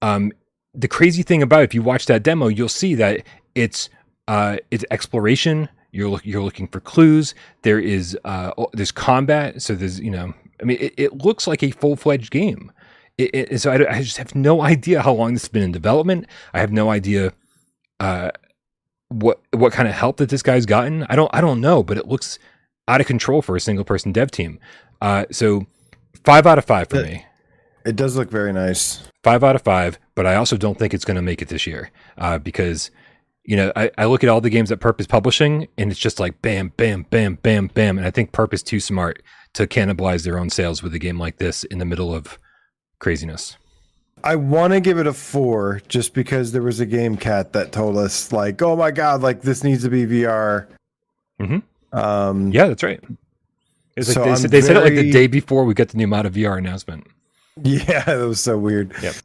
Um, the crazy thing about it, if you watch that demo, you'll see that it's uh, it's exploration. You're you're looking for clues. There is uh, there's combat. So there's you know, I mean, it, it looks like a full fledged game. It, it, so I, I just have no idea how long this has been in development. I have no idea uh, what what kind of help that this guy's gotten. I don't I don't know, but it looks out of control for a single person dev team. Uh, so five out of five for Uh, me. It does look very nice. Five out of five, but I also don't think it's going to make it this year uh, because you know I, I look at all the games that Perp is publishing and it's just like bam, bam, bam, bam, bam, and I think Perp is too smart to cannibalize their own sales with a game like this in the middle of craziness. I want to give it a four just because there was a game cat that told us like, oh my god, like this needs to be VR. Mhm. Um, Yeah, that's right. It's like So they, I'm said, they said it like the day before we got the Numata VR announcement. yeah, that was so weird. Yep.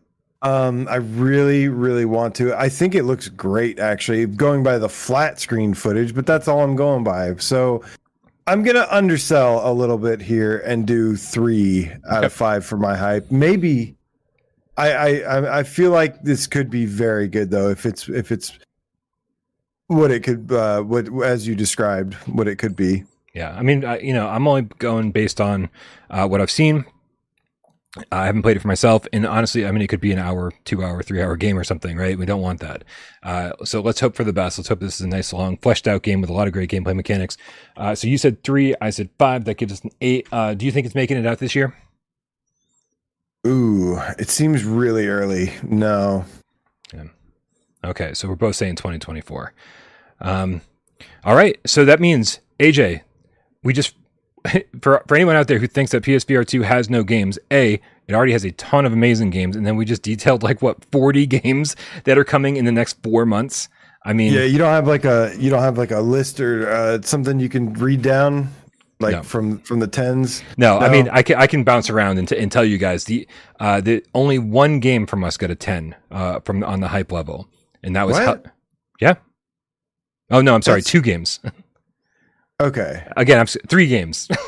Um, I really, really want to. I think it looks great, actually, going by the flat screen footage, but that's all I'm going by. So I'm gonna undersell a little bit here and do three out of five for my hype. Maybe I, I I feel like this could be very good though if it's if it's what it could uh what as you described what it could be. Yeah, I mean, I, you know, I'm only going based on uh, what I've seen. I haven't played it for myself, and honestly, I mean, it could be an hour, two hour, three hour game or something, right? We don't want that. Uh, so let's hope for the best. Let's hope this is a nice, long, fleshed out game with a lot of great gameplay mechanics. Uh, so you said three, I said five. That gives us an eight. Uh, do you think it's making it out this year? Ooh, it seems really early. No. Okay, so we're both saying 2024. Um, all right, so that means AJ, we just for for anyone out there who thinks that PSVR 2 has no games, a it already has a ton of amazing games, and then we just detailed like what 40 games that are coming in the next four months. I mean, Yeah, you don't have like a you don't have like a list or uh, something you can read down like No. from from the tens. no, I mean I can I can bounce around and, t- and tell you guys the uh the only one game from us got a 10 uh from on the hype level, and that was yeah. Oh no, I'm sorry, That's- two games. Okay. Again, I'm three games.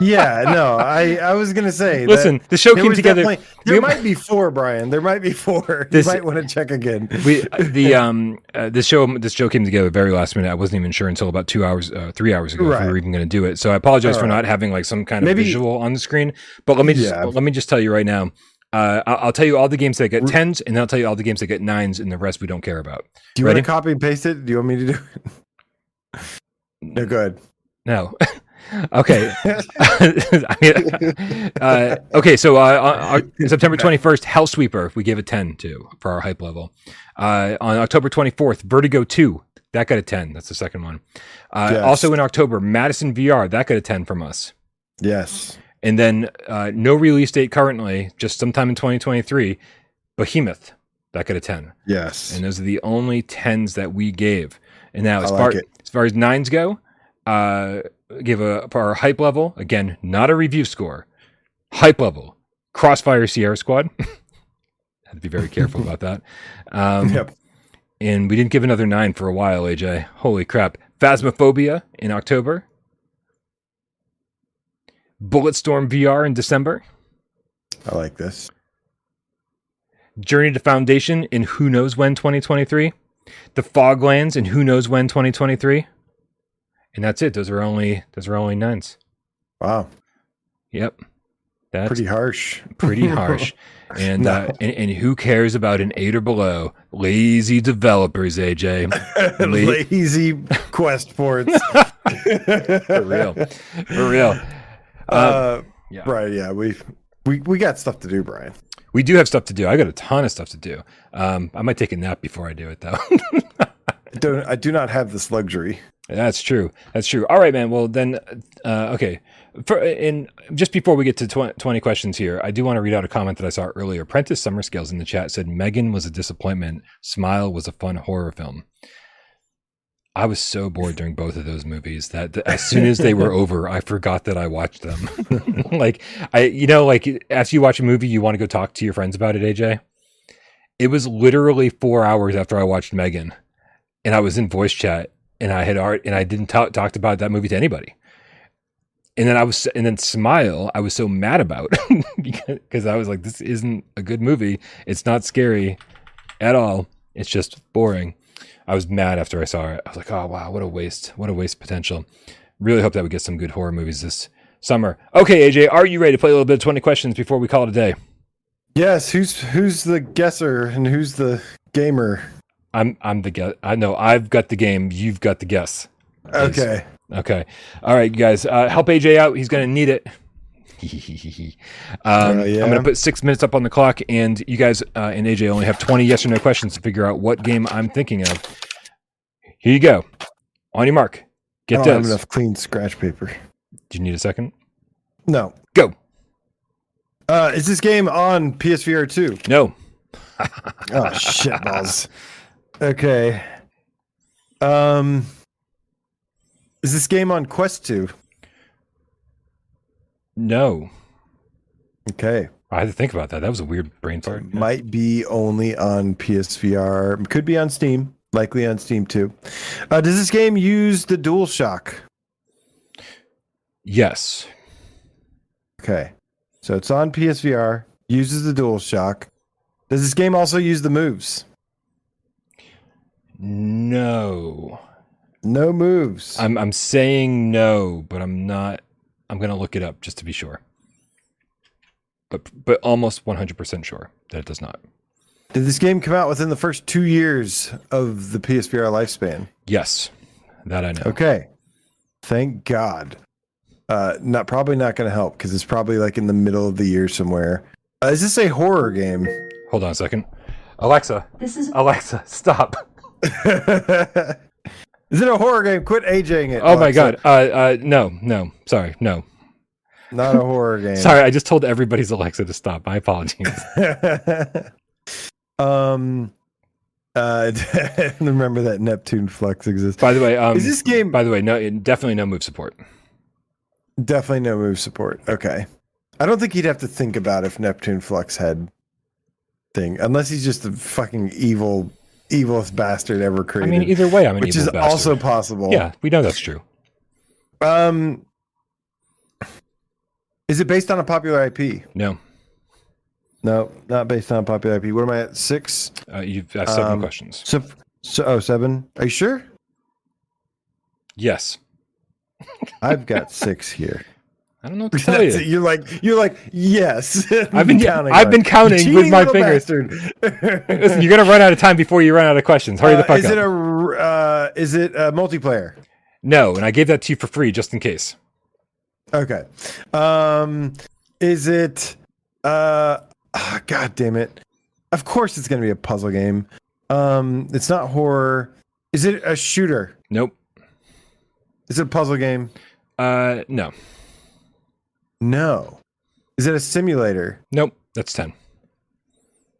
Yeah, no, I I was gonna say. Listen, the show came together. There we- might be four, Brian. There might be four. This- you might want to check again. we the um uh, this show this show came together very last minute. I wasn't even sure until about two hours, uh, three hours ago if we were even going to do it. So I apologize for All right. not having like some kind of Maybe- visual on the screen. But let me just Yeah. let me just tell you right now. Uh, I'll, I'll tell you all the games that get tens, and then I'll tell you all the games that get nines, and the rest we don't care about. Do you Ready? want to copy and paste it? Do you want me to do it? No, good. No. okay. Uh, okay. So uh, on, on September 21st, Hellsweeper, we gave a 10 to for our hype level. Uh, on October 24th, Vertigo 2, that got a 10. That's the second one. Uh, Yes. Also in October, Madison VR, that got a 10 from us. Yes. And then uh, no release date currently, just sometime in 2023, Behemoth, that got a 10. Yes. And those are the only tens that we gave. And now, as I far as far as nines go, uh, give a for our hype level again, not a review score, hype level Crossfire Sierra Squad. Had to be very careful about that. Um, Yep. And we didn't give another nine for a while, AJ. Holy crap. Phasmophobia in October. Bulletstorm VR in December. I like this. Journey to Foundation in who knows when 2023. The Foglands in who knows when 2023. And that's it. Those are only those are only nines. Wow. Yep. That's Pretty harsh. pretty harsh. And, uh, and and who cares about an eight or below? Lazy developers, AJ. La- Lazy quest ports. For real. For real. Uh, yeah. Right. Yeah. We we we got stuff to do, Brian. We do have stuff to do. I got a ton of stuff to do. Um, I might take a nap before I do it though. I do not have this luxury. That's true. That's true. All right, man. Well, then, uh, okay. For in just before we get to tw- twenty questions here, I do want to read out a comment that I saw earlier. Prentice Summer Scales in the chat said Megan was a disappointment. Smile was a fun horror film. I was so bored during both of those movies that th- as soon as they were over, I forgot that I watched them. like I, you know, like after you watch a movie, you want to go talk to your friends about it. AJ, it was literally four hours after I watched Megan, and I was in voice chat, and I had art, and I didn't talk talked about that movie to anybody. And then I was, and then Smile, I was so mad about because I was like, this isn't a good movie. It's not scary at all. It's just boring. I was mad after I saw it. I was like, oh wow, what a waste! What a waste potential. Really hope that we get some good horror movies this summer. Okay, AJ, are you ready to play a little bit of twenty questions before we call it a day? Yes. Who's who's the guesser and who's the gamer? I'm I'm the guess. I know I've got the game. You've got the guess. Please. Okay. Okay. All right, you guys. Uh, help AJ out. He's going to need it. um, Uh, yeah. I'm going to put six minutes up on the clock, and you guys uh, and AJ only have 20 yes or no questions to figure out what game I'm thinking of. Here you go. On your mark. I Get don't have this. enough clean scratch paper. Do you need a second? No. Go. Uh, is this game on PSVR two? No. Oh shit balls. Okay. Um, is this game on Quest two? No. Okay. I had to think about that. That was a weird brain fart. Might be only on PSVR. Could be on Steam. Likely on Steam too. Uh, does this game use the DualShock? Yes. Okay. So it's on PSVR. Uses the DualShock. Does this game also use the moves? No. No moves. I'm I'm saying no, but I'm not. I'm gonna look it up just to be sure. But but almost 100% sure that it does not. Did this game come out within the first two years of the PSVR lifespan? Yes, that I know. Okay. Thank God. Uh, not probably not going to help because it's probably like in the middle of the year somewhere. Uh, is this a horror game? Hold on a second. Alexa, This is Alexa, stop. Is it a horror game? Quit AJing it. Oh my god. Uh, uh, no, no. Sorry, no. Not a horror game. Sorry, I just told everybody's Alexa to stop. My apologies. um. Uh, remember that Neptune Flux exists. By the way, um, Is this game by the way, no, definitely no move support. definitely no move support? Okay. I don't think he'd have to think about if Neptune Flux had thing, unless he's just a fucking evil, evilest bastard ever created. I mean, either way, I'm an which is bastard. also possible. yeah, we know that's true. Um. Is it based on a popular IP? No, No, not based on a popular IP. What am I at? Six. uh, you've asked seven Um, questions. So, so oh, seven. Are you sure? Yes, I've got six here. I don't know what to tell you. it. You're like you're like yes. I've been- counting. I've been counting with my fingers. Listen, you're gonna run out of time before you run out of questions. Hurry the Uh, fuck is up. it a uh, is it a multiplayer? no, and I gave that to you for free just in case. Okay. Um, is it? Uh, ah, God damn it! Of course, it's gonna be a puzzle game. Um, it's not horror. Is it a shooter? Nope. Is it a puzzle game? Uh, no. No. Is it a simulator? Nope. That's ten.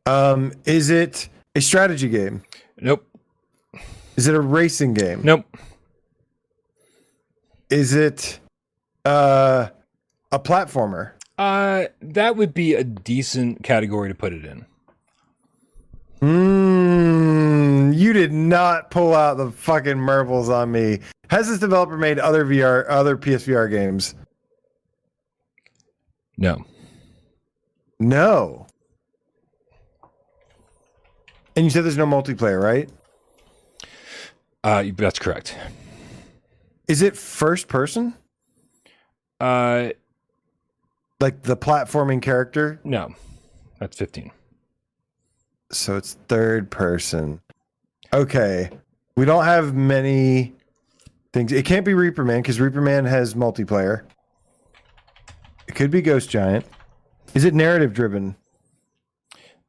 Um, is it a strategy game? Nope. Is it a racing game? Nope. Is it uh, a platformer? Uh, that would be a decent category to put it in. Mm, you did not pull out the fucking marbles on me. Has this developer made other VR, other PSVR games? No. No. And you said there's no multiplayer, right? Uh, that's correct. Is it first person? Uh, Like the platforming character? no. That's 15. So it's third person. Okay. We don't have many things. It can't be Reaper Man because Reaper Man has multiplayer. It could be Ghost Giant. Is it narrative driven?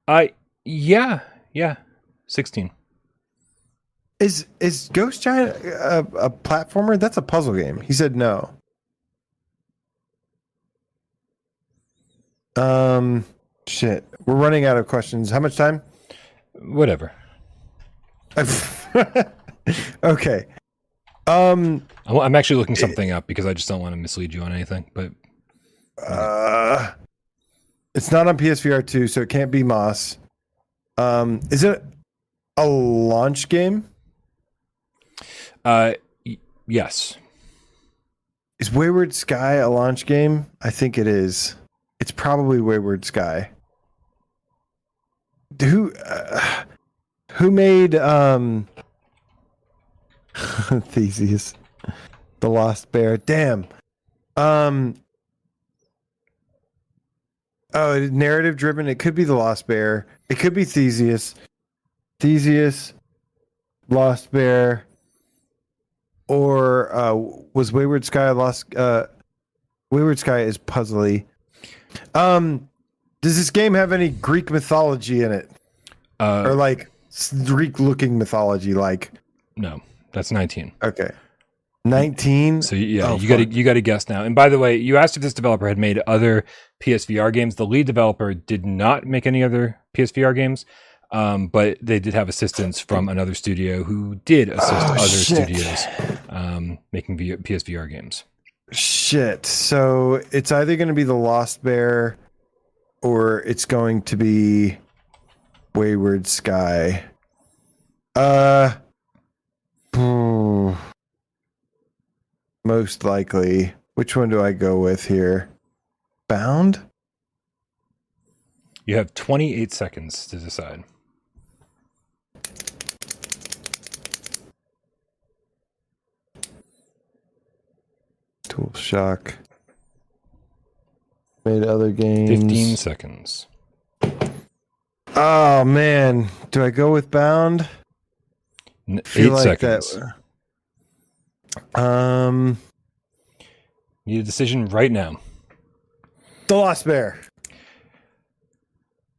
Uh, yeah. Yeah. 16. Is is Ghost Giant a, a platformer? That's a puzzle game. He said no. Um, shit. We're running out of questions. How much time? Whatever. okay. Um. I'm I'm actually looking something up because I just don't want to mislead you on anything. But Uh, it's not on PSVR two, so it can't be Moss. Um, is it a launch game? uh, y- yes. Is Wayward Sky a launch game? I think it is. It's probably Wayward Sky. Who uh, who made um Theseus, the Lost Bear? Damn. Um. Oh, narrative driven. It could be the Lost Bear. It could be Theseus. Theseus, Lost Bear or uh, was Wayward Sky lost? Uh, Wayward Sky is puzzly. Um, does this game have any Greek mythology in it, or Uh, like Greek-looking mythology? Like, no. That's 19. okay, nineteen. So yeah, Oh, you got to you got to guess now. And by the way, you asked if this developer had made other PSVR games. The lead developer did not make any other PSVR games, um, but they did have assistance from another studio who did assist Oh, other shit. studios um, making v- PSVR games. Shit. So it's either going to be the Lost Bear, or it's going to be Wayward Sky. Uh. Most likely. Which one do I go with here? Bound? You have 28 seconds to decide. Tool Shock. Made other games. 15 seconds. Oh man, do I go with Bound? N- Eight like seconds. that. Um, Need a decision right now. the Lost Bear.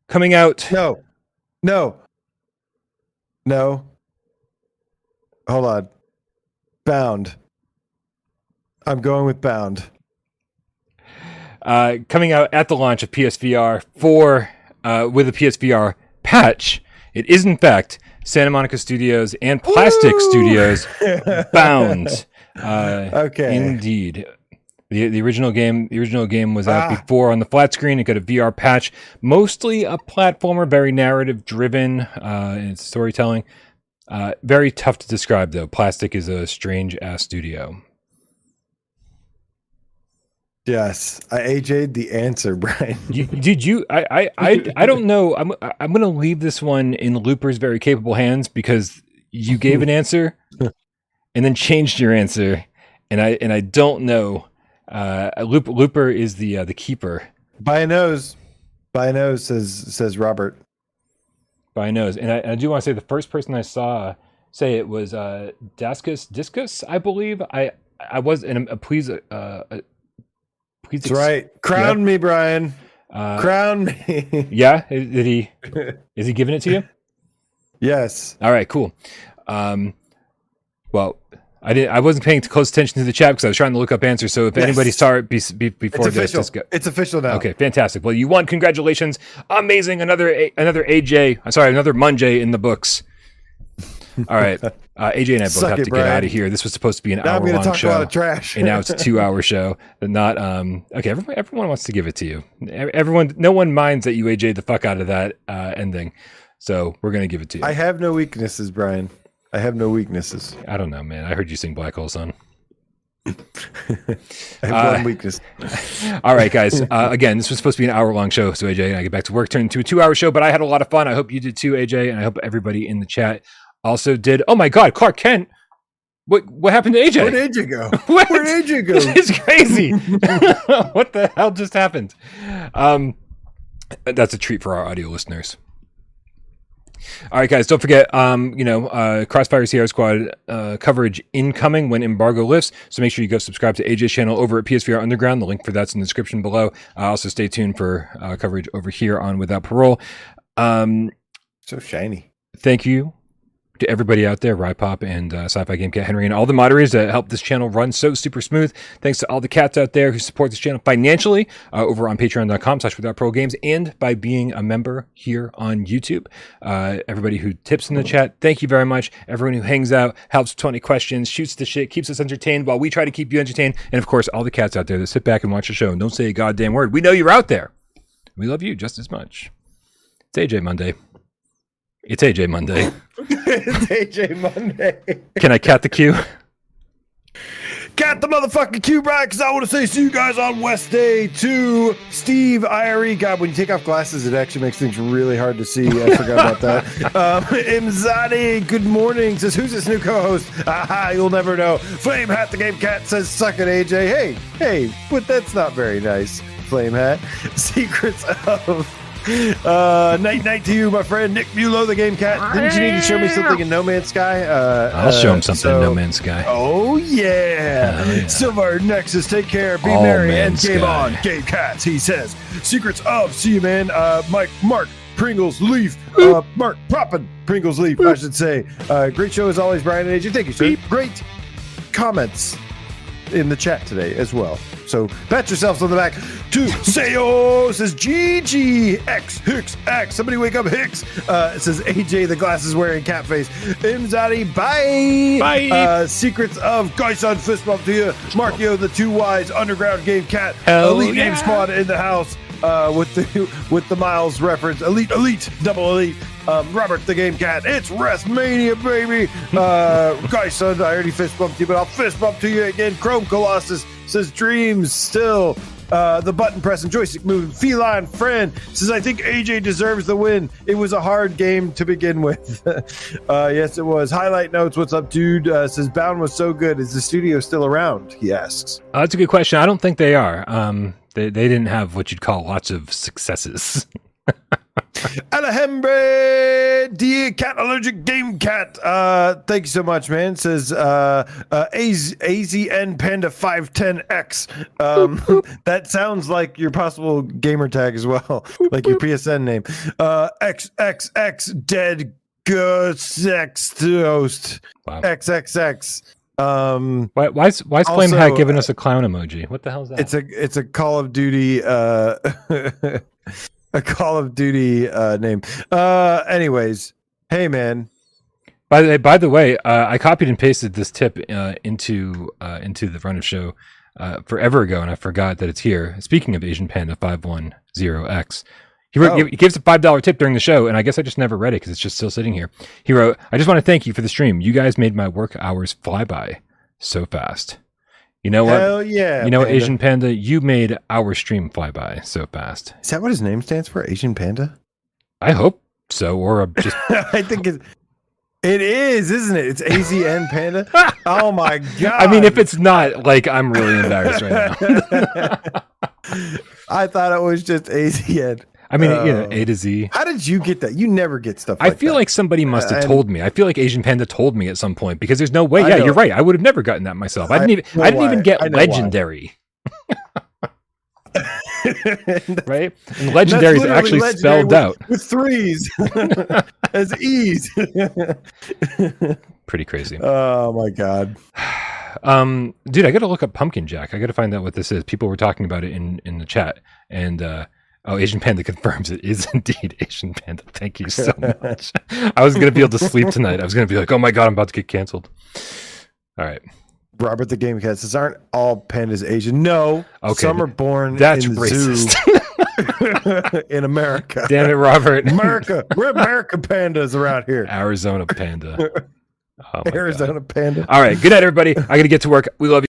Coming out. No, no, no. Hold on. Bound. I'm going with Bound. uh, coming out at the launch of PSVR 4 uh, with a PSVR patch. It is in fact Santa Monica Studios and Plastic Woo! Studios bound. Uh, Okay. Indeed. The, the original game the original game was out Ah. before on the flat screen. It got a VR patch, mostly a platformer, very narrative driven uh, in its storytelling. Uh, very tough to describe though. Plastic is a strange ass studio. Yes, I AJ'd the answer, Brian. You, did you? I, I, I, I don't know. I'm, I'm going to leave this one in Looper's very capable hands because you gave an answer and then changed your answer, and I, and I don't know. Uh, Loop, Looper is the uh, the keeper By a nose. By a nose says says Robert. by a nose, and I, I do want to say the first person I saw say it was uh, Dascus Discus, I believe. I, I was, and uh, please, uh, please, That's right. Crown me, Brian. Uh, Crown me. yeah, did he? Is he giving it to you? yes. All right, cool. Um, well, I didn't. I wasn't paying close attention to the chat because I was trying to look up answers. So if Yes. anybody saw it be, be, It's before this, official. go. It's official now. Okay, fantastic. Well, you won. Congratulations. Amazing. Another another AJ. I'm sorry, another Munjay in the books. All right. Uh, AJ and I both Suck have it, to Brian. get out of here. This was supposed to be an Now hour long talk a lot show. and now it's a two hour show. But not um okay, everyone everyone wants to give it to you. Everyone no one minds that you AJ the fuck out of that uh ending. So we're gonna give it to you. I I, have no weaknesses, Brian. I have no weaknesses. I don't know, man. I heard you sing Black Hole Sun. I have Uh, one weakness. All right, guys. Uh, again, this was supposed to be an hour long show, so AJ and I get back to work, turned into a two hour show. But I had a lot of fun. I hope you did too, AJ, and I hope everybody in the chat also did. Oh my God, Clark Kent. What what happened to AJ? Where did you go? Where did you go? This is crazy. what the hell just happened? Um, that's a treat for our audio listeners. All right, guys, don't forget, um, you know, uh, Crossfire Sierra Squad uh, coverage incoming when embargo lifts. So make sure you go subscribe to AJ's channel over at PSVR Underground. The link for that's in the description below. Uh, also, stay tuned for uh, coverage over here on Without Parole. Um, So shiny. thank you to everybody out there, Rypop and uh, Sci-Fi Game Cat Henry, and all the moderators that help this channel run so super smooth. Thanks to all the cats out there who support this channel financially uh, over on patreon.com slash without pro games and by being a member here on YouTube. Uh, everybody who tips in the chat, thank you very much. Everyone who hangs out, helps with 20 questions, shoots the shit, keeps us entertained while we try to keep you entertained. And of course, all the cats out there that sit back and watch the show and don't say a goddamn word. We know you're out there. We love you just as much. It's AJ Monday. It's AJ Monday. it's AJ Monday. Can I cat the queue? Got the motherfucking cue, Brian, because I want to say see you guys on West Day 2. Steve, IRE. God, when you take off glasses, it actually makes things really hard to see. I forgot about that. Um, Imzadi, good morning. Says, who's this new co host? Aha, you'll never know. Flame Hat, the game cat, says, suck it, AJ. Hey, hey, but that's not very nice, Flame Hat. Secrets of. Uh, night night to you, my friend Nick Mulo, the game cat. Didn't you need to show me something in No Man's Sky? Uh, I'll show uh, him something so- in No Man's Sky. Oh yeah. Hell yeah. Silver Nexus, take care, be All merry, and game sky. on. Game Cats, he says. Secrets of see you man. Uh Mike Mark Pringles Leaf. Uh Mark Proppin Pringles Leaf, I should say. Uh great show as always, Brian and AJ. Thank you, sir. Great comments in the chat today as well. So pat yourselves on the back. To Sayo says GGX Hicks X. Somebody wake up Hicks. Uh, says AJ the glasses wearing cat face. Imzadi bye. Bye. Uh, Secrets of Gaisan fist bump to you. Markio the two wise underground game cat. Hell Elite yeah. name squad in the house. Uh, with the with the Miles reference, elite, elite, double elite. Um, Robert the game cat. It's WrestleMania, baby. Uh, guys, son, I already fist bumped you, but I'll fist bump to you again. Chrome Colossus says dreams still. Uh, the button pressing, joystick moving, feline friend says, I think AJ deserves the win. It was a hard game to begin with. uh, yes, it was. Highlight notes, what's up, dude? Uh, says, Bound was so good. Is the studio still around? He asks. Uh, that's a good question. I don't think they are. Um, they, they didn't have what you'd call lots of successes. Alejandro, dear cat allergic game cat. Uh, thank you so much, man. Says uh, uh, AZ, AZN Panda 510X. Um, that sounds like your possible gamer tag as well, like your PSN name. Uh, XXX Dead Ghost Host. Wow. XXX. Um, Why, why is, why is Flame Hat giving us a clown emoji? What the hell is that? it's a it's a Call of Duty uh a Call of Duty uh name. Uh anyways, hey man. By the by the way, uh, I copied and pasted this tip uh, into uh, into the run of show uh, forever ago, and I forgot that it's here. Speaking of Asian Panda five one zero X, he wrote Oh. he gives a five dollar tip during the show, and I guess I just never read it because it's just still sitting here. He wrote, "I just want to thank you for the stream. You guys made my work hours fly by so fast. You know what? Hell yeah. you know what, Panda. Asian Panda, you made our stream fly by so fast. Is that what his name stands for? Asian Panda? I hope so, or uh, just I think it it is, isn't it? It's AZN Panda. oh my god. I mean, if it's not, like, I'm really embarrassed right now. I thought it was just AZN. I mean, you know. A to Z. How did you get that? You never get stuff I feel that. like somebody must have and- told me. I feel like Asian Panda told me at some point because there's no way. I Yeah, know. you're right. I would have never gotten that myself. I I didn't even. know I didn't why. even get I legendary. Right, and legendary is actually literally spelled legendary out. with, with threes as ease. Pretty crazy. oh my god. Um, dude, I got to look up Pumpkin Jack. I got to find out what this is. People were talking about it in in the chat, and uh, Oh, Asian Panda confirms it is indeed Asian Panda. Thank you so much. I was going to be able to sleep tonight. I was going to be like, oh my God, I'm about to get canceled. All right. Robert the Game Cat says, "Aren't all pandas Asian?" No. Okay, Some are born That's in racist. zoo in America. Damn it, Robert. America. We're America pandas around here. Arizona Panda. Oh my God. Arizona panda. All right. Good night, everybody. I got to get to work. We love you.